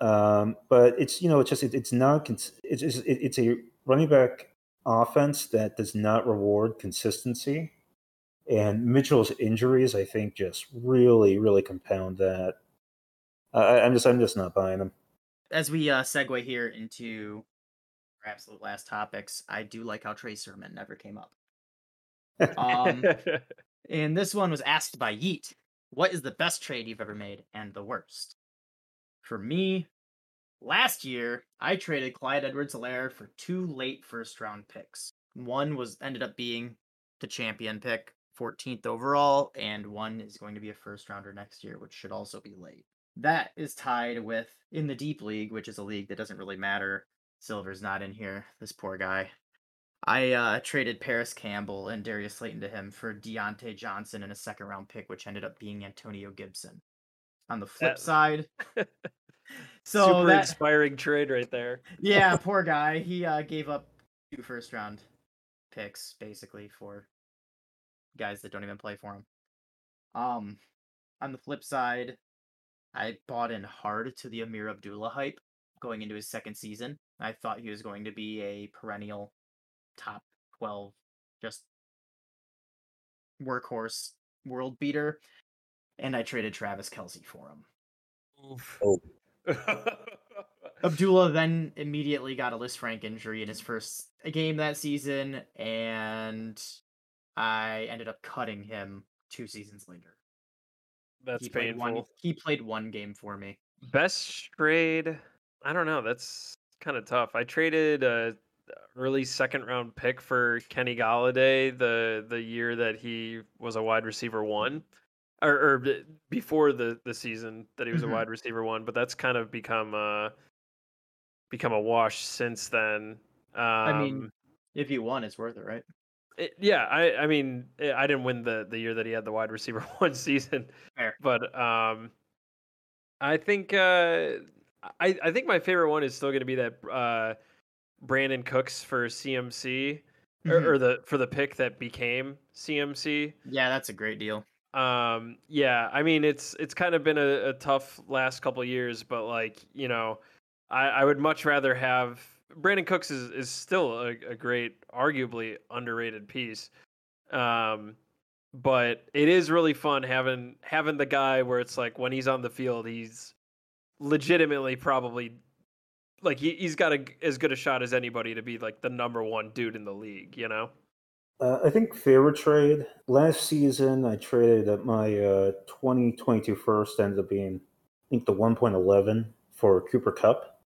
Um, but it's you know it's just it, it's not it's just, it, it's a running back offense that does not reward consistency, and Mitchell's injuries I think just really really compound that. I, I'm just I'm just not buying them. As we uh, segue here into our absolute last topics, I do like how Trey Sermon never came up. Um, and this one was asked by Yeet. What is the best trade you've ever made and the worst? For me, last year I traded Clyde Edwards-Helaire for two late first round picks. One was ended up being the champion pick, 14th overall, and one is going to be a first rounder next year, which should also be late. That is tied with in the deep league, which is a league that doesn't really matter. Silver's not in here. This poor guy. I uh, traded Parris Campbell and Darius Slayton to him for Diontae Johnson and a second round pick, which ended up being Antonio Gibson. On the flip that... side, so super that... inspiring trade right there. yeah, poor guy. He uh, gave up two first round picks basically for guys that don't even play for him. Um, on the flip side, I bought in hard to the Ameer Abdullah hype going into his second season. I thought he was going to be a perennial top 12 just workhorse world beater, and I traded Travis Kelce for him. Oh. Abdullah then immediately got a Lisfranc injury in his first game that season, and I ended up cutting him two seasons later. That's he played painful. One, he played one game for me. Best trade? I don't know. That's kind of tough. I traded a early second round pick for Kenny Golladay the the year that he was a wide receiver one, or, or before the the season that he was Mhm. a wide receiver one. But that's kind of become uh become a wash since then. Um, I mean, if you won, it's worth it, right? it- yeah, I I mean eh, I didn't win the the year that he had the wide receiver one season, Fair. but um, I think uh, I I think my favorite one is still going to be that uh, Brandin Cooks for CMC Mhm. or, or the for the pick that became CMC. Yeah, that's a great deal. Um, yeah, I mean it's it's kind of been a, a tough last couple years, but like you know, I, I would much rather have Brandin Cooks is is still a, a great, arguably underrated piece. Um, but it is really fun having having the guy where it's like when he's on the field, he's legitimately probably like he, he's got a, as good a shot as anybody to be like the number one dude in the league, you know. Uh, I think favorite trade last season. I traded at my uh, 2022 first ended up being I think the 1.11 for Cooper Kupp.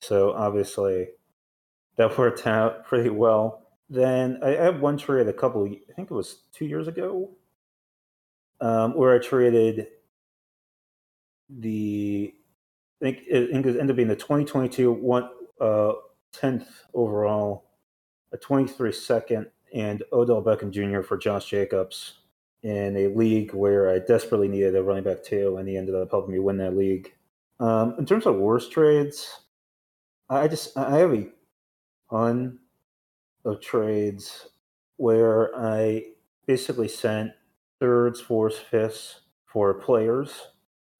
So obviously that worked out pretty well. Then I had one trade a couple. I think it was two years ago, um, where I traded the. I think it ended up being the 2022 one uh, 10th overall, a 23 second, and Odell Beckham Jr. for Josh Jacobs in a league where I desperately needed a running back too, and he ended up helping me win that league. Um, in terms of worst trades, I just I have a ton of trades where I basically sent thirds, fourths, fifths for players,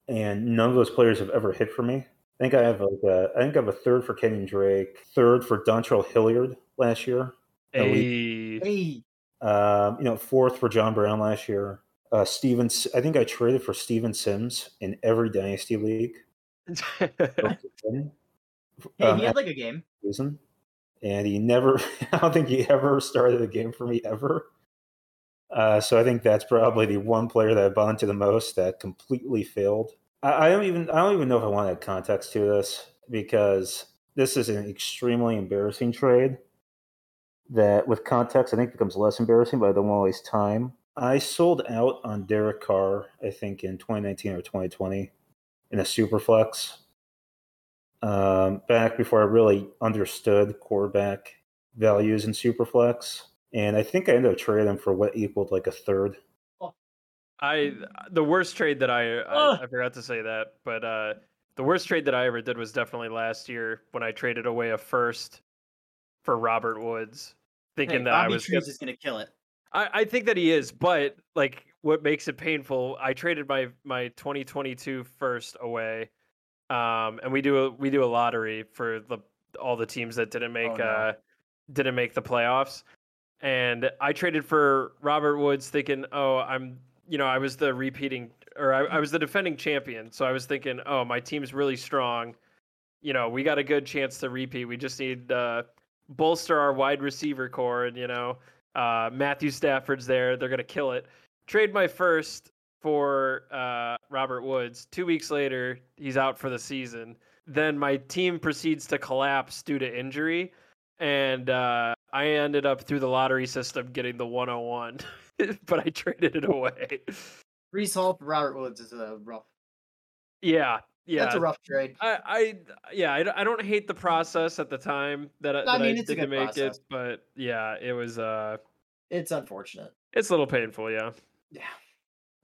and none of those players have ever hit for me. I think I have like a, I think I have a third for Kenyon Drake, third for Dontrell Hilliard last year. Hey, Hey, Um, you know, fourth for John Brown last year. Uh, Steven, I think I traded for Steven Sims in every dynasty league. hey, Um, he had like a game. season, and he never. I don't think he ever started a game for me ever. Uh, so I think that's probably the one player that I bought into the most that completely failed. I, I don't even. I don't even know if I want to add context to this because this is an extremely embarrassing trade. That with context, I think becomes less embarrassing, but I don't want to waste time. I sold out on Derek Carr, I think in 2019 or 2020, in a super flex um, back before I really understood quarterback values in Superflex. And I think I ended up trading them for what equaled like a third. I the worst trade that I, I I forgot to say that, but uh, the worst trade that I ever did was definitely last year when I traded away a first for Robert Woods, thinking Hey, that I was. Trees gonna- is gonna kill it. I, I think that he is, but like what makes it painful, I traded my my 2022 first away, um, and we do a we do a lottery for the all the teams that didn't make Oh, no. uh didn't make the playoffs, and I traded for Robert Woods, thinking, oh, I'm you know I was the repeating or I, I was the defending champion, so I was thinking, oh, my team's really strong, you know, we got a good chance to repeat. We just need uh, bolster our wide receiver core, and you know. Uh, Matthew Stafford's there. They're gonna kill it. Trade my first for uh, Robert Woods. Two weeks later, he's out for the season. Then my team proceeds to collapse due to injury, and uh, I ended up through the lottery system getting the 101, but I traded it away. Breece Hall for Robert Woods is a rough. Yeah, yeah. That's a rough trade. I, I, yeah, I, don't- I don't hate the process at the time that I, I that mean, I it's did to make process. it, but yeah, it was uh, It's unfortunate. it's a little painful, yeah. Yeah.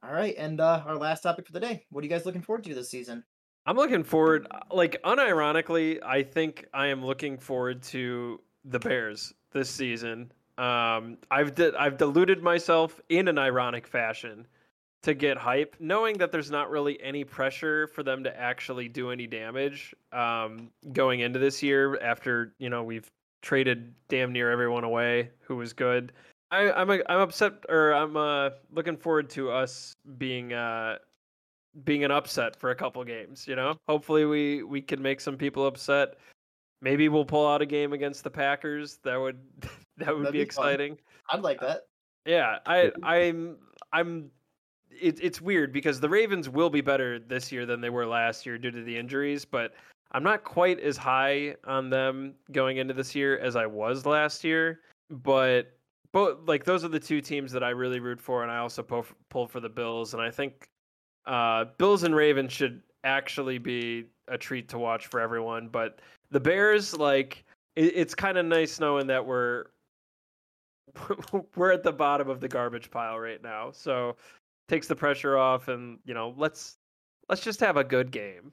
All right, and uh, our last topic for the day. What are you guys looking forward to this season? I'm looking forward, uh, like unironically, I think I am looking forward to the Bears this season. Um, I've di- I've deluded myself in an ironic fashion to get hype, knowing that there's not really any pressure for them to actually do any damage um, going into this year. After you know we've traded damn near everyone away who was good. I, I'm a, I'm upset or I'm uh, looking forward to us being uh, being an upset for a couple games. You know, hopefully we we can make some people upset. Maybe we'll pull out a game against the Packers. That would that would That'd be be fun. exciting. I'd like that. Yeah, I I'm I'm. It, it's weird because the Ravens will be better this year than they were last year due to the injuries, but I'm not quite as high on them going into this year as I was last year. But both like those are the two teams that I really root for, and I also pull f- pull for the Bills, and I think uh, Bills and Ravens should actually be a treat to watch for everyone. But the Bears, like, it, it's kind of nice knowing that we're we're at the bottom of the garbage pile right now. So takes the pressure off, and you know, let's let's just have a good game.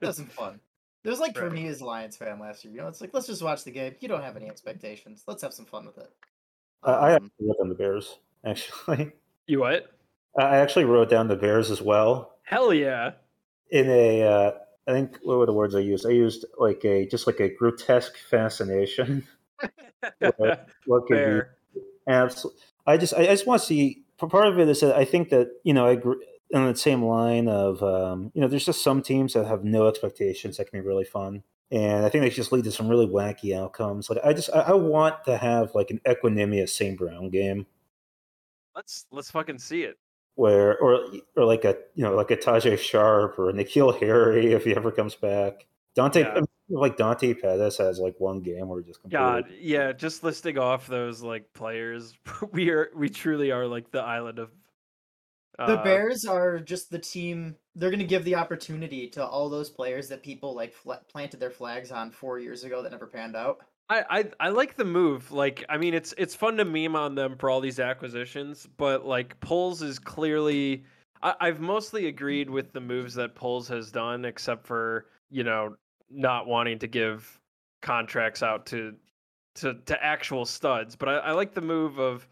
That's some fun. It was like for Right. me as a Lions fan last year. You know, it's like let's just watch the game. You don't have any expectations. Let's have some fun with it. I I Um, actually wrote down the Bears. Actually, You what? I actually wrote down the Bears as well. Hell yeah! In a, uh, I think what were the words I used? I used like a just like a grotesque fascination. What could be Absolutely. I just I just want to see. Part of it is that I think that you know I agree on the same line of um, you know there's just some teams that have no expectations that can be really fun, and I think they just lead to some really wacky outcomes. Like I just I, I want to have like an Equanimeous St. Brown game Let's let's fucking see it. where or or like a you know like a Tajae Sharpe or a N'Keal Harry if he ever comes back. Dante Yeah. like Dante Pettis has like one game where just completely God, yeah, just listing off those like players, we are we truly are like the island of the uh, Bears are just the team. They're going to give the opportunity to all those players that people like fla- planted their flags on four years ago that never panned out. I, I I like the move. Like, I mean, it's it's fun to meme on them for all these acquisitions, but like Poles is clearly. I, I've mostly agreed with the moves that Poles has done, except for you know not wanting to give contracts out to to to actual studs. But I, I like the move of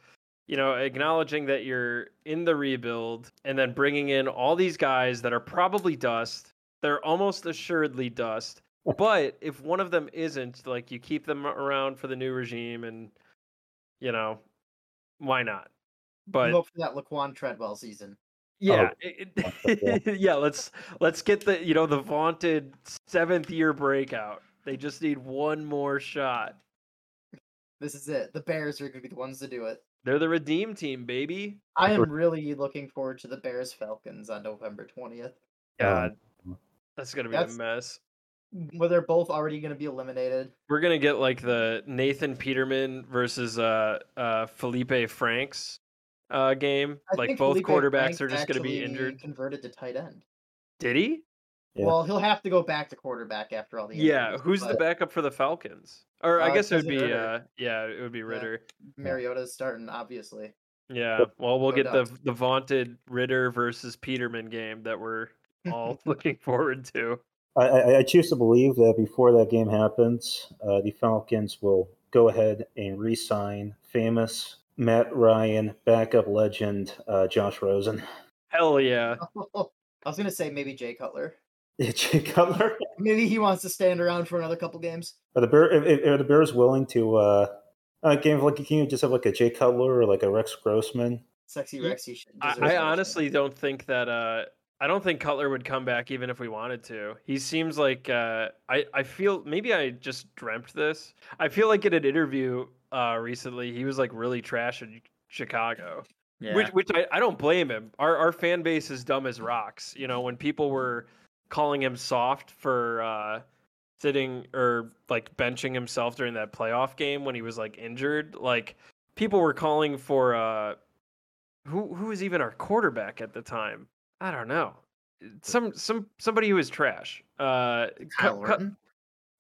you know acknowledging that you're in the rebuild and then bringing in all these guys that are probably dust. They're almost assuredly dust but if one of them isn't, like you keep them around for the new regime, and you know, why not? But hope for that Laquan Treadwell season. Yeah, Oh, yeah. yeah. Let's let's get the you know the vaunted seventh year breakout. They just need one more shot. This is it. The Bears are going to be the ones to do it. They're the redeem team, baby. I am really looking forward to the Bears Falcons on November twentieth. God, that's gonna be That's- a mess. Where they're both already going to be eliminated. We're gonna get like the Nathan Peterman versus uh uh Felipe Franks uh game. I like both Felipe quarterbacks Franks are just gonna be injured. Converted to tight end. Did he? Yeah. Well, he'll have to go back to quarterback after all the Yeah, injuries, who's the backup for the Falcons? Or I Uh, guess it would be Ridder. uh yeah, it would be Ridder. Mariota's starting, obviously. Yeah. Well, we'll No get the the vaunted Ridder versus Peterman game that we're all looking forward to. I, I, I choose to believe that before that game happens, uh, the Falcons will go ahead and re-sign famous Matt Ryan backup legend uh, Josh Rosen. Hell yeah. I was gonna say maybe Jay Cutler. Jay Cutler. Maybe he wants to stand around for another couple games. Are the Bear, if- if- are the Bears willing to uh, uh, game of like can you just have like a Jay Cutler or like a Rex Grossman? Sexy Ye- Rexy. should- I, I mention. honestly don't think that uh I don't think Cutler would come back even if we wanted to. He seems like uh I, I feel maybe I just dreamt this. I feel like in an interview uh recently he was like really trash in Chicago. Yeah. Which which I, I don't blame him. Our our fan base is dumb as rocks. You know, when people were calling him soft for uh sitting or like benching himself during that playoff game when he was like injured, like people were calling for uh who who was even our quarterback at the time? I don't know. Some some somebody who was trash. Uh Kyle Cut- Orton.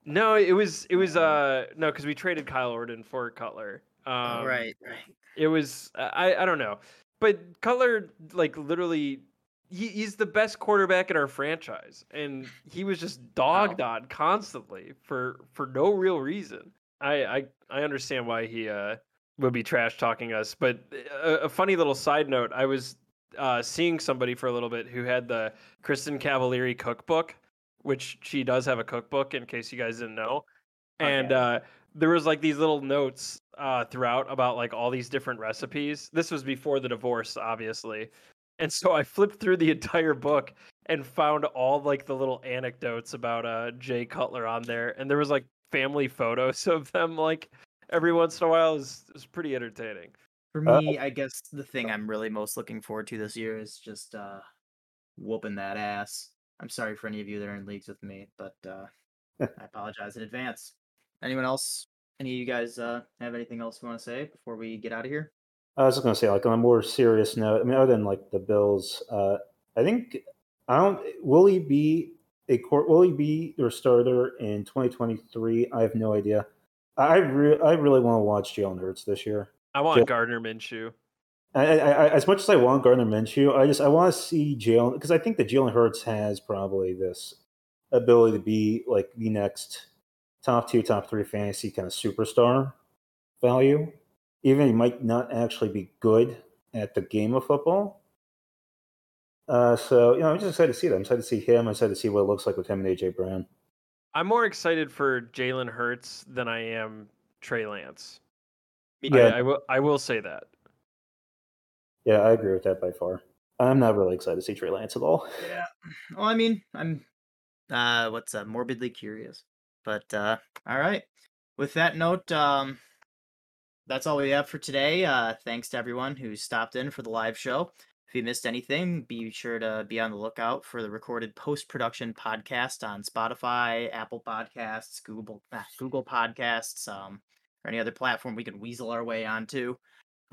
No, it was it was uh no, because we traded Kyle Orton for Cutler. Um, right, right. it was I I don't know, but Cutler like literally he, he's the best quarterback in our franchise, and he was just dogged on constantly for for no real reason. I I I understand why he uh would be trash talking us, but a, a funny little side note: I was uh, seeing somebody for a little bit who had the Kristin Cavallari cookbook, which she does have a cookbook. In case you guys didn't know, and Okay. uh, there was like these little notes uh, throughout about like all these different recipes. This was before the divorce, obviously, and so I flipped through the entire book and found all like the little anecdotes about uh, Jay Cutler on there, and there was like family photos of them like every once in a while. is is pretty entertaining. For Uh, me, I guess the thing I'm really most looking forward to this year is just uh whooping that ass. I'm sorry for any of you that are in leagues with me, but uh I apologize in advance. Anyone else? Any of you guys uh have anything else you want to say before we get out of here? I was just gonna say, like on a more serious note. I mean, other than like the Bills, uh, I think I don't. Will he be a court? Will he be their starter in 2023? I have no idea. I re- I really want to watch Jalen Hurts this year. I want Ja- Gardner Minshew. I, I, I, as much as I want Gardner Minshew, I just I want to see Jalen because I think that Jalen Hurts has probably this ability to be like the next top two, top three fantasy kind of superstar value. Even he might not actually be good at the game of football. Uh, so you know, I'm just excited to see that. I'm excited to see him. I'm excited to see what it looks like with him and AJ Brown. I'm more excited for Jalen Hurts than I am Trey Lance. I- Yeah. I, will. I will say that. Yeah, I agree with that by far. I'm not really excited to see Trey Lance at all. Yeah. Well, I mean, I'm uh what's uh morbidly curious. But uh all right. With that note, um that's all we have for today. Uh thanks to everyone who stopped in for the live show. If you missed anything, be sure to be on the lookout for the recorded post-production podcast on Spotify, Apple Podcasts, Google ah, Google Podcasts, um, or any other platform we can weasel our way onto.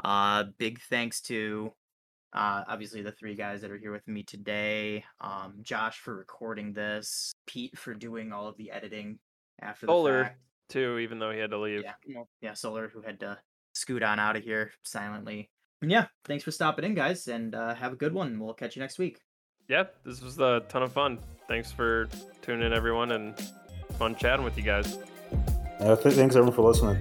Uh big thanks to uh, obviously, the three guys that are here with me today um, Josh for recording this, Pete for doing all of the editing after the Solar fact. too, even though he had to leave. Yeah, yeah, Solar who had to scoot on out of here silently. And yeah, thanks for stopping in, guys, and uh, have a good one. We'll catch you next week. Yeah, this was a ton of fun. Thanks for tuning in, everyone, and fun chatting with you guys. Uh, th- thanks everyone for listening.